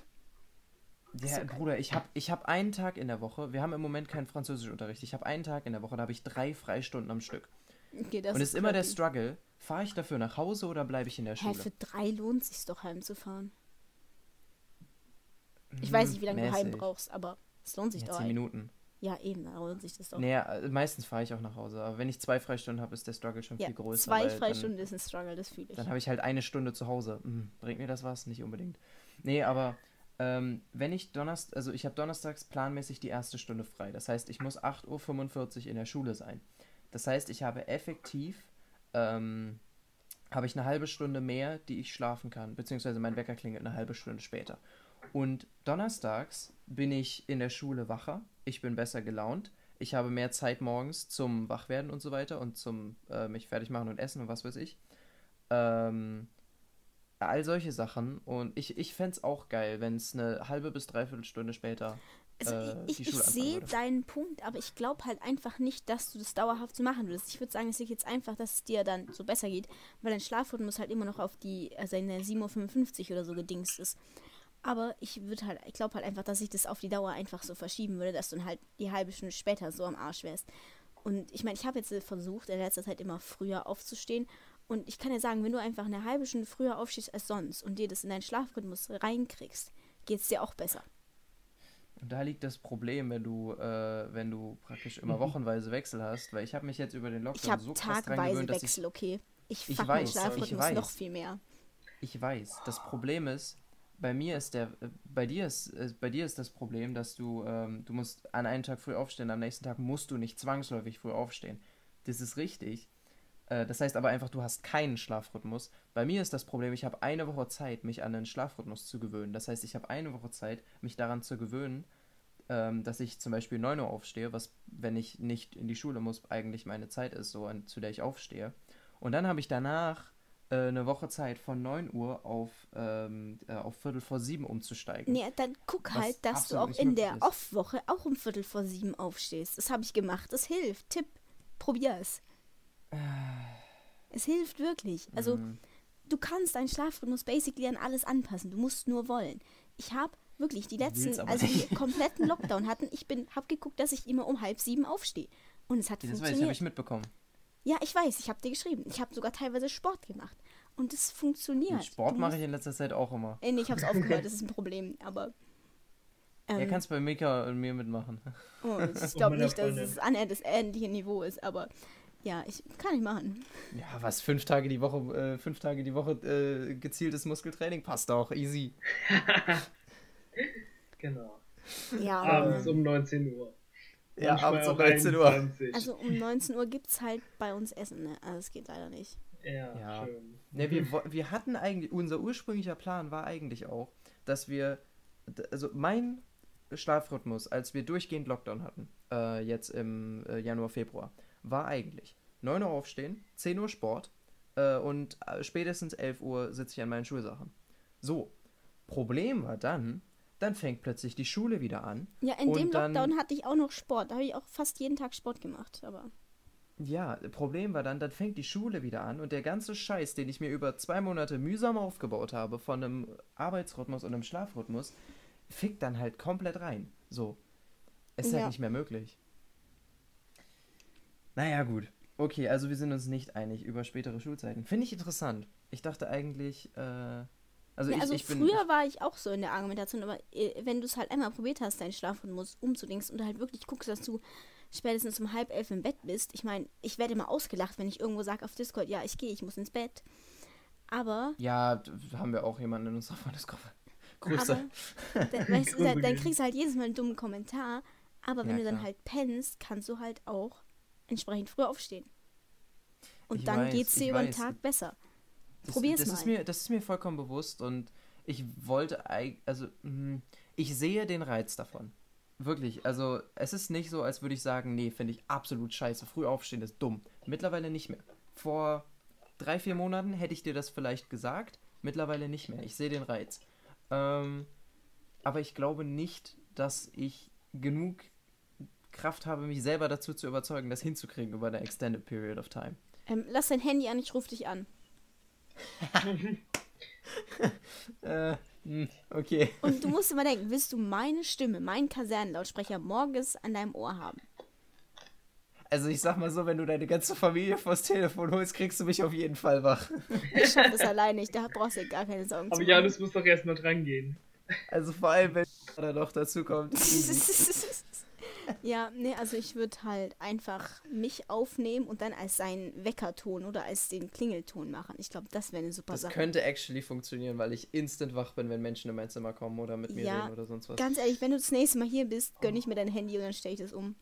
A: Ja,
B: so.
A: Bruder, ich habe ich hab einen Tag in der Woche, wir haben im Moment keinen Französischunterricht, ich habe einen Tag in der Woche, da habe ich drei Freistunden am Stück.
B: Okay, das
A: Und es ist immer der. Struggle, fahre ich dafür nach Hause oder bleibe ich in der
B: Hä,
A: Schule?
B: für drei lohnt sich's doch heimzufahren. Ich weiß nicht, wie lange du heim
A: Hm, Mäßig.
B: brauchst, aber es lohnt sich
A: Ja,
B: doch.
A: zehn Minuten.
B: Ja, eben, da lohnt sich das doch.
A: Naja, äh, meistens fahre ich auch nach Hause, aber wenn ich zwei Freistunden habe, ist der Struggle schon
B: ja,
A: viel größer.
B: zwei Freistunden ist ein Struggle, das fühle ich.
A: Dann, dann habe ich halt eine Stunde zu Hause. Hm, bringt mir das was? Nicht unbedingt. Nee, aber ähm, wenn ich Donnerstag, also ich habe donnerstags planmäßig die erste Stunde frei. Das heißt, ich muss 8.45 Uhr in der Schule sein. Das heißt, ich habe effektiv, ähm, habe ich eine halbe Stunde mehr, die ich schlafen kann, beziehungsweise mein Wecker klingelt eine halbe Stunde später. Und donnerstags bin ich in der Schule wacher, ich bin besser gelaunt, ich habe mehr Zeit morgens zum Wachwerden und so weiter und zum äh, mich fertig machen und essen und was weiß ich. Ähm, all solche Sachen. Und ich, ich fände es auch geil, wenn es eine halbe bis dreiviertel Stunde später
B: Also
A: äh,
B: ich, ich
A: anfangen
B: sehe deinen Punkt, aber ich glaube halt einfach nicht, dass du das dauerhaft so machen würdest. Ich würde sagen, es liegt jetzt einfach, dass es dir dann so besser geht, weil dein Schlafrhythmus halt immer noch auf die, also in der 7.55 Uhr oder so gedingst ist. Aber ich würde halt, ich glaube halt einfach, dass ich das auf die Dauer einfach so verschieben würde, dass du dann halt die halbe Stunde später so am Arsch wärst. Und ich meine, ich habe jetzt versucht, in letzter Zeit immer früher aufzustehen. Und ich kann ja sagen, wenn du einfach eine halbe Stunde früher aufstehst als sonst und dir das in deinen Schlafrhythmus reinkriegst, geht es dir auch besser.
A: Und da liegt das Problem, wenn du, äh, wenn du praktisch immer wochenweise Wechsel hast, weil ich habe mich jetzt über den
B: Ich
A: Lockdown so krass dran
B: tagweise
A: gewöhnt, dass ich
B: Wechsel, okay. Ich
A: Ich
B: fuck meinen
A: weiß, ich
B: Schlafrhythmus
A: weiß.
B: noch viel mehr.
A: Ich weiß. Das Problem ist, bei mir ist der, äh, bei dir ist, äh, bei dir ist das Problem, dass du, ähm, du musst an einem Tag früh aufstehen, am nächsten Tag musst du nicht zwangsläufig früh aufstehen. Das ist richtig. Äh, das heißt aber einfach, du hast keinen Schlafrhythmus. Bei mir ist das Problem, ich habe eine Woche Zeit, mich an den Schlafrhythmus zu gewöhnen. Das heißt, ich habe eine Woche Zeit, mich daran zu gewöhnen, ähm, dass ich zum Beispiel 9 Uhr aufstehe, was, wenn ich nicht in die Schule muss, eigentlich meine Zeit ist, so an, zu der ich aufstehe. Und dann habe ich danach eine Woche Zeit von 9 Uhr auf, ähm, äh, auf Viertel vor sieben umzusteigen.
B: Nee, dann guck halt, dass du auch in der. Off-Woche auch um Viertel vor sieben aufstehst. Das habe ich gemacht. Das hilft. Tipp. Probier es. Es hilft wirklich. Also,
A: Mhm.
B: du kannst deinen Schlafrhythmus basically an alles anpassen. Du musst nur wollen. Ich habe wirklich die letzten, also die
A: nicht.
B: kompletten Lockdown hatten, ich bin, habe geguckt, dass ich immer um halb sieben aufstehe. Und es hat
A: Das weiß ich, habe
B: funktioniert.
A: ich mitbekommen.
B: Ja, ich weiß, ich habe dir geschrieben. Ich habe sogar teilweise Sport gemacht. Und es funktioniert.
A: Und Sport mache ich in letzter Zeit auch immer.
B: Äh, nee, ich habe es aufgehört, das ist ein Problem. Aber.
A: Er
B: Ähm,
A: kann es bei Mika und mir mitmachen.
B: oh, ich glaube nicht, dass es annähernd das ähnliche Niveau ist, aber ja, ich kann ich machen.
A: Ja, was? Fünf Tage die Woche, äh, fünf Tage die Woche äh, gezieltes Muskeltraining passt auch. Easy.
C: Genau.
B: Ja,
C: Abends um 19 Uhr.
A: Ja, abends um
C: auch
A: 19 Uhr.
C: 21.
B: also um 19 Uhr gibt es halt bei uns Essen, ne? Also es geht leider nicht.
C: ja,
A: Ja.
C: schön.
A: Ne, wir, wir hatten eigentlich, unser ursprünglicher Plan war eigentlich auch, dass wir, also mein Schlafrhythmus, als wir durchgehend Lockdown hatten, äh, jetzt im äh, Januar, Februar, war eigentlich 9 Uhr aufstehen, 10 Uhr Sport äh, und äh, spätestens 11 Uhr sitze ich an meinen Schulsachen. So, Problem war dann, dann fängt plötzlich die Schule wieder an.
B: Ja, in
A: Und
B: dem
A: dann-
B: Lockdown hatte ich auch noch Sport. Da habe ich auch fast jeden Tag Sport gemacht. Aber
A: Ja, Problem war dann, dann fängt die Schule wieder an und der ganze Scheiß, den ich mir über zwei Monate mühsam aufgebaut habe, von einem Arbeitsrhythmus und einem Schlafrhythmus, fickt dann halt komplett rein. So. Ist
B: Ja.
A: halt nicht mehr möglich. Naja, gut. Okay, also wir sind uns nicht einig über spätere Schulzeiten. Finde ich interessant. Ich dachte eigentlich, äh, also
B: ja,
A: ich,
B: also
A: ich bin.
B: früher war ich auch so in der Argumentation, aber äh, wenn du es halt einmal probiert hast, deinen Schlafrhythmus umzudenken und halt wirklich guckst, dass du spätestens um halb elf im Bett bist. Ich meine, ich werde immer ausgelacht, wenn ich irgendwo sage auf Discord, ja, ich gehe, ich muss ins Bett. Aber
A: ja, haben wir auch jemanden in unserer Freundesgruppe. Grüße.
B: Aber dann, weißt dann, kriegst du halt jedes Mal einen dummen Kommentar. Aber wenn
A: Ja,
B: du dann
A: klar.
B: halt pennst, kannst du halt auch entsprechend früh aufstehen. Und
A: Ich
B: dann
A: weiß,
B: geht's dir über den. Tag besser.
A: Das,
B: Probier's
A: das
B: mal.
A: Ist mir, das ist mir vollkommen bewusst und ich wollte, also mh, ich sehe den Reiz davon. Wirklich, also es ist nicht so, als würde ich sagen, nee, finde ich absolut scheiße. Früh aufstehen ist dumm. Mittlerweile nicht mehr. Vor drei, vier Monaten hätte ich dir das vielleicht gesagt, mittlerweile nicht mehr. Ich sehe den Reiz. Ähm, aber ich glaube nicht, dass ich genug Kraft habe, mich selber dazu zu überzeugen, das hinzukriegen über eine extended period of time.
B: Ähm, lass dein Handy an, ich rufe dich an.
A: Äh, mh, okay.
B: Und du musst immer denken, willst du meine Stimme, meinen Kasernenlautsprecher morgens an deinem Ohr haben?
A: Also ich sag mal so, wenn du deine ganze Familie vors Telefon holst, kriegst du mich auf jeden Fall wach.
B: Ich schaffe das alleine nicht, da brauchst du gar keine Sorgen
C: Aber
B: zu
C: Janus muss doch erstmal dran gehen.
A: Also vor allem, wenn da noch dazu kommt.
B: Ja, nee, also ich würde halt einfach mich aufnehmen und dann als seinen Weckerton oder als den Klingelton machen. Ich glaube, das wäre eine super
A: Das
B: Sache.
A: könnte actually funktionieren, weil ich instant wach bin, wenn Menschen in mein Zimmer kommen oder mit mir
B: Ja,
A: reden oder sonst was.
B: Ganz ehrlich, wenn du das nächste Mal hier bist, gönn ich mir dein Handy und dann stelle ich das um.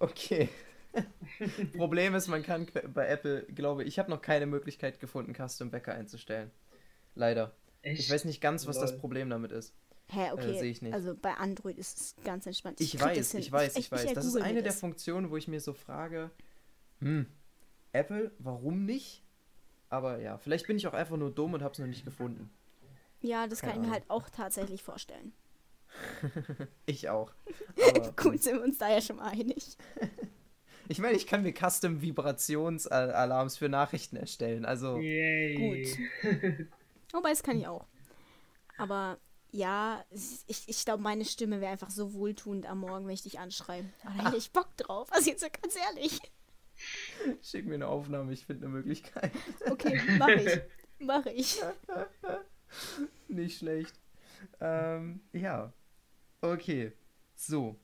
A: Okay. Problem ist, man kann bei Apple, glaube ich, ich habe noch keine Möglichkeit gefunden, Custom Wecker einzustellen. Leider.
C: Echt?
A: Ich weiß nicht ganz, was das
C: Lol.
A: Problem damit ist.
B: Hä, okay.
A: sehe ich nicht.
B: Also bei Android ist es ganz entspannt.
A: Ich
B: krieg
A: weiß, ich weiß, ich
B: echt,
A: weiß. Das ist eine der
B: das.
A: Funktionen, wo ich mir so frage, hm, Apple, warum nicht? Aber ja, vielleicht bin ich auch einfach nur dumm und habe es noch nicht gefunden.
B: Ja, das kann
A: Keine
B: ich mir
A: Ahnung.
B: halt auch tatsächlich vorstellen.
A: Ich auch. Aber,
B: Gut, sind wir uns da ja schon mal einig.
A: Ich meine, ich kann mir Custom Vibrationsalarms für Nachrichten erstellen. Also,
C: Yay.
B: Wobei, das kann ich auch. Aber ja, ich, ich glaube, meine Stimme wäre einfach so wohltuend am Morgen, wenn ich dich anschreibe. Aber da hätte ich Bock drauf. Also jetzt so ganz ehrlich.
A: schick mir eine Aufnahme, ich finde eine Möglichkeit.
B: Okay, mach ich. Mach ich.
A: Nicht schlecht. Ähm, ja. Okay. So.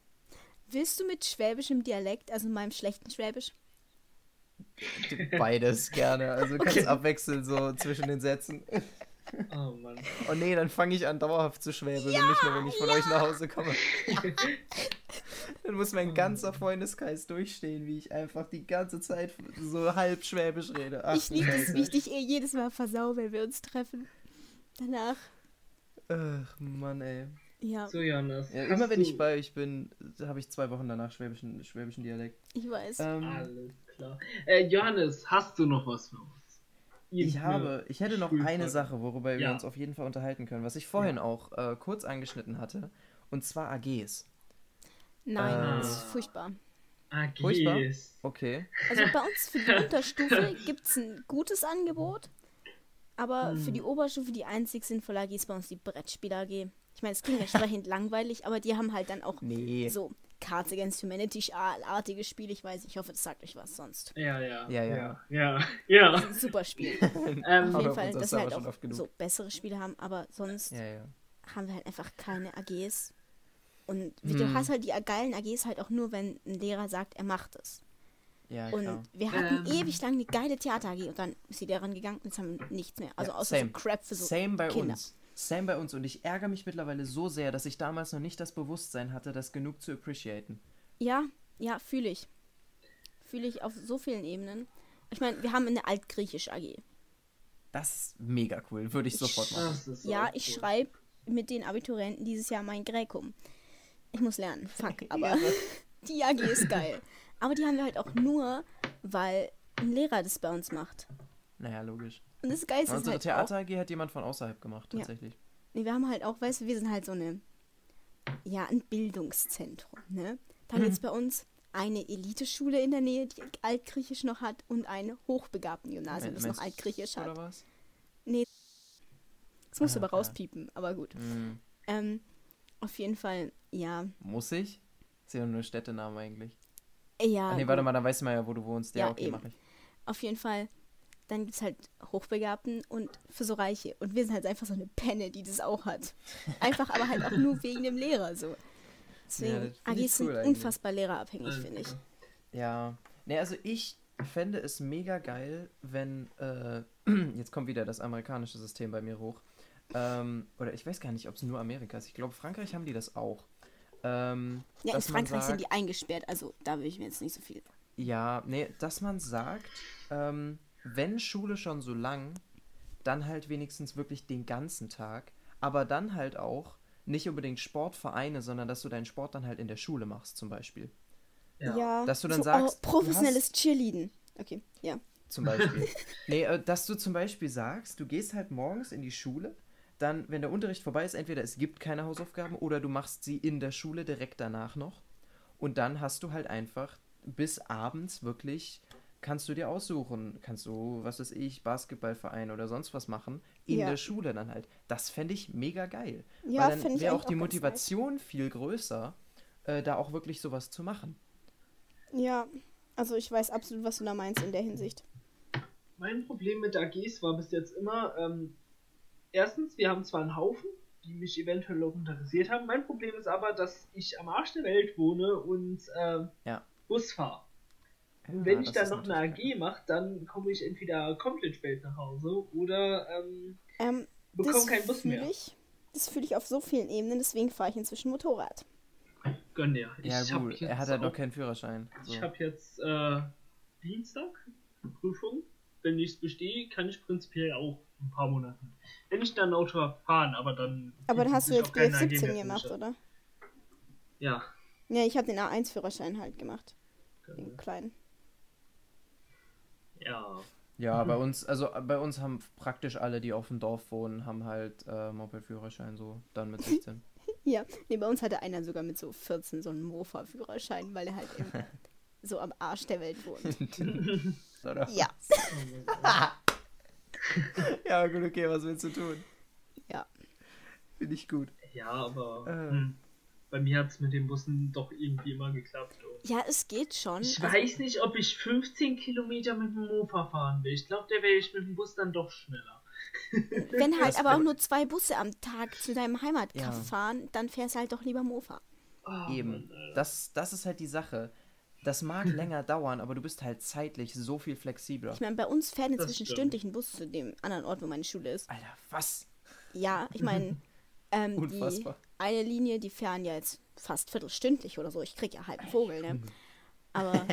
B: Willst du mit schwäbischem Dialekt, also meinem schlechten Schwäbisch?
A: Beides gerne. Also du kannst abwechseln so zwischen den Sätzen.
C: Oh Mann.
A: Oh nee, dann fange ich an dauerhaft zu schwäbeln und nicht nur, wenn ich von euch nach Hause komme. dann muss mein ganzer Freundeskreis durchstehen, wie ich einfach die ganze Zeit so halb schwäbisch rede. Ach,
B: Ich liebe es, wie ich dich eh jedes Mal versau, wenn wir uns treffen. Danach,
A: Ach, Mann, ey.
B: ja,
C: So, Jonas.
A: Ja, immer wenn
C: du-
A: ich bei euch bin, habe ich zwei Wochen danach schwäbischen, schwäbischen Dialekt.
B: ich weiß.
A: Ähm,
C: Alles klar. Äh, Johannes, hast du noch was für uns?
A: Ich habe, ich hätte noch
C: Schulfolge.
A: eine Sache, worüber wir
C: Ja.
A: uns auf jeden Fall unterhalten können, was ich vorhin auch äh, kurz angeschnitten hatte, und zwar AGs.
B: Nein,
A: Ah.
B: das ist furchtbar.
A: Furchtbar.
C: AGs.
A: Okay.
B: Also bei uns für die Unterstufe gibt es ein gutes Angebot, aber für die
A: Hm.
B: Oberstufe die einzig sinnvolle AG ist bei uns die Brettspiel AG. Ich meine, es klingt entsprechend langweilig, aber die haben halt dann auch
A: Nee.
B: so Cards Against Humanity-artige Spiele. Ich weiß, ich hoffe, das sagt euch was sonst.
C: Ja, ja.
A: Ja, ja.
C: Ja, ja.
B: Das ist ein super Spiel.
C: Ähm,
B: Auf jeden
A: Aber
B: Fall, dass
A: das
B: wir halt auch so bessere Spiele haben, aber sonst
A: Ja, ja.
B: haben wir halt einfach keine AGs. Und wie du
A: Hm.
B: hast halt die geilen AGs halt auch nur, wenn ein Lehrer sagt, er macht es.
A: Ja,
B: Und
A: klar.
B: wir hatten
C: Ähm.
B: ewig lang eine geile Theater AG und dann ist die Lehrerin gegangen und jetzt haben wir nichts mehr. Also
A: Ja,
B: außer
A: same.
B: so Crap für so
A: Same bei
B: Kinder.
A: uns. Same bei uns. Und ich ärgere mich mittlerweile so sehr, dass ich damals noch nicht das Bewusstsein hatte, das genug zu appreciaten.
B: Ja, ja, fühle ich. Fühle ich auf so vielen Ebenen. Ich meine, wir haben eine Altgriechisch AG.
A: Das ist mega cool. Würde ich sofort machen.
C: ist
B: Ja, ich
C: cool.
B: schreibe mit den Abiturienten dieses Jahr mein Gräkum. Ich muss lernen, fuck, aber die AG ist geil. Aber die haben wir halt auch nur, weil ein Lehrer das bei uns macht.
A: Naja, logisch.
B: Und das Geilste ist
A: Unsere
B: halt
A: Theater AG hat jemand von außerhalb gemacht,
B: Ja.
A: tatsächlich.
B: nee, wir haben halt auch, weißt du, wir sind halt so eine, ja, ein Bildungszentrum, ne? Da gibt es bei uns eine Eliteschule in der Nähe, die Altgriechisch noch hat und ein hochbegabten Gymnasium, das noch
A: du
B: Altgriechisch hat.
A: Oder was?
B: Das musst du
A: Ah,
B: aber
A: ja.
B: rauspiepen, aber gut.
A: Hm.
B: Ähm, auf jeden Fall, ja.
A: Muss ich? Ist ja nur Städtenamen eigentlich.
B: Ja,
A: Ah, nee,
B: gut.
A: warte mal, dann weißt du mal ja, wo du wohnst. Ja,
B: Ja,
A: okay,
B: eben.
A: mach ich.
B: Auf jeden Fall, dann gibt es halt Hochbegabten und für so Reiche. Und wir sind halt einfach so eine Penne, die das auch hat. Einfach aber halt auch nur wegen dem Lehrer so. Deswegen,
A: ich
B: AGs sind
A: cool eigentlich.
B: unfassbar lehrerabhängig,
C: Also,
B: finde ich.
A: Ja. Nee, also ich fände es mega geil, wenn, äh, jetzt kommt wieder das amerikanische System bei mir hoch. Ähm, oder ich weiß gar nicht, ob es nur Amerika ist. Ich glaube, Frankreich haben die das auch. Ähm,
B: Ja, in Frankreich sind
A: sagt-
B: die eingesperrt, also da will ich mir jetzt nicht so viel.
A: Ja, nee, dass man sagt, ähm, wenn Schule schon so lang, dann halt wenigstens wirklich den ganzen Tag, aber dann halt auch nicht unbedingt Sportvereine, sondern dass du deinen Sport dann halt in der Schule machst, zum Beispiel.
C: Ja.
A: Dass du dann
B: so,
A: sagst,
B: oh, professionelles Cheerleading. Okay, ja.
A: Zum Beispiel. nee, äh, dass du zum Beispiel sagst, du gehst halt morgens in die Schule, dann, wenn der Unterricht vorbei ist, entweder es gibt keine Hausaufgaben oder du machst sie in der Schule direkt danach noch. Und dann hast du halt einfach bis abends wirklich, kannst du dir aussuchen, kannst du, was weiß ich, Basketballverein oder sonst was machen, in
B: Ja.
A: der Schule dann halt. Das fände ich mega geil.
B: Ja,
A: Weil dann wäre auch die
B: auch.
A: Motivation viel größer, äh, da auch wirklich sowas zu machen.
B: Ja, also ich weiß absolut, was du da meinst in der Hinsicht.
C: Mein Problem mit AGs war bis jetzt immer, ähm, erstens, wir haben zwar einen Haufen, die mich eventuell auch interessiert haben. Mein Problem ist aber, dass ich am Arsch der Welt wohne und ähm,
A: Ja.
C: Bus fahre.
A: Ja,
C: wenn ich dann noch eine AG mache, dann komme ich entweder komplett spät nach Hause oder ähm,
B: Ähm,
C: bekomme
B: das
C: keinen Bus
B: fühle
C: mehr.
B: ich. Das fühle ich auf so vielen Ebenen, deswegen fahre ich inzwischen Motorrad.
C: Gönn dir.
A: Ja,
C: ich hab
A: gut,
C: jetzt
A: er hat halt noch
C: auch-
A: keinen Führerschein. So.
C: Ich habe jetzt äh, Dienstag Prüfung. Wenn ich es bestehe, kann ich prinzipiell auch ein paar Monate. Wenn ich dann Auto fahren, aber dann.
B: Aber dann hast du jetzt
C: auch keine AG
B: BF17
C: mehr
B: gemacht, oder?
C: Ja.
B: Ja, ich habe den A1-Führerschein halt gemacht. Den kleinen.
C: Ja.
A: Ja, bei uns, also äh, bei uns haben praktisch alle, die auf dem Dorf wohnen, haben halt äh, Moped-Führerschein so, dann mit 16.
B: Ja, nee, bei uns hatte einer sogar mit so 14 so einen Mofa-Führerschein, weil er halt eben so am Arsch der Welt wohnt.
A: Oder?
B: Ja.
A: Ja, gut, okay, was willst du tun?
B: Ja.
A: Finde ich gut.
C: Ja, aber
A: Äh.
C: Bei mir hat es mit den Bussen doch irgendwie immer geklappt. Und
B: Ja, es geht schon.
C: ich
B: Also,
C: weiß nicht, ob ich 15 Kilometer mit dem Mofa fahren will. Ich glaube, der wäre ich mit dem Bus dann doch schneller.
B: wenn halt
A: Das
B: aber auch nur zwei Busse am Tag zu deinem Heimatkaff
A: Ja.
B: fahren, dann fährst du halt doch lieber Mofa.
C: Oh,
A: Eben. Das, das ist halt die Sache. Das mag länger dauern, aber du bist halt zeitlich so viel flexibler.
B: Ich meine, bei uns fährt inzwischen stündlich ein Bus zu dem anderen Ort, wo meine Schule ist.
A: Alter, was?
B: Ja, ich meine, ähm, die
A: Unfassbar.
B: Eine Linie, die fahren ja jetzt fast viertelstündlich oder so. Ich krieg ja halb einen Vogel, ne? Aber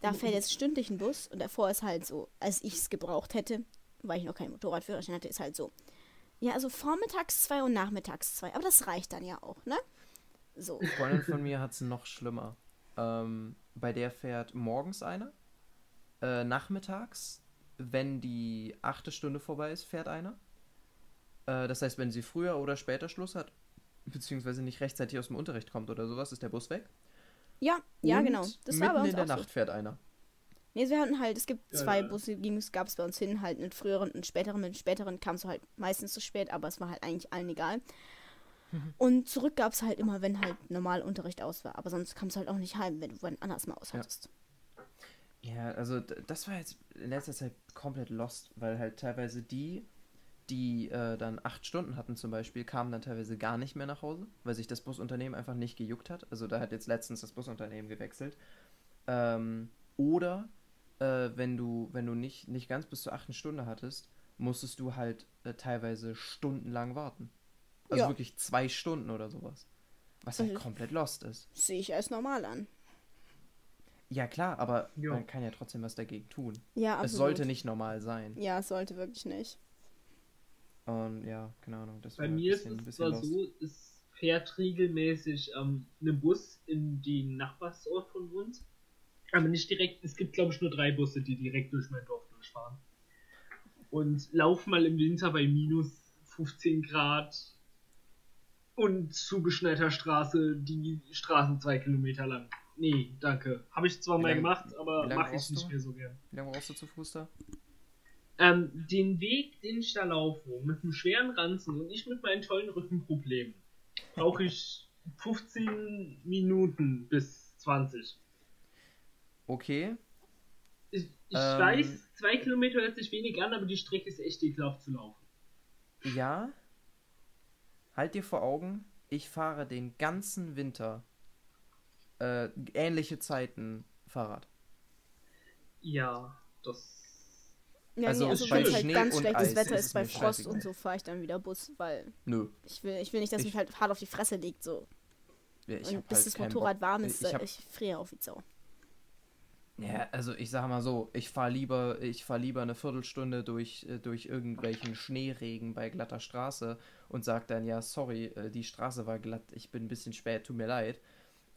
B: da fährt jetzt stündlich ein Bus und davor ist halt so, als ich es gebraucht hätte, weil ich noch keinen Motorradführerschein hatte, ist halt so. Ja, also vormittags zwei und nachmittags zwei. Aber das reicht dann ja auch, ne? So.
A: Eine Freundin von mir hat es noch schlimmer. Ähm, bei der fährt morgens einer, äh, nachmittags wenn die achte Stunde vorbei ist, fährt einer. Äh, das heißt, wenn sie früher oder später Schluss hat, beziehungsweise nicht rechtzeitig aus dem Unterricht kommt oder sowas, ist der Bus weg.
B: Ja, ja,
A: Und
B: genau. Das war bei uns
A: in der
B: auch
A: Nacht
B: so.
A: fährt einer.
B: Nee, wir hatten halt, es gibt
C: Ja,
B: zwei
C: ja.
B: Busse, die gab es bei uns hin, halt mit früheren und späteren. Mit späteren kam es halt meistens zu spät, aber es war halt eigentlich allen egal.
A: Mhm.
B: Und zurück gab es halt immer, wenn halt normal Unterricht aus war. Aber sonst kamst du halt auch nicht heim, wenn du wann anders mal aus
A: Ja.
B: hattest.
A: Ja, also d- das war jetzt in letzter Zeit komplett lost, weil halt teilweise die, die äh, dann acht Stunden hatten zum Beispiel, kamen dann teilweise gar nicht mehr nach Hause, weil sich das Busunternehmen einfach nicht gejuckt hat. Also da hat jetzt letztens das Busunternehmen gewechselt. Ähm, oder äh, wenn du, wenn du nicht, nicht ganz bis zur achten Stunde hattest, musstest du halt äh, teilweise stundenlang warten. Also
B: Ja.
A: wirklich zwei Stunden oder sowas. Was halt
B: Mhm.
A: komplett lost ist.
B: Sehe ich als normal an.
A: Ja klar, aber
C: Ja.
A: man kann ja trotzdem was dagegen tun.
B: Ja, absolut.
A: Es sollte nicht normal sein.
B: Ja, es sollte wirklich nicht.
A: Und ja, keine Ahnung. Das
C: Bei mir
A: bisschen,
C: ist es zwar
A: lost.
C: so, es fährt regelmäßig ähm, ein Bus in den Nachbarsort von uns. Aber nicht direkt, es gibt glaube ich nur drei Busse, die direkt durch mein Dorf durchfahren. Und lauf mal im Winter bei minus 15 Grad und zugeschneiter Straße, die Straßen zwei Kilometer lang. Nee, danke. Habe ich zwar
A: Wie
C: mal
A: lang-
C: gemacht, aber mache ich nicht
A: du?
C: mehr so gern.
A: Wie lange brauchst du zu Fuß da?
C: Ähm, den Weg, den ich da laufe, mit einem schweren Ranzen und ich mit meinen tollen Rückenproblemen, brauche ich 15 Minuten bis 20.
A: Okay.
C: Ich, ich
A: Ähm.
C: weiß, zwei Kilometer hört sich wenig an, aber die Strecke ist echt ekelhaft zu laufen.
A: Ja. Halt dir vor Augen, ich fahre den ganzen Winter äh, ähnliche Zeiten Fahrrad.
C: Ja, das.
B: Ja,
A: Also
B: nee, also wenn es halt
A: Schnee
B: ganz schlechtes
A: Eis
B: Wetter
A: ist
B: ist, bei Frost
A: scheißegal.
B: und so, fahre ich dann wieder Bus, weil
A: Nö.
B: ich will, ich will nicht, dass
A: Ich-
B: mich halt hart auf die Fresse liegt, so.
A: Ja, ich
B: und bis
A: halt
B: das Motorrad
A: Bock.
B: warm ist,
A: Ich hab,
B: ich friere auf wie Sau.
A: ja, also ich sag mal so, ich fahre lieber, ich fahr lieber eine Viertelstunde durch, äh, durch irgendwelchen Schneeregen bei glatter Straße und sag dann, ja, sorry, äh, die Straße war glatt, ich bin ein bisschen spät, tut mir leid.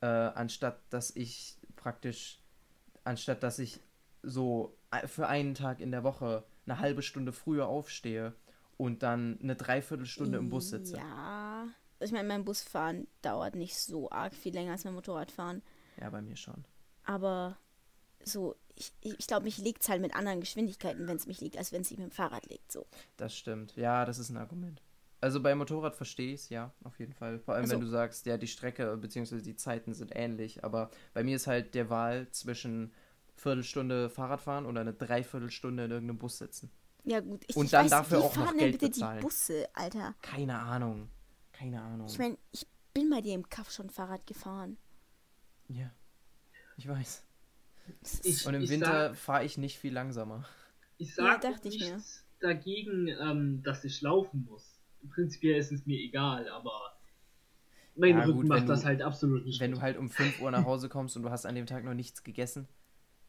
A: Äh, anstatt dass ich praktisch, anstatt dass ich so äh, für einen Tag in der Woche eine halbe Stunde früher aufstehe und dann eine Dreiviertelstunde im Bus sitze.
B: Ja. Ich meine, mein Busfahren dauert nicht so arg viel länger als mein Motorradfahren.
A: Ja, bei mir schon.
B: Aber so, ich, ich, ich glaube, mich liegt es halt mit anderen Geschwindigkeiten, wenn es mich liegt, als wenn es sich mit dem Fahrrad liegt. So.
A: Das stimmt. Ja, das ist ein Argument. Also bei Motorrad verstehe ich es, ja, auf jeden Fall. Vor allem,
B: Also-
A: wenn du sagst, ja, die Strecke bzw. die Zeiten sind ähnlich. Aber bei mir ist halt der Wahl zwischen Viertelstunde Fahrradfahren oder eine Dreiviertelstunde in irgendeinem Bus sitzen.
B: Ja, gut. Ich,
A: Und
B: ich
A: dann
B: weiß,
A: dafür auch noch
B: fahren
A: Geld
B: denn bitte
A: bezahlen.
B: die Busse, Alter?
A: Keine Ahnung. Keine Ahnung.
B: Ich meine, ich bin bei dir im Kaff schon Fahrrad gefahren.
A: ja, ich weiß.
C: Ich-
A: Und im Winter fahre ich nicht viel langsamer.
C: Ich
B: Ja,
C: sag
B: dachte ich
C: nichts dagegen, ähm, dass ich laufen muss. Prinzipiell ist es mir egal, aber mein
A: Ja,
C: Rücken
A: gut,
C: macht
A: wenn
C: das
A: du-
C: halt absolut nicht.
A: Wenn du
C: mit.
A: halt um 5 Uhr nach Hause kommst und du hast an dem Tag noch nichts gegessen,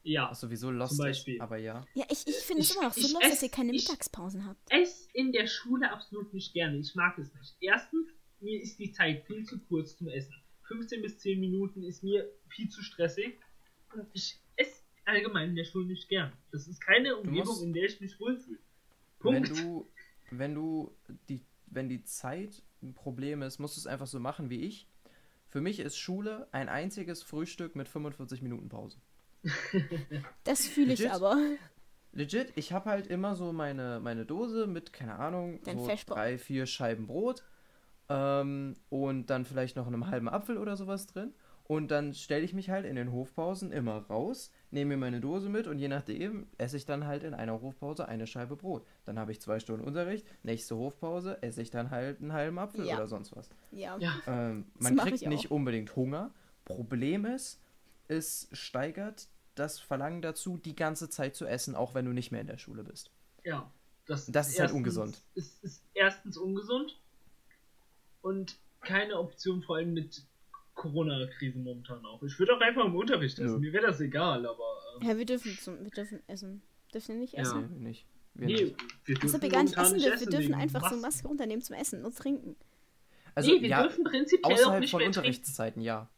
C: ja,
A: was sowieso lost ist,
C: Beispiel.
A: aber ja.
B: ja, ich, ich finde es immer noch so
C: ich
B: los,
C: ess-
B: dass ihr keine
C: ich-
B: Mittagspausen habt.
C: esse in der Schule absolut nicht gerne. Ich mag es nicht. Erstens, mir ist die Zeit viel zu kurz zum Essen. 15 bis 10 Minuten ist mir viel zu stressig. Und ich esse allgemein in der Schule nicht gern. Das ist keine Umgebung,
A: musst-
C: in der ich mich wohlfühle.
A: Wenn
C: Punkt.
A: du, wenn du die, wenn die Zeit ein Problem ist, musst du es einfach so machen wie ich. Für mich ist Schule ein einziges Frühstück mit 45 Minuten Pause.
B: Das fühle ich aber.
A: Legit, ich habe halt immer so meine, meine Dose mit, keine Ahnung,
B: Dein
A: so drei, vier Scheiben Brot ähm, und dann vielleicht noch einem halben Apfel oder sowas drin. Und dann stelle ich mich halt in den Hofpausen immer raus, nehme mir meine Dose mit und je nachdem esse ich dann halt in einer Hofpause eine Scheibe Brot. Dann habe ich zwei Stunden Unterricht, nächste Hofpause esse ich dann halt einen halben Apfel
B: Ja.
A: oder sonst was.
B: Ja.
C: Ja,
A: Ähm, man kriegt
B: ich
A: nicht unbedingt Hunger. Problem ist, es steigert das Verlangen dazu, die ganze Zeit zu essen, auch wenn du nicht mehr in der Schule bist.
C: ja. Das,
A: Das ist halt ungesund.
C: Es ist erstens ungesund und keine Option, vor allem mit Corona-Krise momentan auch. Ich würde auch einfach im Unterricht essen.
A: Nö.
C: Mir wäre das egal, aber. Ähm,
B: Ja, wir dürfen, zum, wir dürfen essen. Dürfen wir nicht
C: Ja.
B: essen?
A: Nee, nicht. Wir
C: nee,
A: nicht.
C: wir dürfen
B: wir gar nicht essen dürfen. Wir dürfen einfach so
C: Masken.
B: Maske runternehmen zum Essen und trinken.
A: Also,
C: nee, wir
A: ja,
C: dürfen prinzipiell auch
A: außerhalb
C: nicht
A: von
C: mehr trinken.
A: Unterrichtszeiten, ja.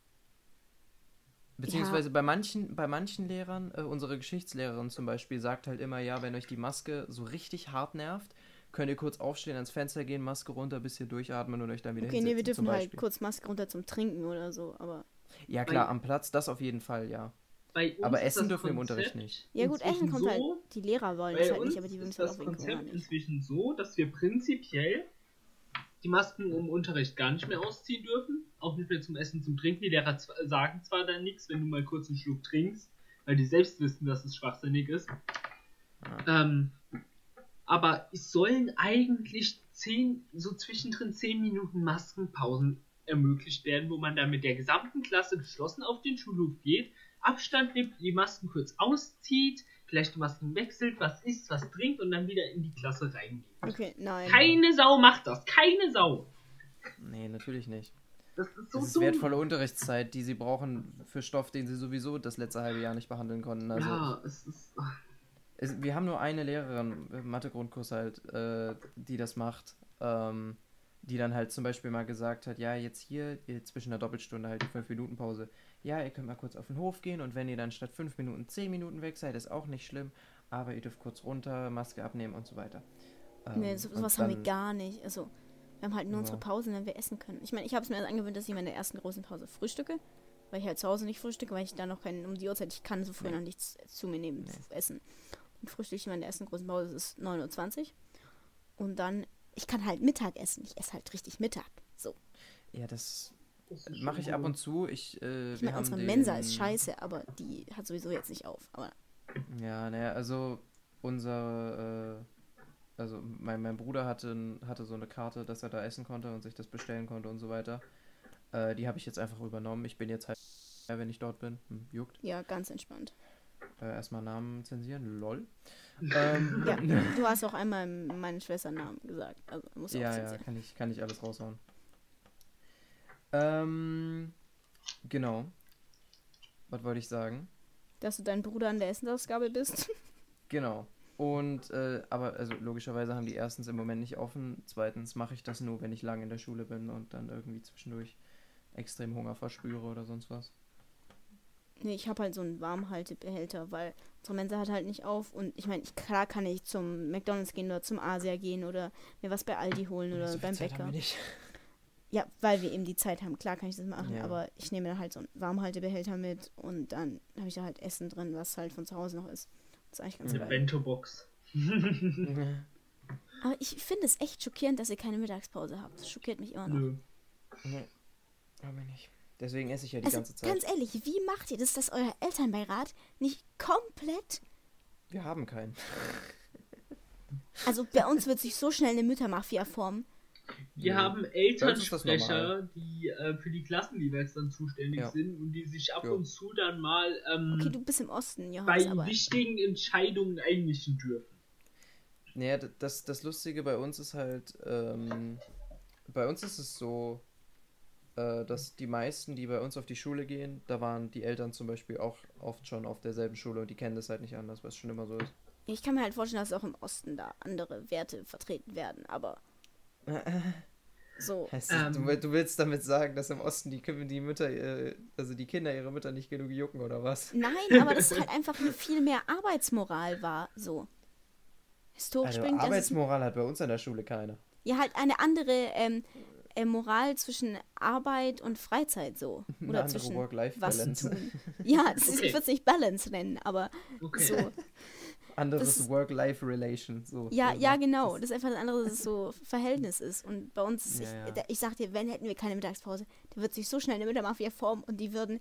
A: Beziehungsweise bei manchen, bei manchen Lehrern, äh, unsere Geschichtslehrerin zum Beispiel, sagt halt immer, ja, wenn euch die Maske so richtig hart nervt, könnt ihr kurz aufstehen, ans Fenster gehen, Maske runter, bisschen durchatmen und euch dann wieder
B: Okay, nee, wir
A: hinsetzen, zum
B: dürfen halt kurz Maske runter zum Trinken oder so, aber.
A: Ja klar, am Platz, das auf jeden Fall, ja.
C: Bei
A: Aber essen dürfen wir im Unterricht nicht.
B: Ja gut, Essen kommt halt.
C: so,
B: Die Lehrer wollen
C: Bei
B: es halt nicht, aber die würden es halt
C: das
B: auch wegen
C: Konzept
B: nicht.
C: inzwischen so, dass wir prinzipiell die Masken im Unterricht gar nicht mehr ausziehen dürfen. Auch nicht mehr zum Essen, zum Trinken. Die Lehrer sagen zwar dann nichts, wenn du mal kurz einen Schluck trinkst, weil die selbst wissen, dass es schwachsinnig ist. Ähm, aber es sollen eigentlich zehn, so zwischendrin 10 Minuten Maskenpausen ermöglicht werden, wo man dann mit der gesamten Klasse geschlossen auf den Schulhof geht, Abstand nimmt, die Masken kurz auszieht, vielleicht die Masken wechselt, was isst, was trinkt und dann wieder in die Klasse reingeht.
B: Okay, nein.
C: Keine Sau macht das, keine Sau.
A: Nee, natürlich nicht.
C: Das ist so
A: Das ist
C: dumm.
A: wertvolle Unterrichtszeit, die sie brauchen für Stoff, den sie sowieso das letzte halbe Jahr nicht behandeln konnten. Also,
C: ja, es ist.
A: es, wir haben nur eine Lehrerin, äh, Mathe-Grundkurs halt, äh, die das macht, ähm, die dann halt zum Beispiel mal gesagt hat, ja, jetzt hier zwischen der Doppelstunde halt die 5-Minuten-Pause. Ja, ihr könnt mal kurz auf den Hof gehen und wenn ihr dann statt 5 Minuten 10 Minuten weg seid, ist auch nicht schlimm, aber ihr dürft kurz runter, Maske abnehmen und so weiter. Ähm,
B: Nee, sowas haben wir gar nicht. Also, wir haben halt nur
A: Ja.
B: unsere Pausen, wenn wir essen können. Ich meine, ich habe es mir angewöhnt, dass ich in meiner ersten großen Pause frühstücke, weil ich halt zu Hause nicht frühstücke, weil ich da noch keinen, um die Uhrzeit, ich kann so früh
A: Nee.
B: noch nichts zu mir nehmen,
A: Nee.
B: zu essen. Und frühstücke ich in meiner ersten großen Pause, es ist 9.20 Uhr. Und dann, ich kann halt Mittag essen. Ich esse halt richtig Mittag. So.
A: Ja, das
C: das
A: mache ich ab und zu. Ich, äh,
B: Ich meine, unsere
A: den,
B: Mensa ist scheiße, aber die hat sowieso jetzt nicht auf. Aber
A: Ja, naja, also unser, äh, also mein, mein Bruder hatte, hatte so eine Karte, dass er da essen konnte und sich das bestellen konnte und so weiter. Äh, die habe ich jetzt einfach übernommen. Ich bin jetzt halt, ja, wenn ich dort bin, hm, juckt.
B: ja, ganz entspannt.
A: Äh, erstmal Namen zensieren, lol. ähm,
B: Ja, du hast auch einmal meinen Schwesternamen gesagt. Also muss auch
A: ja, ja,
B: zensieren.
A: kann ich, kann ich alles raushauen. Ähm, genau. Was wollte ich sagen?
B: Dass du dein Bruder an der Essensausgabe bist.
A: Genau. Und, äh, aber, also logischerweise haben die erstens im Moment nicht offen. Zweitens mache ich das nur, wenn ich lang in der Schule bin und dann irgendwie zwischendurch extrem Hunger verspüre oder sonst was.
B: Nee, ich habe halt so einen Warmhaltebehälter, weil unsere Mensa hat halt nicht auf. Und ich meine, ich, klar kann ich zum McDonalds gehen oder zum Asia gehen oder mir was bei Aldi holen oder
A: So
B: beim
A: Zeit haben
B: Bäcker.
A: wir nicht.
B: Ja, weil wir eben die Zeit haben. Klar kann ich das machen,
A: Ja.
B: aber ich nehme dann halt so einen Warmhaltebehälter mit und dann habe ich da halt Essen drin, was halt von zu Hause noch ist. Das ist eigentlich ganz
C: Eine
B: geil.
C: Bento-Box.
B: Aber ich finde es echt schockierend, dass ihr keine Mittagspause habt. Das schockiert mich immer noch.
C: Nö.
A: nee, hab ich nicht. Deswegen esse ich ja die
B: Also
A: ganze Zeit.
B: ganz ehrlich, wie macht ihr das, dass euer Elternbeirat nicht komplett
A: Wir haben keinen.
B: Also bei uns wird sich so schnell eine Müttermafia formen.
C: Wir haben
A: Bei uns ist das
C: Elternsprecher, die äh, für die Klassen jeweils dann zuständig
A: Ja.
C: sind und die sich ab
A: Ja.
C: und zu dann mal ähm,
B: Okay, du bist im Osten,
C: bei
B: Johannes, aber
C: wichtigen Entscheidungen einmischen dürfen.
A: Naja, das, das Lustige bei uns ist halt, ähm, bei uns ist es so, äh, dass die meisten, die bei uns auf die Schule gehen, da waren die Eltern zum Beispiel auch oft schon auf derselben Schule und die kennen das halt nicht anders, was schon immer so ist.
B: ich kann mir halt vorstellen, dass auch im Osten da andere Werte vertreten werden, aber so.
A: Heißt,
C: Ähm.
A: du, du willst damit sagen, dass im Osten die, die Mütter, äh, also die Kinder ihre Mütter nicht genug jucken oder was?
B: Nein, aber das halt einfach eine viel mehr Arbeitsmoral war, so. Historisch
A: Also
B: bringt das
A: Arbeitsmoral hat bei uns an der Schule keiner.
B: ja halt eine andere ähm, äh, Moral zwischen Arbeit und Freizeit so.
A: Eine
B: Oder
A: andere
B: zwischen was
A: Work-Life-Balance.
B: tun. Ja, das ist,
C: Okay.
B: ich würde es nicht Balance nennen, aber
C: Okay.
B: so.
A: Anderes Work-Life-Relation. So,
B: Ja, ja,
A: ne?
B: genau. Das ist einfach das andere, dass es so Verhältnis ist. Und bei uns, ist,
A: Ja, ja.
B: ich, da- ich sag dir, wenn hätten wir keine Mittagspause, dann wird sich so schnell eine Müttermafia formen und die würden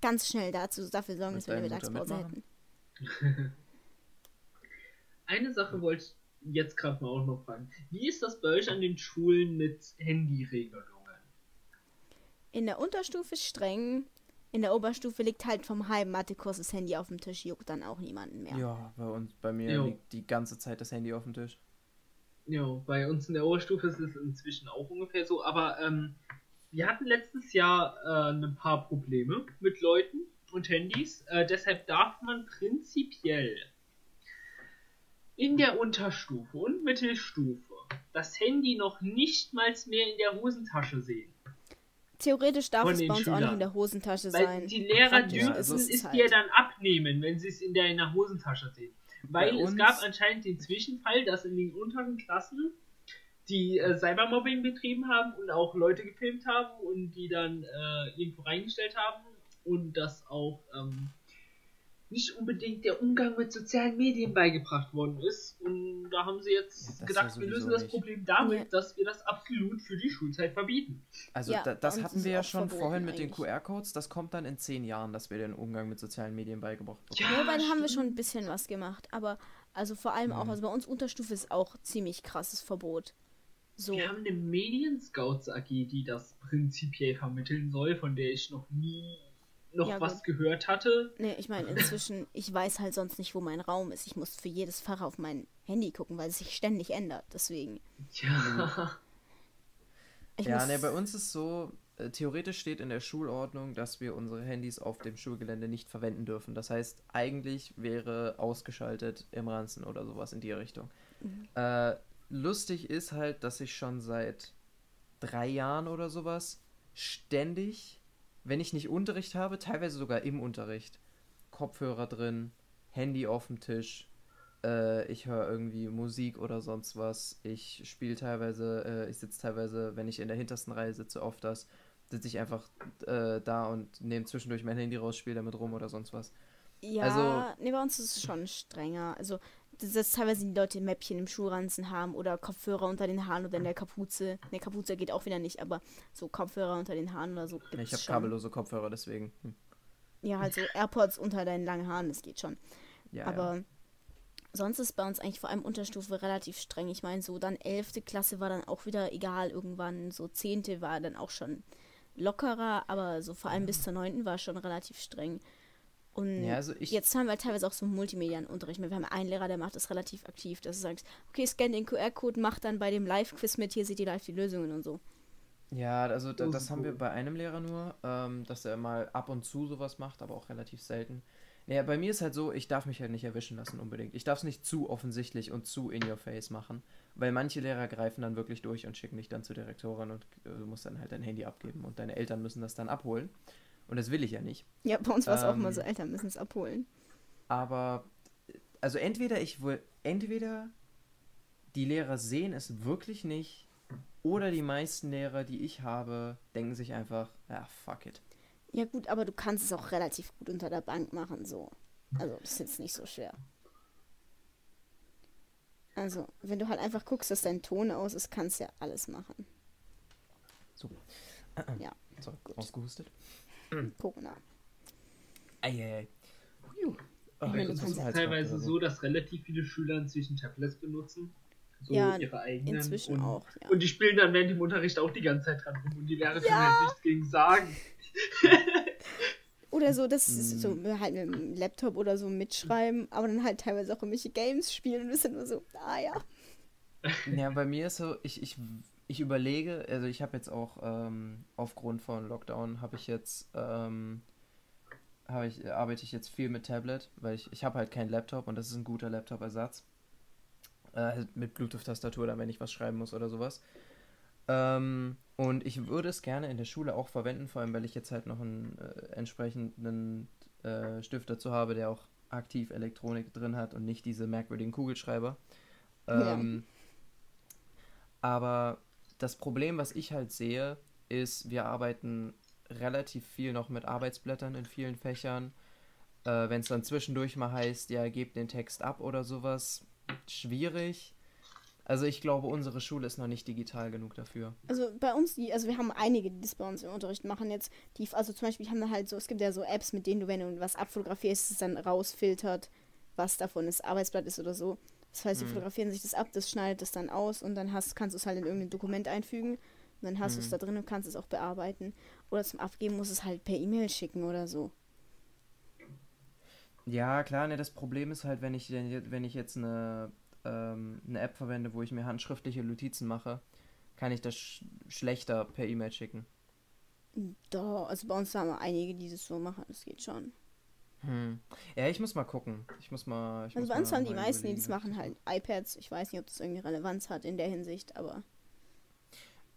B: ganz schnell dazu dafür sorgen, dass wir eine Mittagspause hätten.
C: Eine Sache wollte ich jetzt gerade mal auch noch fragen. Wie ist das bei euch an den Schulen mit Handyregelungen?
B: In der Unterstufe streng, in der Oberstufe liegt halt vom halben Mathekurs das Handy auf dem Tisch, juckt dann auch niemanden mehr.
A: Ja, bei uns, bei mir
C: Jo.
A: liegt die ganze Zeit das Handy auf dem Tisch.
C: Ja, bei uns in der Oberstufe ist es inzwischen auch ungefähr so, aber ähm, wir hatten letztes Jahr äh, ein paar Probleme mit Leuten und Handys. Äh, deshalb darf man prinzipiell in der Unterstufe und Mittelstufe das Handy noch nicht mal mehr in der Hosentasche sehen.
B: Theoretisch darf es bei uns auch nicht
C: Schülern.
B: in der Hosentasche
C: Weil
B: sein.
C: die Lehrer dürfen
A: also
C: es,
B: halt.
C: dir dann abnehmen, wenn sie es in der, in der Hosentasche sehen. Weil
A: Bei
C: es gab anscheinend den Zwischenfall, dass in den unteren Klassen die äh, Cybermobbing betrieben haben und auch Leute gefilmt haben und die dann äh, irgendwo reingestellt haben und dass auch ähm, nicht unbedingt der Umgang mit sozialen Medien beigebracht worden ist. Und da haben sie
A: Ja,
C: jetzt
A: das
C: gedacht,
A: ja
C: wir lösen das
A: nicht.
C: Problem damit,
B: Ja.
C: dass wir das absolut für die Schulzeit verbieten.
A: Also
B: Ja,
A: da, das hatten wir ja schon vorhin mit den
B: eigentlich.
A: QR-Codes. Das kommt dann in zehn Jahren, dass wir den Umgang mit sozialen Medien beigebracht bekommen.
C: Ja,
B: Ja, wobei da haben wir schon ein bisschen was gemacht. Aber also vor allem auch,
A: Mhm.
B: also bei uns Unterstufe ist auch ziemlich krasses Verbot. So.
C: Wir haben eine Medien-Scouts AG, die das prinzipiell vermitteln soll, von der ich noch nie noch
B: Ja,
C: was
B: gut.
C: gehört hatte.
B: Nee, ich meine, inzwischen, ich weiß halt sonst nicht, wo mein Raum ist. Ich muss für jedes Fach auf mein Handy gucken, weil es sich ständig ändert. Deswegen.
C: Ja.
B: Ich
A: ja,
B: muss,
A: ne, bei uns ist so, äh, theoretisch steht in der Schulordnung, dass wir unsere Handys auf dem Schulgelände nicht verwenden dürfen. Das heißt, eigentlich wäre ausgeschaltet im Ranzen oder sowas in die Richtung.
B: Mhm.
A: Äh, lustig ist halt, dass ich schon seit drei Jahren oder sowas ständig, wenn ich nicht Unterricht habe, teilweise sogar im Unterricht, Kopfhörer drin, Handy auf dem Tisch, äh, ich höre irgendwie Musik oder sonst was. Ich spiele teilweise, äh, ich sitze teilweise, wenn ich in der hintersten Reihe sitze, oft das, sitze ich einfach äh, da und nehme zwischendurch mein Handy raus, spiele damit rum oder sonst was.
B: Ja,
A: also-
B: nee, bei uns ist es schon strenger. Also, dass, teilweise die Leute Mäppchen im Schuhranzen haben oder Kopfhörer unter den Haaren oder in der Kapuze. Ne, Kapuze geht auch wieder nicht, aber so Kopfhörer unter den Haaren oder so gibt's
A: ich habe kabellose Kopfhörer, deswegen. Hm.
B: Ja, halt so AirPods unter deinen langen Haaren, das geht schon.
A: Ja,
B: aber
A: ja.
B: sonst ist bei uns eigentlich vor allem Unterstufe relativ streng. Ich meine, so dann 11. Klasse war dann auch wieder egal irgendwann. So 10. war dann auch schon lockerer, aber so vor allem bis zur 9. war schon relativ streng. Und
A: Ja, also ich-
B: jetzt haben wir halt teilweise auch so Multimedia-Unterricht. Wir haben einen Lehrer, der macht das relativ aktiv, dass er sagt, okay, scan den QR-Code, mach dann bei dem Live-Quiz mit, hier seht ihr live die Lösungen und so.
A: Ja, also da,
C: Oh,
A: das haben wir
C: cool.
A: bei einem Lehrer nur, ähm, dass er mal ab und zu sowas macht, aber auch relativ selten. Naja, bei mir ist halt so, ich darf mich halt nicht erwischen lassen unbedingt. Ich darf es nicht zu offensichtlich und zu in your face machen, weil manche Lehrer greifen dann wirklich durch und schicken dich dann zur Direktorin und äh, du musst dann halt dein Handy abgeben und deine Eltern müssen das dann abholen. Und das will ich ja nicht.
B: Ja, bei uns war es auch immer
A: Ähm,
B: so, Eltern müssen es abholen.
A: Aber, also entweder ich will, entweder die Lehrer sehen es wirklich nicht oder die meisten Lehrer, die ich habe, denken sich einfach, ja, fuck it.
B: Ja gut, aber du kannst es auch relativ gut unter der Bank machen, so. Also, das ist jetzt nicht so schwer. Also, wenn du halt einfach guckst, dass dein Ton aus ist, kannst du ja alles machen.
A: So.
B: Ja,
A: So,
B: Gut.
A: ausgehustet.
B: Corona.
A: Eieiei.
B: Ich meine,
C: Es ist
B: ja
C: teilweise so, dass relativ viele Schüler inzwischen Tablets benutzen. So
B: Ja,
C: ihre eigenen.
B: inzwischen
C: und,
B: auch, ja.
C: Und die spielen dann während dem Unterricht auch die ganze Zeit dran rum und die Lehrer können halt nichts gegen sagen.
B: Oder so, das ist so halt mit dem Laptop oder so mitschreiben, aber dann halt teilweise auch irgendwelche Games spielen und bist dann nur so, ah ja.
A: Ja, bei mir ist so, ich, ich, ich überlege, also ich habe jetzt auch ähm, aufgrund von Lockdown habe ich jetzt, ähm, habe ich, arbeite ich jetzt viel mit Tablet, weil ich, ich habe halt keinen Laptop und das ist ein guter Laptop-Ersatz. Äh, mit Bluetooth-Tastatur, dann wenn ich was schreiben muss oder sowas. Ähm, und ich würde es gerne in der Schule auch verwenden, vor allem weil ich jetzt halt noch einen äh, entsprechenden äh, Stift dazu habe, der auch aktiv Elektronik drin hat und nicht diese merkwürdigen Kugelschreiber.
B: Ja.
A: Ähm, Aber das Problem, was ich halt sehe, ist, wir arbeiten relativ viel noch mit Arbeitsblättern in vielen Fächern. Äh, Wenn es dann zwischendurch mal heißt, ja, gebt den Text ab oder sowas, schwierig. Also ich glaube, unsere Schule ist noch nicht digital genug dafür.
B: Also bei uns, die, also wir haben einige, die das bei uns im Unterricht machen jetzt, die, also zum Beispiel haben wir halt so, es gibt ja so Apps, mit denen du, wenn du was abfotografierst, es dann rausfiltert, was davon das Arbeitsblatt ist oder so. Das heißt, sie
A: Mhm.
B: fotografieren sich das ab, das schneidet es dann aus und dann hast, kannst du es halt in irgendein Dokument einfügen und dann hast du es
A: Mhm.
B: da drin und kannst es auch bearbeiten. Oder zum Abgeben musst du es halt per E-Mail schicken oder so.
A: Ja, klar, ne, das Problem ist halt, wenn ich, wenn ich jetzt eine, ähm, eine App verwende, wo ich mir handschriftliche Notizen mache, kann ich das sch schlechter per E-Mail schicken.
B: Da, also bei uns haben wir einige, die das so machen, das geht schon.
A: Hm. Ja, ich muss mal gucken. Ich muss mal. Ich
B: Also
A: muss
B: bei uns
A: mal
B: haben die meisten, die das machen, halt iPads. Ich weiß nicht, ob das irgendwie Relevanz hat in der Hinsicht, aber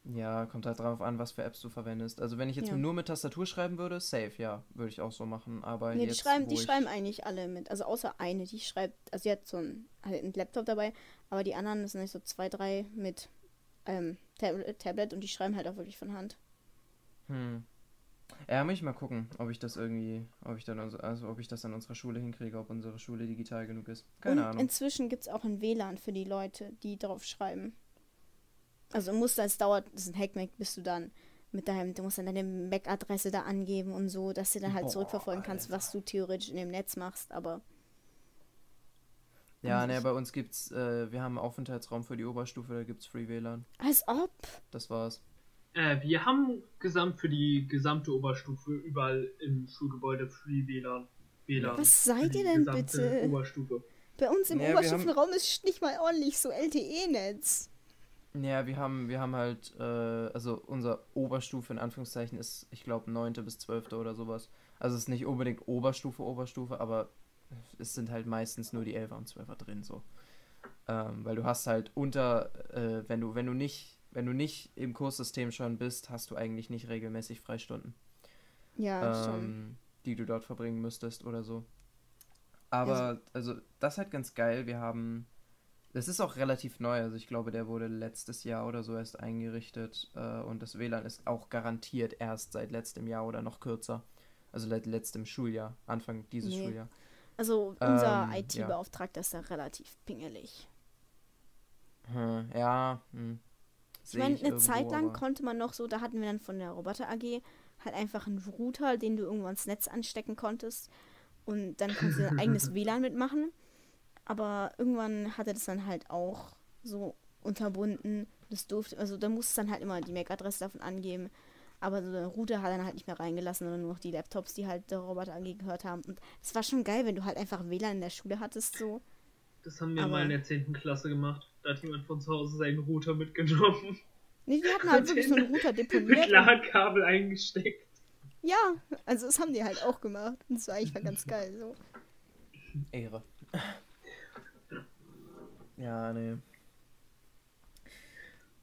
A: Ja, kommt halt drauf an, was für Apps du verwendest. Also wenn ich jetzt
B: Ja.
A: nur mit Tastatur schreiben würde, safe, ja, würde ich auch so machen. Aber
B: Nee, die
A: jetzt,
B: schreiben,
A: wo
B: die schreiben eigentlich alle mit. Also außer eine, die schreibt, also sie hat so ein, halt einen Laptop dabei, aber die anderen das sind nicht so zwei, drei mit ähm, Tab Tablet und die schreiben halt auch wirklich von Hand.
A: Hm. Ja, muss ich mal gucken, ob ich das irgendwie, ob ich dann, also, also ob ich das an unserer Schule hinkriege, ob unsere Schule digital genug ist. Keine
B: und
A: Ahnung.
B: inzwischen gibt es auch ein WLAN für die Leute, die drauf schreiben. Also musst du, es dauert, das ist ein Hackmack, bis du dann mit deinem, du musst dann deine MAC-Adresse da angeben und so, dass du dann halt
A: Boah,
B: zurückverfolgen kannst,
A: Alter.
B: was du theoretisch in dem Netz machst, aber
A: Ja,
B: muss
A: ne, bei uns gibt's, äh, wir haben einen Aufenthaltsraum für die Oberstufe, da gibt's Free WLAN.
B: als ob.
A: Das war's.
C: Äh, wir haben gesamt für die gesamte Oberstufe überall im Schulgebäude Free WLAN. WLAN
B: Was seid ihr denn bitte?
C: Oberstufe.
B: Bei uns im
A: Ja, wir
B: Oberstufenraum ist nicht mal ordentlich so LTE-Netz.
A: Ja, wir haben, wir haben halt, äh, also unser Oberstufe in Anführungszeichen ist, ich glaube, 9. bis 12. oder sowas. Also es ist nicht unbedingt Oberstufe, Oberstufe, aber es sind halt meistens nur die 11er und 12er drin so. Ähm, weil du hast halt unter, äh, wenn du, wenn du nicht, wenn du nicht im Kurssystem schon bist, hast du eigentlich nicht regelmäßig Freistunden,
B: Ja, schon.
A: ähm, die du dort verbringen müsstest oder so. Aber, also, das ist halt ganz geil. Wir haben, das ist auch relativ neu. Also, ich glaube, der wurde letztes Jahr oder so erst eingerichtet. Äh, und das WLAN ist auch garantiert erst seit letztem Jahr oder noch kürzer. Also, seit letztem Schuljahr, Anfang dieses
B: Nee.
A: Schuljahr.
B: Also unser
A: ähm,
B: IT-Beauftragter ist da relativ pingelig.
A: Hm, ja, hm.
B: Ich meine, eine Zeit lang
A: aber-
B: konnte man noch so, da hatten wir dann von der Roboter AG halt einfach einen Router, den du irgendwo ans Netz anstecken konntest. Und dann konntest du dein eigenes WLAN mitmachen. Aber irgendwann hatte das dann halt auch so unterbunden. Das durfte, also da musst du dann halt immer die MAC-Adresse davon angeben. Aber so der Router hat dann halt nicht mehr reingelassen, sondern nur noch die Laptops, die halt der Roboter AG gehört haben. Und es war schon geil, wenn du halt einfach WLAN in der Schule hattest, so.
C: Das haben wir
B: Aber-
C: mal in der 10. Klasse gemacht. Da hat jemand von zu Hause seinen Router mitgenommen.
B: Nee, wir hatten halt wirklich so einen Router
C: Mit
B: deponiert.
C: LAN-Kabel eingesteckt.
B: Ja, also das haben die halt auch gemacht. Und das war eigentlich mal ganz geil so.
A: Ehre. ja, nee.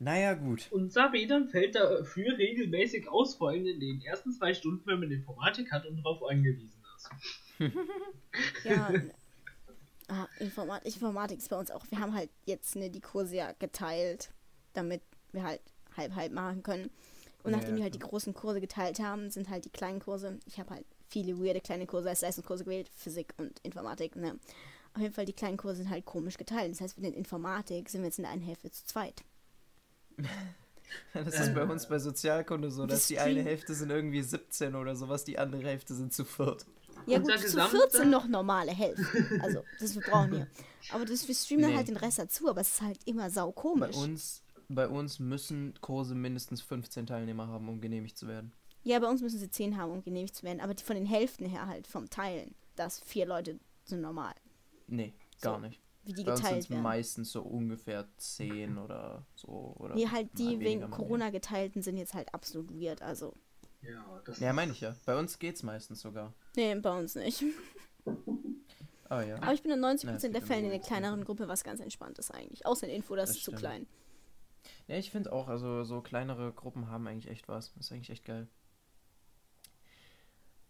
A: Naja, gut.
C: Und Sabine fällt dafür regelmäßig ausfallen in den ersten zwei Stunden, wenn man Informatik hat und darauf angewiesen ist.
B: Ja. Ah, Informat Informatik ist bei uns auch. Wir haben halt jetzt ne, die Kurse ja geteilt, damit wir halt halb halb machen können. Und
A: Ja,
B: nachdem
A: ja,
B: wir halt die großen Kurse geteilt haben, sind halt die kleinen Kurse. Ich habe halt viele weirde kleine Kurse als Leistungskurse gewählt, Physik und Informatik. Ne? Auf jeden Fall, die kleinen Kurse sind halt komisch geteilt. Das heißt, für den Informatik sind wir jetzt in der einen Hälfte zu zweit.
A: Das ist bei uns bei Sozialkunde so, dass
B: Das
A: die eine Hälfte sind irgendwie 17 oder sowas, die andere Hälfte sind zu viert.
B: Ja gut, zu
C: gesamter-
B: 14 noch normale Hälfte. Also, das wir brauchen wir. Aber das, wir streamen dann
A: Nee.
B: halt den Rest dazu, aber es ist halt immer sau
A: Bei
B: komisch.
A: uns, bei uns müssen Kurse mindestens 15 Teilnehmer haben, um genehmigt zu werden.
B: Ja, bei uns müssen sie 10 haben, um genehmigt zu werden. Aber die von den Hälften her halt vom Teilen, dass vier Leute sind normal.
A: Nee, gar
B: So,
A: nicht.
B: Wie die
A: Bei
B: geteilt werden.
A: meistens so ungefähr 10 oder so. Oder
B: Nee, halt die wegen. Corona geteilten sind jetzt halt absolut weird. Also,
C: Ja, das
A: Ja, meine ich ja. Bei uns geht's meistens sogar.
B: nee, bei uns nicht.
A: Ah ja.
B: Aber ich bin in 90%
A: Ja, es
B: der Fälle in der kleineren Gruppe, was ganz entspannt ist eigentlich. Außer in Info, das,
A: Das
B: ist zu
A: stimmt.
B: klein.
A: Ja, ich finde auch, also so kleinere Gruppen haben eigentlich echt was. Das ist eigentlich echt geil.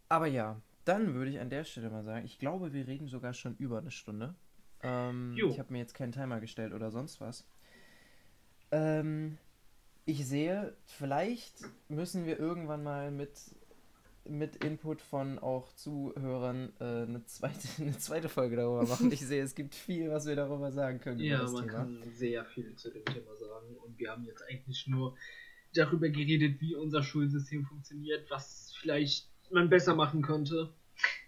A: Aber ja, dann würde ich an der Stelle mal sagen, ich glaube, wir reden sogar schon über eine Stunde. Ähm, ich habe mir jetzt keinen Timer gestellt oder sonst was. Ähm, ich sehe, vielleicht müssen wir irgendwann mal mit, mit Input von auch Zuhörern äh, eine, zweite, eine zweite Folge darüber machen. Ich sehe, es gibt viel, was wir darüber sagen können.
C: Ja, man
A: Thema.
C: kann sehr viel zu dem Thema sagen. Und wir haben jetzt eigentlich nur darüber geredet, wie unser Schulsystem funktioniert, was vielleicht man besser machen könnte.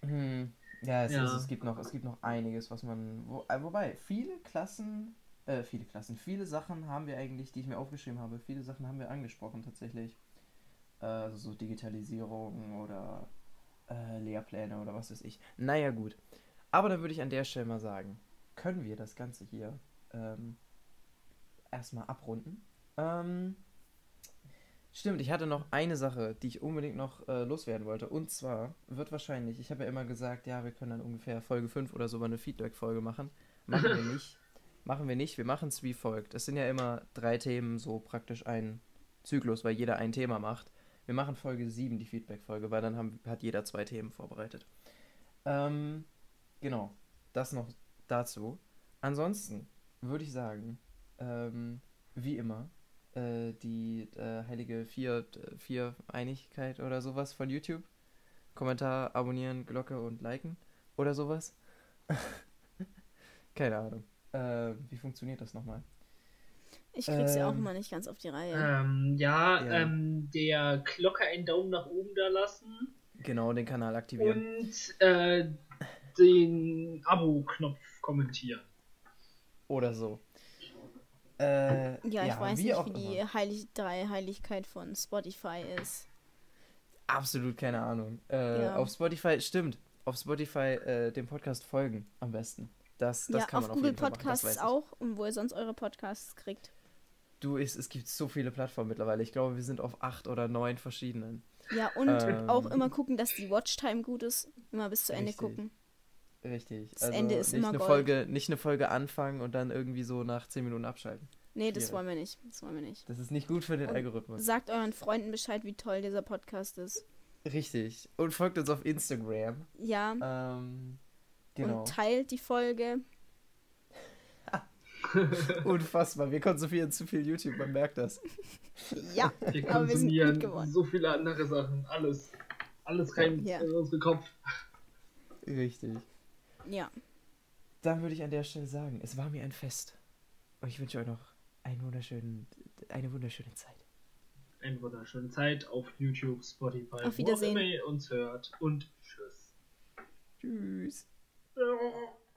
A: Hm. Ja, es,
C: Ja.
A: Ist, es gibt noch, es gibt noch einiges, was man. Wo, äh, wobei, viele Klassen, äh, viele Klassen, viele Sachen haben wir eigentlich, die ich mir aufgeschrieben habe, viele Sachen haben wir angesprochen tatsächlich. Äh, also so Digitalisierung oder äh, Lehrpläne oder was weiß ich. Naja, gut. Aber dann würde ich an der Stelle mal sagen, können wir das Ganze hier ähm, erstmal abrunden. Ähm, Stimmt, ich hatte noch eine Sache, die ich unbedingt noch äh, loswerden wollte. Und zwar wird wahrscheinlich, ich habe ja immer gesagt, ja, wir können dann ungefähr Folge 5 oder so mal eine Feedback-Folge machen. Machen wir nicht. Machen wir nicht. Wir machen es wie folgt. Es sind ja immer drei Themen, so praktisch ein, Zyklus, weil jeder ein Thema macht. Wir machen Folge 7, die Feedback-Folge, weil dann haben, hat jeder zwei Themen vorbereitet. Ähm, genau, das noch dazu. Ansonsten würde ich sagen, ähm, wie immer, äh, die äh, heilige vier, vier Einigkeit oder sowas von YouTube. Kommentar, abonnieren, Glocke und liken oder sowas. Keine Ahnung. Äh, wie funktioniert das nochmal?
B: Ich krieg's ja auch
A: Ähm,
B: immer nicht ganz auf die Reihe.
C: Ähm, ja,
A: Ja.
C: Ähm, der Glocke einen Daumen nach oben da lassen
A: Genau, den Kanal aktivieren.
C: und äh, den Abo-Knopf kommentieren.
A: Oder so. Äh,
B: ja, ich weiß
A: wie
B: nicht, wie die. Heilig drei Heiligkeit von Spotify ist.
A: Absolut keine Ahnung. Äh,
B: Ja.
A: Auf Spotify, stimmt. Auf Spotify äh, dem Podcast folgen am besten. Das, das
B: ja,
A: kann
B: auf
A: man auf
B: Google
A: machen, das
B: Podcasts auch und wo ihr sonst eure Podcasts kriegt.
A: Du, es, es gibt so viele Plattformen mittlerweile. Ich glaube, wir sind auf acht oder neun verschiedenen.
B: Ja, und
A: Ähm.
B: auch immer gucken, dass die Watchtime gut ist. Immer bis zu Ende
A: Richtig.
B: gucken.
A: Richtig.
B: Das Ende ist
A: nicht
B: immer
A: eine
B: Gold.
A: Folge, nicht eine Folge anfangen und dann irgendwie so nach zehn Minuten abschalten.
B: Nee, das wollen wir nicht. Das wollen wir nicht.
A: Das ist nicht gut für den
B: Und
A: Algorithmus.
B: Sagt euren Freunden Bescheid, wie toll dieser Podcast ist.
A: Richtig. Und folgt uns auf Instagram.
B: Ja,
A: Ähm, genau.
B: und teilt die Folge.
A: Unfassbar. Wir konsumieren zu viel YouTube, man merkt das.
B: Ja,
C: Wir
B: aber wir sind gut
C: konsumieren
B: geworden.
C: so viele andere Sachen. Alles. Alles rein
B: Ja.
C: in unseren Kopf.
A: Richtig.
B: Ja.
A: Dann würde ich an der Stelle sagen, es war mir ein Fest. Und ich wünsche euch noch einen wunderschönen, eine wunderschöne Zeit.
C: Eine wunderschöne Zeit auf YouTube, Spotify,
B: Auf
C: wo auch
B: Wiedersehen.
C: immer ihr uns hört. Und tschüss.
A: Tschüss. Oh.